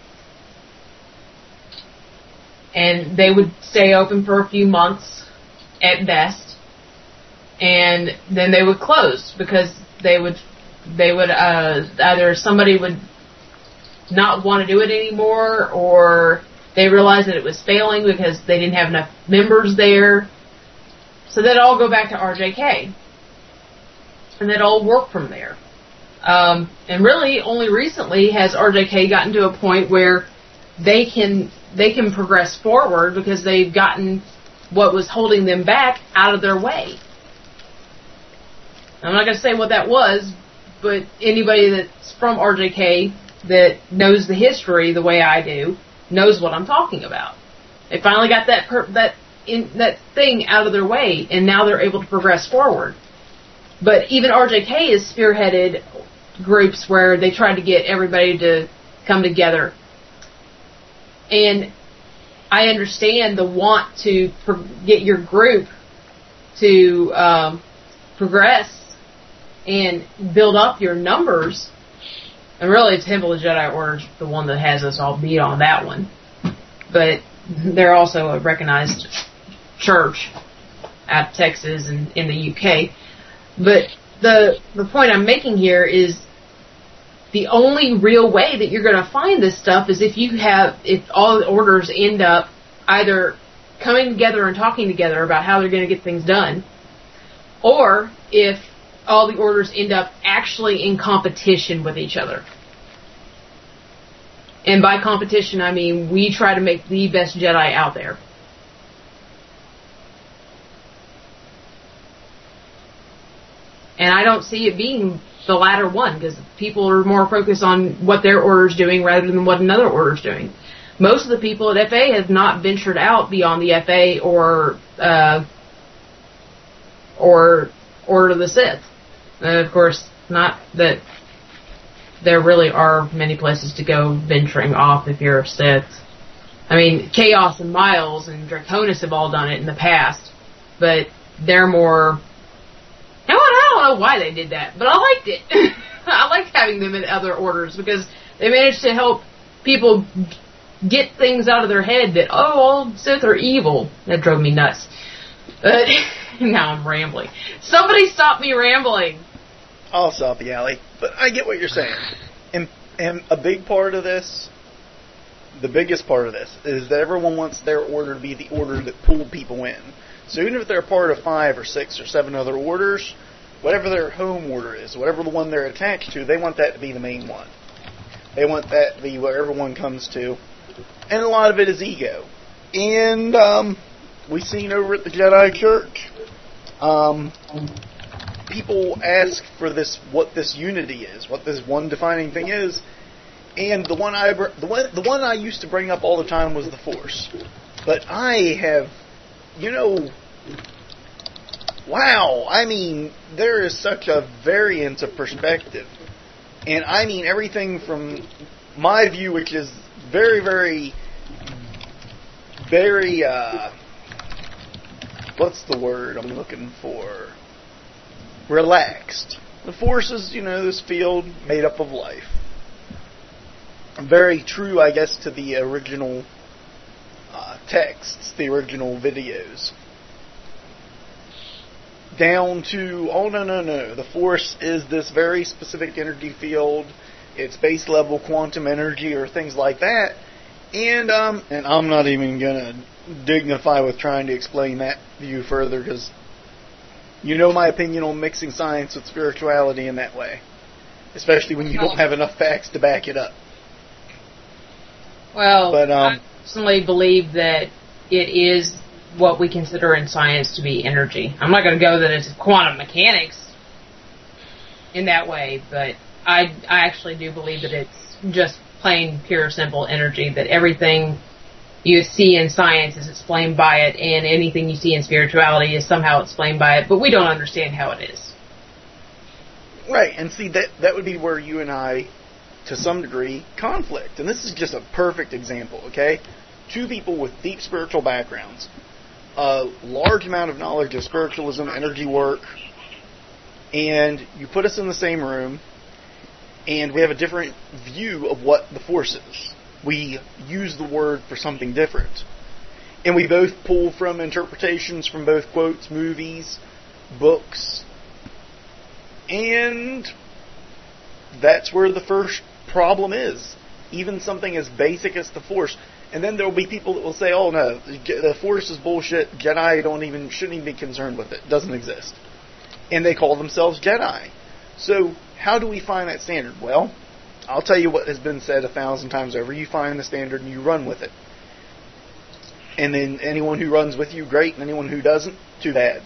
And they would stay open for a few months at best, and then they would close because they would they would uh, either somebody would not want to do it anymore, or they realized that it was failing because they didn't have enough members there. So they'd all go back to RJK, and they'd all work from there. Um, and really, only recently has RJK gotten to a point where they can they can progress forward because they've gotten what was holding them back out of their way. I'm not going to say what that was, but anybody that's from RJK that knows the history the way I do knows what I'm talking about. They finally got that per- that in that thing out of their way, and now they're able to progress forward. But even RJK has spearheaded groups where they try to get everybody to come together. And I understand the want to pro- get your group to um, progress and build up your numbers. And really, Temple of Jedi Order is the one that has us all beat on that one. But they're also a recognized church at Texas and in the UK. But the the point I'm making here is the only real way that you're going to find this stuff is if you have if all the orders end up either coming together and talking together about how they're going to get things done, or if all the orders end up actually in competition with each other. And by competition, I mean we try to make the best Jedi out there. And I don't see it being the latter one because people are more focused on what their order's doing rather than what another order's doing. Most of the people at FA have not ventured out beyond the FA or uh, or Order of the Sith. And of course, not that there really are many places to go venturing off if you're a Sith. I mean, Chaos and Miles and Draconis have all done it in the past, but they're more. What? I don't know why they did that, but I liked it. I liked having them in other orders because they managed to help people get things out of their head that oh, all Sith are evil. That drove me nuts. But now I'm rambling. Somebody stop me rambling. I'll stop you, Allie. But I get what you're saying. And, and a big part of this, the biggest part of this, is that everyone wants their order to be the order that pulled people in. So even if they're part of five or six or seven other orders, whatever their home order is, whatever the one they're attached to, they want that to be the main one. They want that to be where everyone comes to. And a lot of it is ego. And um, we've seen over at the Jedi Church, um, people ask for this, what this unity is, what this one defining thing is, and the one I the one the one I used to bring up all the time was the Force, but I have, you know, wow, I mean, there is such a variance of perspective, and I mean everything from my view, which is very very very uh, what's the word I'm looking for? Relaxed. The force is, you know, this field made up of life. Very true, I guess, to the original uh, texts, the original videos. Down to, oh no, no, no, the force is this very specific energy field. It's base level quantum energy or things like that. And um, and I'm not even gonna dignify with trying to explain that view further because you know my opinion on mixing science with spirituality in that way, especially when you don't have enough facts to back it up. Well, But, um, I personally believe that it is what we consider in science to be energy. I'm not going to go that it's quantum mechanics in that way, but I I actually do believe that it's just plain pure simple energy. That everything you see in science is explained by it, and anything you see in spirituality is somehow explained by it, but we don't understand how it is. Right, and see that that would be where you and I, to some degree, conflict. And this is just a perfect example. Okay, two people with deep spiritual backgrounds, a large amount of knowledge of spiritualism, energy work, and you put us in the same room, and we have a different view of what the force is. We use the word for something different. And we both pull from interpretations from both quotes, movies, books, and that's where the first problem is. Even something as basic as the Force. And then there will be people that will say, "Oh no, the Force is bullshit. Jedi don't even shouldn't even be concerned with it. Doesn't exist." And they call themselves Jedi. So how do we find that standard? Well, I'll tell you what has been said a thousand times over. You find the standard and you run with it. And then anyone who runs with you, great. And anyone who doesn't, too bad.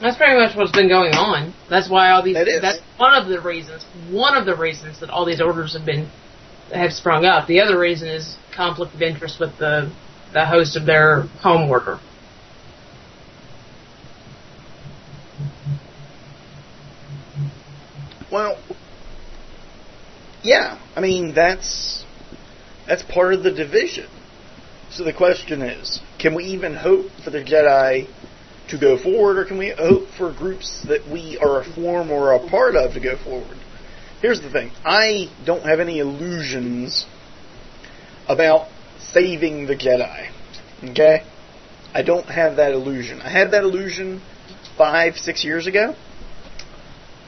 That's pretty much what's been going on. That's why all these. That is. That's one of the reasons. One of the reasons that all these orders have been have sprung up. The other reason is conflict of interest with the the host of their home order. Well, yeah, I mean that's that's part of the division. So the question is, can we even hope for the Jedi to go forward, or can we hope for groups that we are a form or a part of to go forward? here's the thing. I don't have any illusions about saving the Jedi. Okay? I don't have that illusion. I had that illusion five, six years ago.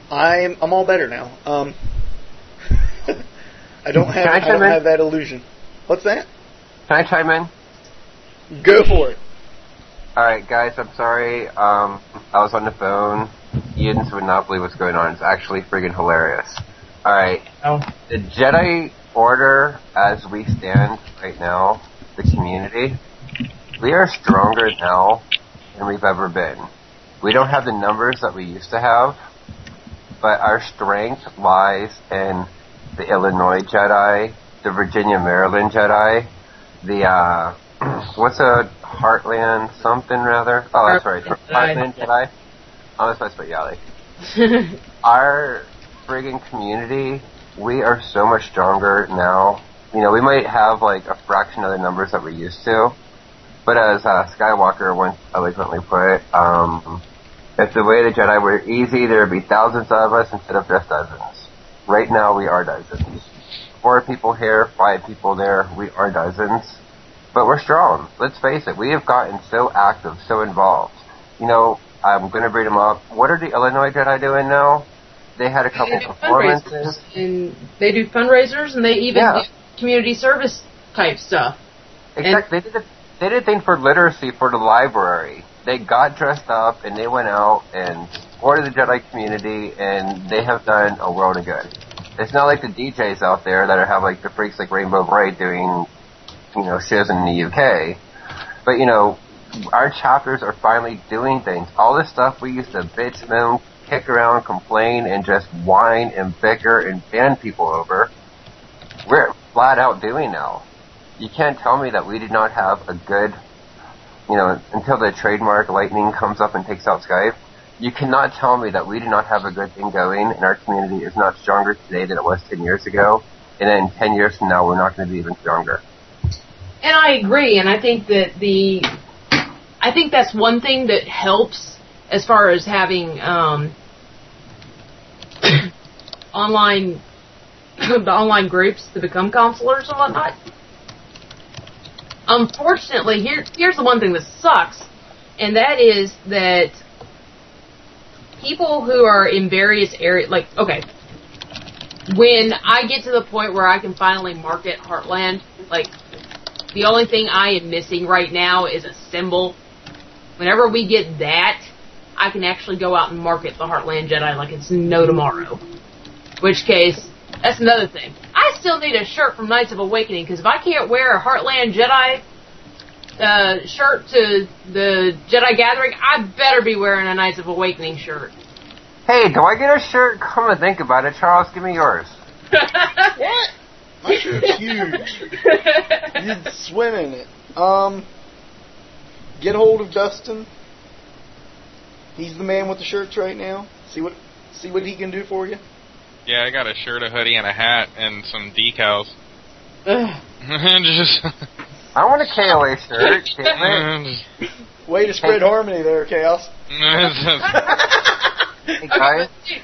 I'm I'm all better now. Um, I don't have Can I I, don't in? have that illusion. What's that? Can I chime in? Go for it. Alright, guys, I'm sorry. Um, I was on the phone. Yidens would not believe what's going on. It's actually friggin' hilarious. Alright, Oh. the Jedi Order, as we stand right now, the community, we are stronger now than we've ever been. We don't have the numbers that we used to have, but our strength lies in the Illinois Jedi, the Virginia Maryland Jedi, the uh, what's a Heartland something rather? Oh, that's right, Heartland Jedi. Oh, that's be Yali. Our friggin' community, we are so much stronger now. You know, we might have like a fraction of the numbers that we used to, but as uh, Skywalker once eloquently put it, um, if the way the Jedi were easy, there would be thousands of us instead of just dozens. Right now, we are dozens. Four people here, five people there, we are dozens. But we're strong. Let's face it, we have gotten so active, so involved. You know, I'm going to bring them up. What are the Illinois Jedi doing now? They had a couple they performances. and they do fundraisers, and they even Yeah. do community service type stuff. Exactly. They did a, they did a thing for literacy for the library. They got dressed up and they went out and supported the Jedi community, and they have done a world of good. It's not like the DJs out there that have like the freaks like Rainbow Bright doing, you know, shows in the UK. But you know, our chapters are finally doing things. All this stuff we used to bitch, moan, kick around, complain, and just whine and bicker and ban people over, we're flat out doing now you can't tell me that we did not have a good, you know, until the trademark Lightning comes up and takes out Skype. You cannot tell me that we do not have a good thing going, and our community is not stronger today than it was 10 years ago. And then 10 years from now, we're not going to be even stronger. And I agree, and I think that the, I think that's one thing that helps as far as having um, online, the online groups to become counselors and whatnot. Unfortunately, here here's the one thing that sucks, and that is that people who are in various areas, like okay, when I get to the point where I can finally market Heartland, like the only thing I am missing right now is a symbol. Whenever we get that, I can actually go out and market the Heartland Jedi like it's no tomorrow. Which case, that's another thing. I still need a shirt from Knights of Awakening because if I can't wear a Heartland Jedi uh, shirt to the Jedi Gathering, I better be wearing a Knights of Awakening shirt. Hey, do I get a shirt? Come and think about it. Charles, give me yours. What? My shirt's huge. You'd swim in it. Um, get hold of Dustin. He's the man with the shirts right now. See what see what he can do for you. Yeah, I got a shirt, a hoodie, and a hat, and some decals. Ugh. just, I want a KOA shirt. Damn it. just- Way to spread harmony there, Chaos. Hey, guys, do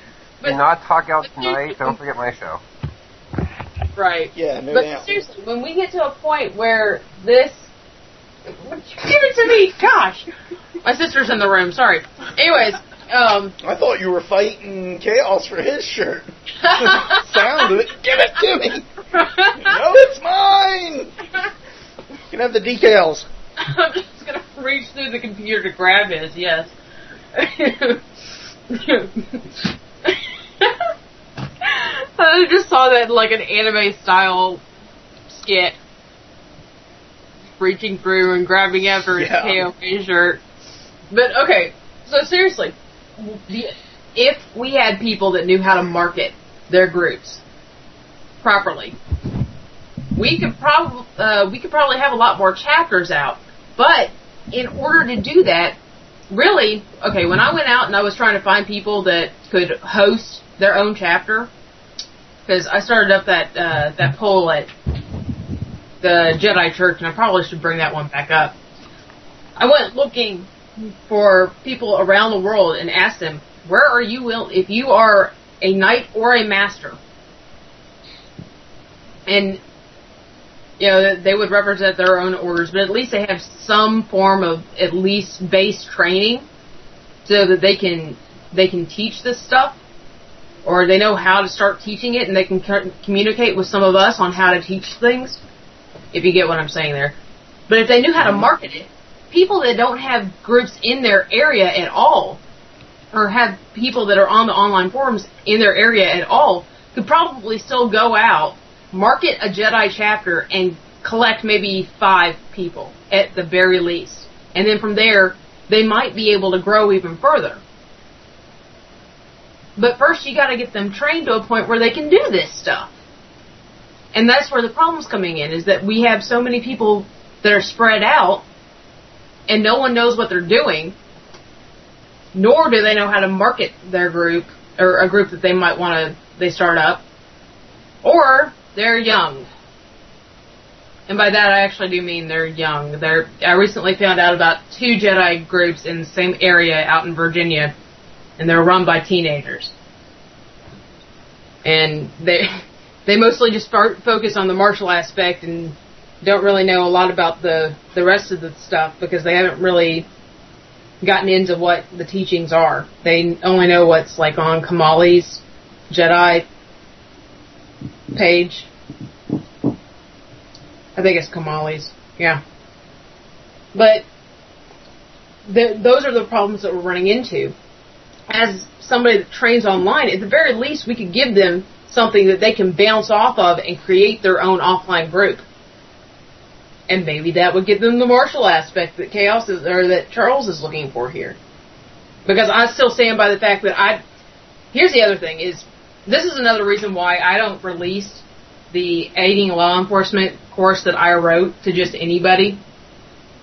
But- not talk out tonight. Don't forget my show. Right. Yeah, no but doubt. seriously, when we get to a point where this, give it to me, gosh, my sister's in the room. Sorry. Anyways, um, I thought you were fighting Chaos for his shirt. Sound of it. Give it to me. No, it's mine. You can have the decals. I'm just gonna reach through the computer to grab his. Yes. I just saw that like an anime style skit. Reaching through and grabbing after his Yeah. KOA shirt. But okay, so seriously, if we had people that knew how to market their groups properly, we could probably uh, we could probably have a lot more chapters out. But in order to do that, really, okay, when I went out and I was trying to find people that could host their own chapter, because I started up that uh, that poll at the Jedi Church, and I probably should bring that one back up. I went looking for people around the world and asked them, "Where are you will if you are a knight or a master? and you know they would represent their own orders, but at least they have some form of at least base training, so that they can they can teach this stuff, or they know how to start teaching it, and they can co- communicate with some of us on how to teach things. If you get what I'm saying there, but if they knew how to market it, people that don't have groups in their area at all, or have people that are on the online forums in their area at all, could probably still go out, market a Jedi chapter, and collect maybe five people at the very least. And then from there, they might be able to grow even further. But first you gotta get them trained to a point where they can do this stuff. And that's where the problem's coming in, is that we have so many people that are spread out and no one knows what they're doing, nor do they know how to market their group or a group that they might want to they start up, or they're young. And by that I actually do mean they're young. They're I recently found out about two Jedi groups in the same area out in Virginia, and they're run by teenagers. And they they mostly just focus on the martial aspect and don't really know a lot about the the rest of the stuff because they haven't really gotten into what the teachings are. They only know what's like on Kamali's Jedi page. I think it's Kamali's. Yeah. But the, those are the problems that we're running into. As somebody that trains online, at the very least, we could give them something that they can bounce off of and create their own offline group. And maybe that would give them the martial aspect that Chaos is, or that Charles is looking for here. Because I still stand by the fact that I, here's the other thing is, this is another reason why I don't release the aiding law enforcement course that I wrote to just anybody.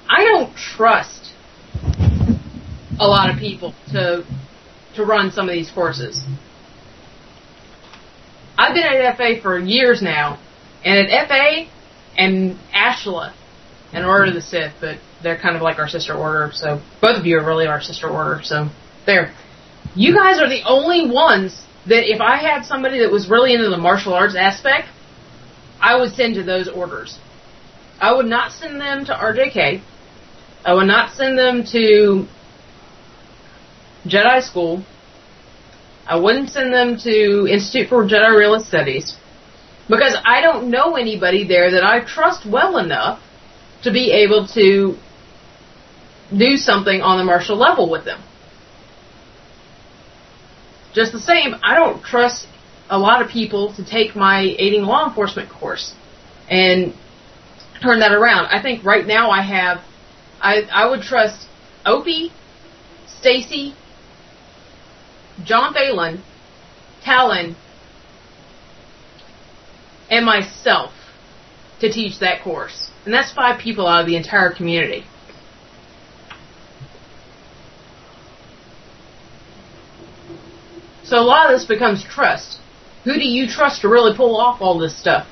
I don't trust a lot of people to, to run some of these courses. I've been at FA for years now, and at FA and Ashla and Order of the Sith, but they're kind of like our sister order, so both of you are really our sister order, so there. You guys are the only ones that if I had somebody that was really into the martial arts aspect, I would send to those orders. I would not send them to RJK. I would not send them to Jedi School. I wouldn't send them to Institute for Jedi Realist Studies because I don't know anybody there that I trust well enough to be able to do something on the martial level with them. Just the same, I don't trust a lot of people to take my aiding law enforcement course and turn that around. I think right now I have, I, I would trust Opie, Stacy, John Phelan, Talon, and myself to teach that course. And that's five people out of the entire community. So a lot of this becomes trust. Who do you trust to really pull off all this stuff?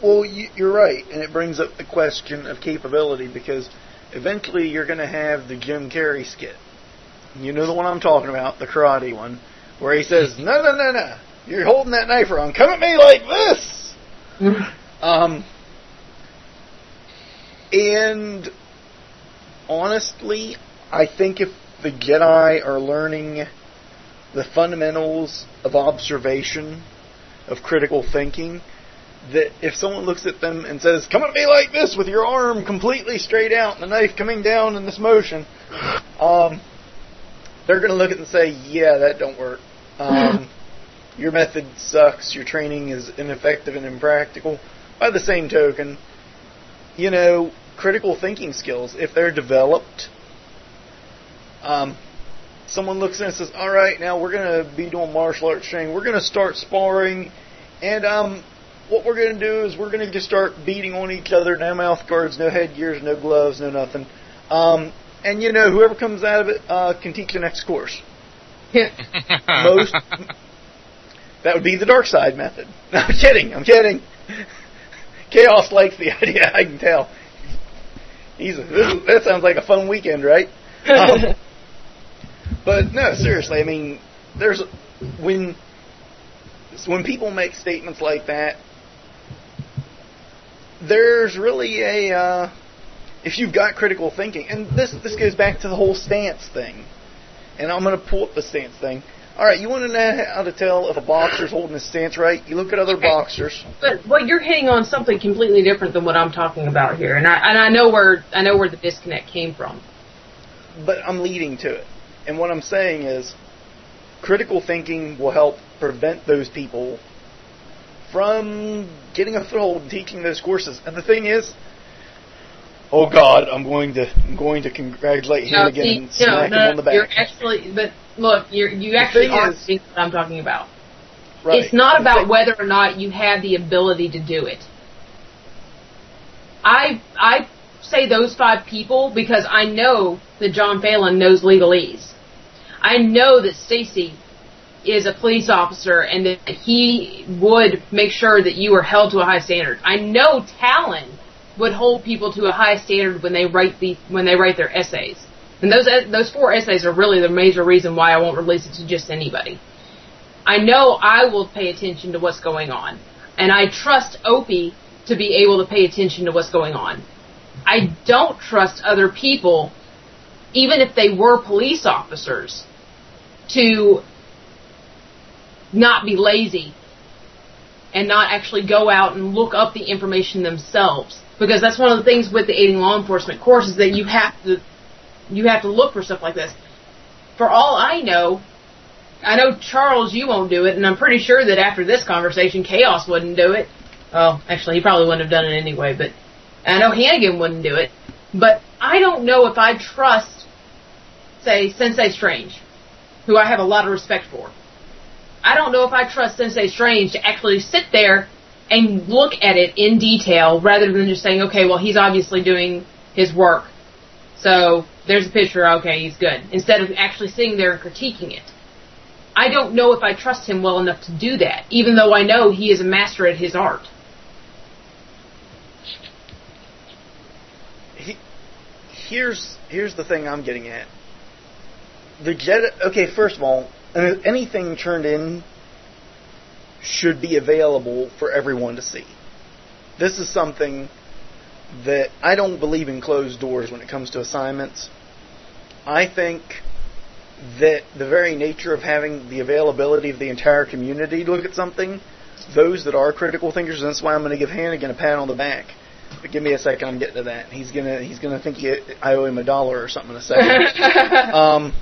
Well, you, you're right, and it brings up the question of capability because eventually you're going to have the Jim Carrey skit. You know the one I'm talking about, the karate one, where he says, "No, no, no, no, you're holding that knife wrong. Come at me like this." um, and honestly, I think if the Jedi are learning the fundamentals of observation, of critical thinking, that if someone looks at them and says, "Come at me like this with your arm completely straight out and the knife coming down in this motion," um, they're going to look at it and say, "Yeah, that don't work. Um, your method sucks. Your training is ineffective and impractical." By the same token, you know, critical thinking skills, if they're developed, um, someone looks in and says, "All right, now we're going to be doing martial arts training. We're going to start sparring, and um, what we're going to do is we're going to just start beating on each other. No mouth guards, no headgears, no gloves, no nothing. Um, and you know, whoever comes out of it uh, can teach the next course. Most that would be the dark side method. No, I'm kidding. I'm kidding. Chaos likes the idea. I can tell. He's a, that sounds like a fun weekend, right? Um, but no, seriously. I mean, there's when when people make statements like that, there's really a uh, if you've got critical thinking, and this this goes back to the whole stance thing. And I'm going to pull up the stance thing. All right, you want to know how to tell if a boxer's holding his stance right? You look at other boxers. But what you're hitting on something completely different than what I'm talking about here, and I and I know where I know where the disconnect came from. but I'm leading to it. And what I'm saying is, critical thinking will help prevent those people from getting a foothold in teaching those courses. And the thing is, oh God, I'm going to I'm going to congratulate him No, again see, and smack no, him on the back. You're actually, but look, you're, you actually are is- seeing what I'm talking about. right. It's not The about thing- whether or not you have the ability to do it. I I say those five people because I know that John Phelan knows legalese. I know that Stacy is a police officer and that he would make sure that you are held to a high standard. I know Talon would hold people to a high standard when they write the when they write their essays. And those those four essays are really the major reason why I won't release it to just anybody. I know I will pay attention to what's going on. And I trust Opie to be able to pay attention to what's going on. I don't trust other people, even if they were police officers, to not be lazy and not actually go out and look up the information themselves. Because that's one of the things with the aiding law enforcement course is that you have to you have to look for stuff like this. For all I know, I know Charles, you won't do it, and I'm pretty sure that after this conversation, Chaos wouldn't do it. Well, actually, he probably wouldn't have done it anyway, but I know Hannigan wouldn't do it. But I don't know if I trust, say, Sensei Strange, who I have a lot of respect for. I don't know if I trust Sensei Strange to actually sit there and look at it in detail rather than just saying, okay, well, he's obviously doing his work. So there's a picture, okay, he's good. Instead of actually sitting there and critiquing it. I don't know if I trust him well enough to do that, even though I know he is a master at his art. he, here's here's the thing I'm getting at. The jet. Okay, first of all, uh, anything turned in should be available for everyone to see. This is something that I don't believe in closed doors when it comes to assignments. I think that the very nature of having the availability of the entire community to look at something, those that are critical thinkers, and that's why I'm going to give Hannigan a pat on the back. But give me a second, I'm getting to that. He's gonna he's gonna think he, I owe him a dollar or something in a second. um,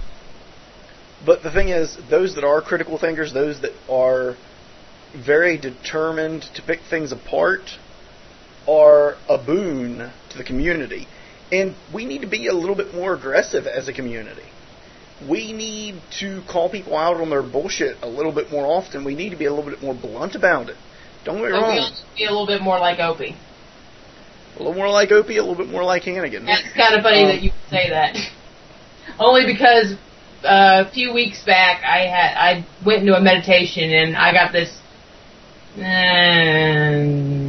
but the thing is, those that are critical thinkers, those that are very determined to pick things apart, are a boon to the community. And we need to be a little bit more aggressive as a community. We need to call people out on their bullshit a little bit more often. We need to be a little bit more blunt about it. Don't get me wrong. be a little bit more like Opie. A little more like Opie, a little bit more like Hannigan. It's kind of funny Um, that you say that. Only because uh, a few weeks back I had I went into a meditation and I got this. Um,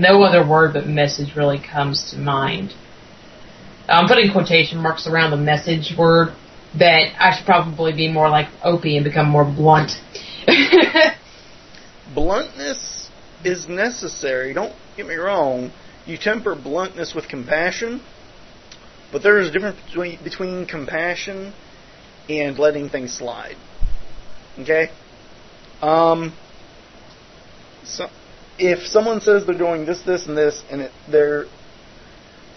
no other word but message really comes to mind. I'm putting quotation marks around the message word that I should probably be more like Opie and become more blunt. bluntness is necessary. Don't get me wrong. You temper bluntness with compassion, but there is a difference between, between compassion and letting things slide. Okay? Um, so if someone says they're doing this, this, and this, and it, they're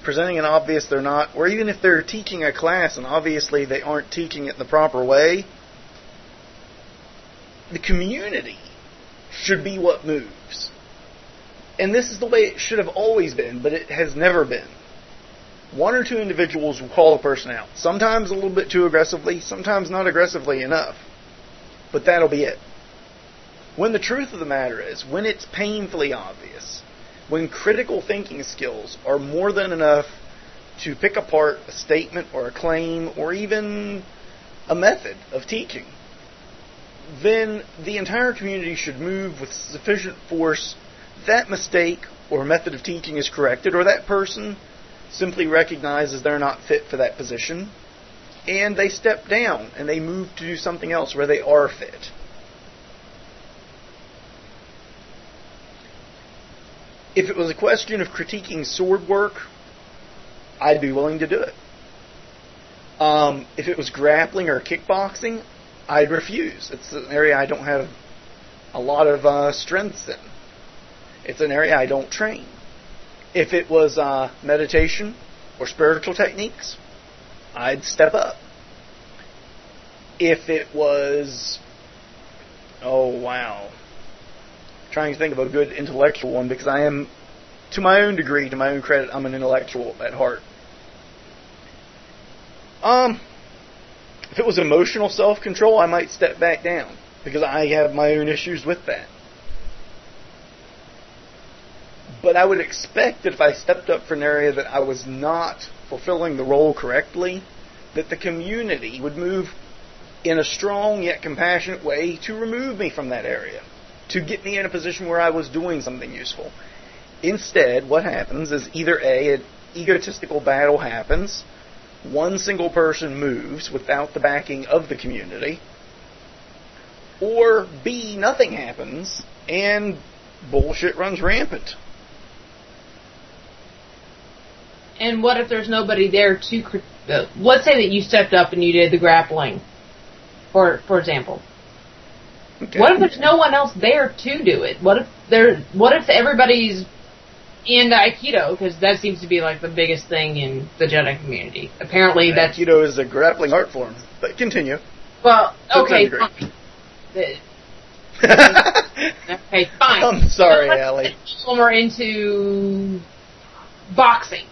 presenting an obvious they're not, or even if they're teaching a class and obviously they aren't teaching it in the proper way, the community should be what moves. And this is the way it should have always been, but it has never been. One or two individuals will call a person out. Sometimes a little bit too aggressively, sometimes not aggressively enough. But that'll be it. When the truth of the matter is, when it's painfully obvious, when critical thinking skills are more than enough to pick apart a statement or a claim or even a method of teaching, then the entire community should move with sufficient force. That mistake or method of teaching is corrected, or that person simply recognizes they're not fit for that position, and they step down and they move to do something else where they are fit. If it was a question of critiquing sword work, I'd be willing to do it. Um, if it was grappling or kickboxing, I'd refuse. It's an area I don't have a lot of uh, strengths in. It's an area I don't train. If it was uh, meditation or spiritual techniques, I'd step up. If it was, oh wow, trying to think of a good intellectual one because I am, to my own degree, to my own credit, I'm an intellectual at heart. Um, if it was emotional self control, I might step back down because I have my own issues with that. But I would expect that if I stepped up for an area that I was not fulfilling the role correctly, that the community would move in a strong yet compassionate way to remove me from that area, to get me in a position where I was doing something useful. Instead, what happens is either A, an egotistical battle happens, one single person moves without the backing of the community, or B, nothing happens and bullshit runs rampant. And what if there's nobody there to? Uh, let's say that you stepped up and you did the grappling, for for example. Okay. What if there's no one else there to do it? What if there? What if everybody's in Aikido? Because that seems to be like the biggest thing in the Jedi community. Apparently, that's Aikido is a grappling art form. But continue. well. Okay, degree. fine. The- okay, fine. I'm sorry, But let's Allie. say All of them are into boxing.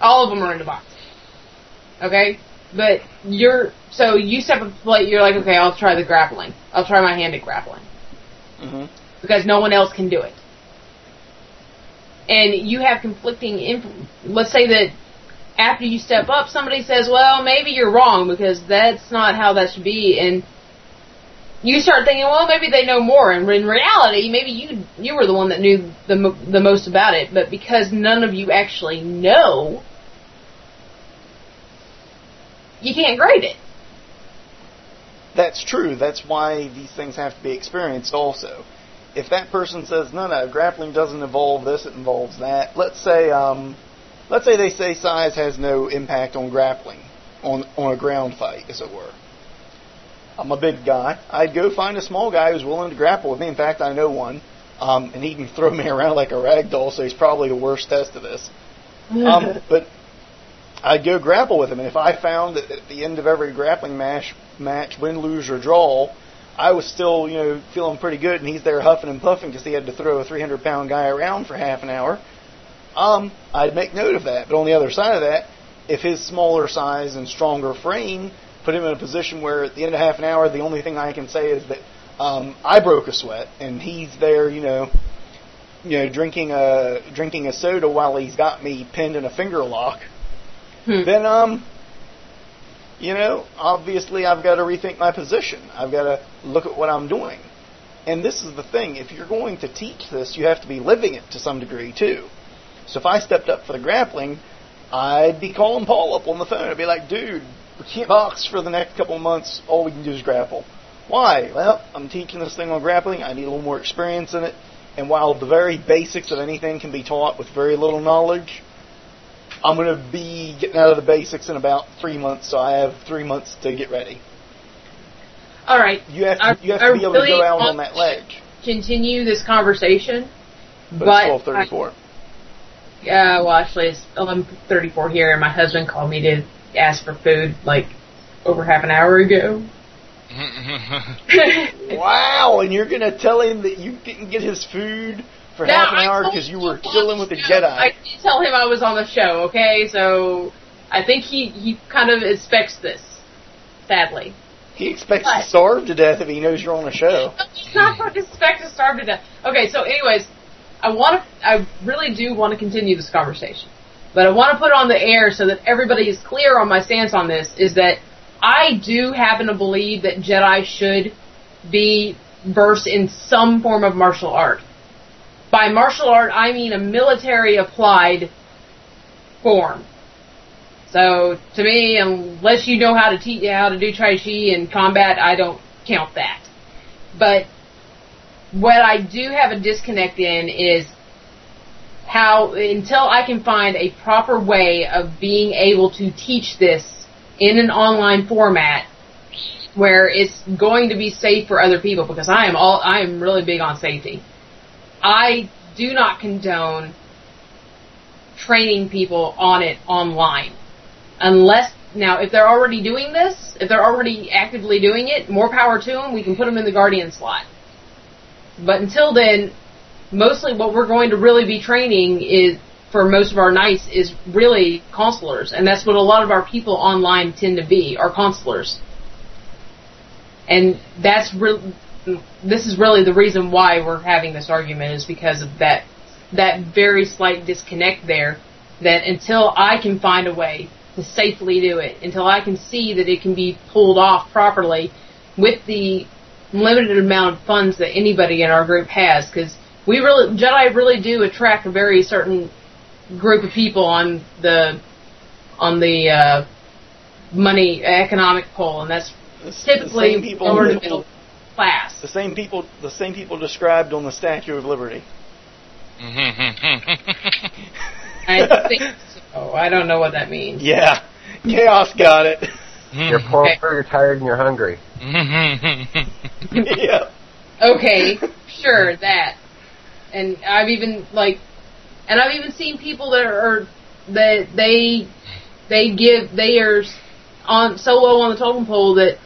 All of them are in the box. Okay, but you're so you step up to the plate. You're like, okay, I'll try the grappling. I'll try my hand at grappling hmm because no one else can do it. And you have conflicting. Inf- let's say that after you step up, somebody says, "Well, maybe you're wrong because that's not how that should be," and you start thinking, "Well, maybe they know more." And in reality, maybe you you were the one that knew the the most about it, but because none of you actually know, you can't grade it. That's true. That's why these things have to be experienced also. If that person says, no, no, grappling doesn't involve this, it involves that. Let's say, um, let's say they say size has no impact on grappling, on, on a ground fight, as it were. I'm a big guy. I'd go find a small guy who's willing to grapple with me. In fact, I know one. Um, and he can throw me around like a rag doll, so he's probably the worst test of this. Um, but I'd go grapple with him, and if I found that at the end of every grappling match, match, win, lose, or draw, I was still, you know, feeling pretty good, and he's there huffing and puffing because he had to throw a 300 pound guy around for half an hour. Um, I'd make note of that. But on the other side of that, if his smaller size and stronger frame put him in a position where at the end of half an hour, the only thing I can say is that um, I broke a sweat, and he's there, you know, you know, drinking a drinking a soda while he's got me pinned in a finger lock Hmm. then um you know obviously i've got to rethink my position. I've got to look at what i'm doing. And this is the thing if you're going to teach this you have to be living it to some degree too. So if i stepped up for the grappling i'd be calling paul up on the phone. I'd be like dude we can't box for the next couple of months. All we can do is grapple. Why? Well i'm teaching this thing on grappling. I need a little more experience in it. And while the very basics of anything can be taught with very little knowledge I'm going to be getting out of the basics in about three months, so I have three months to get ready. All right. You have to, I- you have I to be able to go out on that ledge. Continue this conversation, But, but it's 12:34. Uh, well, actually, it's 11:34 here, and my husband called me to ask for food like over half an hour ago. Wow, and you're going to tell him that you didn't get his food for Now, half an I hour because you were chilling with the show. I did tell him I was on the show. Okay, so I think he he kind of expects this. Sadly, He expects What? to starve to death if he knows you're on a show. he's not going to expect to starve to death. Okay, so anyways, I want to. I really do want to continue this conversation, but I want to put it on the air so that everybody is clear on my stance on this. Is that I do happen to believe that Jedi should be versed in some form of martial art. By martial art, I mean a military applied form. So to me, unless you know how to teach how to do Tai Chi and combat, I don't count that. But what I do have a disconnect in is how until I can find a proper way of being able to teach this in an online format where it's going to be safe for other people because I am all I am really big on safety. I do not condone training people on it online unless now if they're already doing this, if they're already actively doing it, more power to them. We can put them in the guardian slot. But until then, mostly what we're going to really be training is for most of our knights is really consulars, and that's what a lot of our people online tend to be are consulars. And that's re- this is really the reason why we're having this argument is because of that that very slight disconnect there. That until I can find a way to safely do it, until I can see that it can be pulled off properly with the limited amount of funds that anybody in our group has, because we really Jedi really do attract a very certain group of people on the on the uh, money economic pole, and that's typically same people lower to that- middle class. The same people, the same people described on the Statue of Liberty. I think so. Oh, I don't know what that means. Yeah, Chaos got it. You're poor, you're tired, and you're hungry. yeah. Okay, sure that. And I've even like, and I've even seen people that are that they they give they are on so low on the totem pole that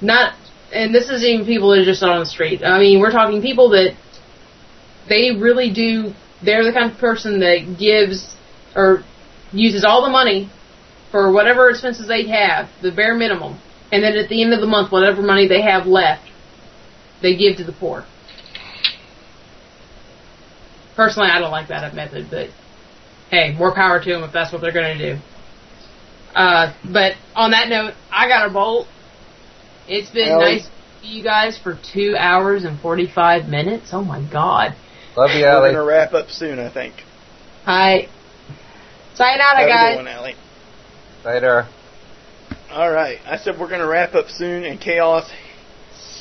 not and this isn't even people that are just on the street. I mean, we're talking people that they really do. They're the kind of person that gives or uses all the money for whatever expenses they have, the bare minimum, and then at the end of the month, whatever money they have left, they give to the poor. Personally, I don't like that method, but hey, more power to them if that's what they're going to do. Uh, but on that note, I got a bolt. It's been Ellie? nice to see you guys for two hours and 45 minutes. Oh my god. Love you, We're gonna wrap up soon, I think. Hi. Sayonara, Have a good guys. one, Allie. Later. All right, I said we're gonna wrap up soon, and Chaos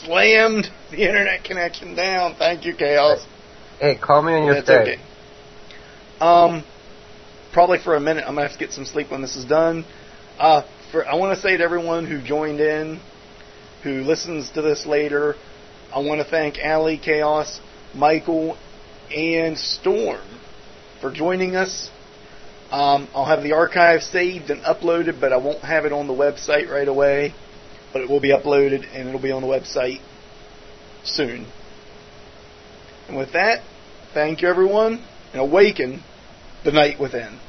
slammed the internet connection down. Thank you, Chaos. Hey, call me on your That's stay. okay. Um, probably for a minute. I'm gonna have to get some sleep when this is done. Uh, for I want to say to everyone who joined in, who listens to this later, I want to thank Allie, Chaos, Michael, and Storm for joining us. Um, I'll have the archive saved and uploaded, but I won't have it on the website right away. But it will be uploaded and it'll be on the website soon. And with that, thank you everyone, and awaken the knight within.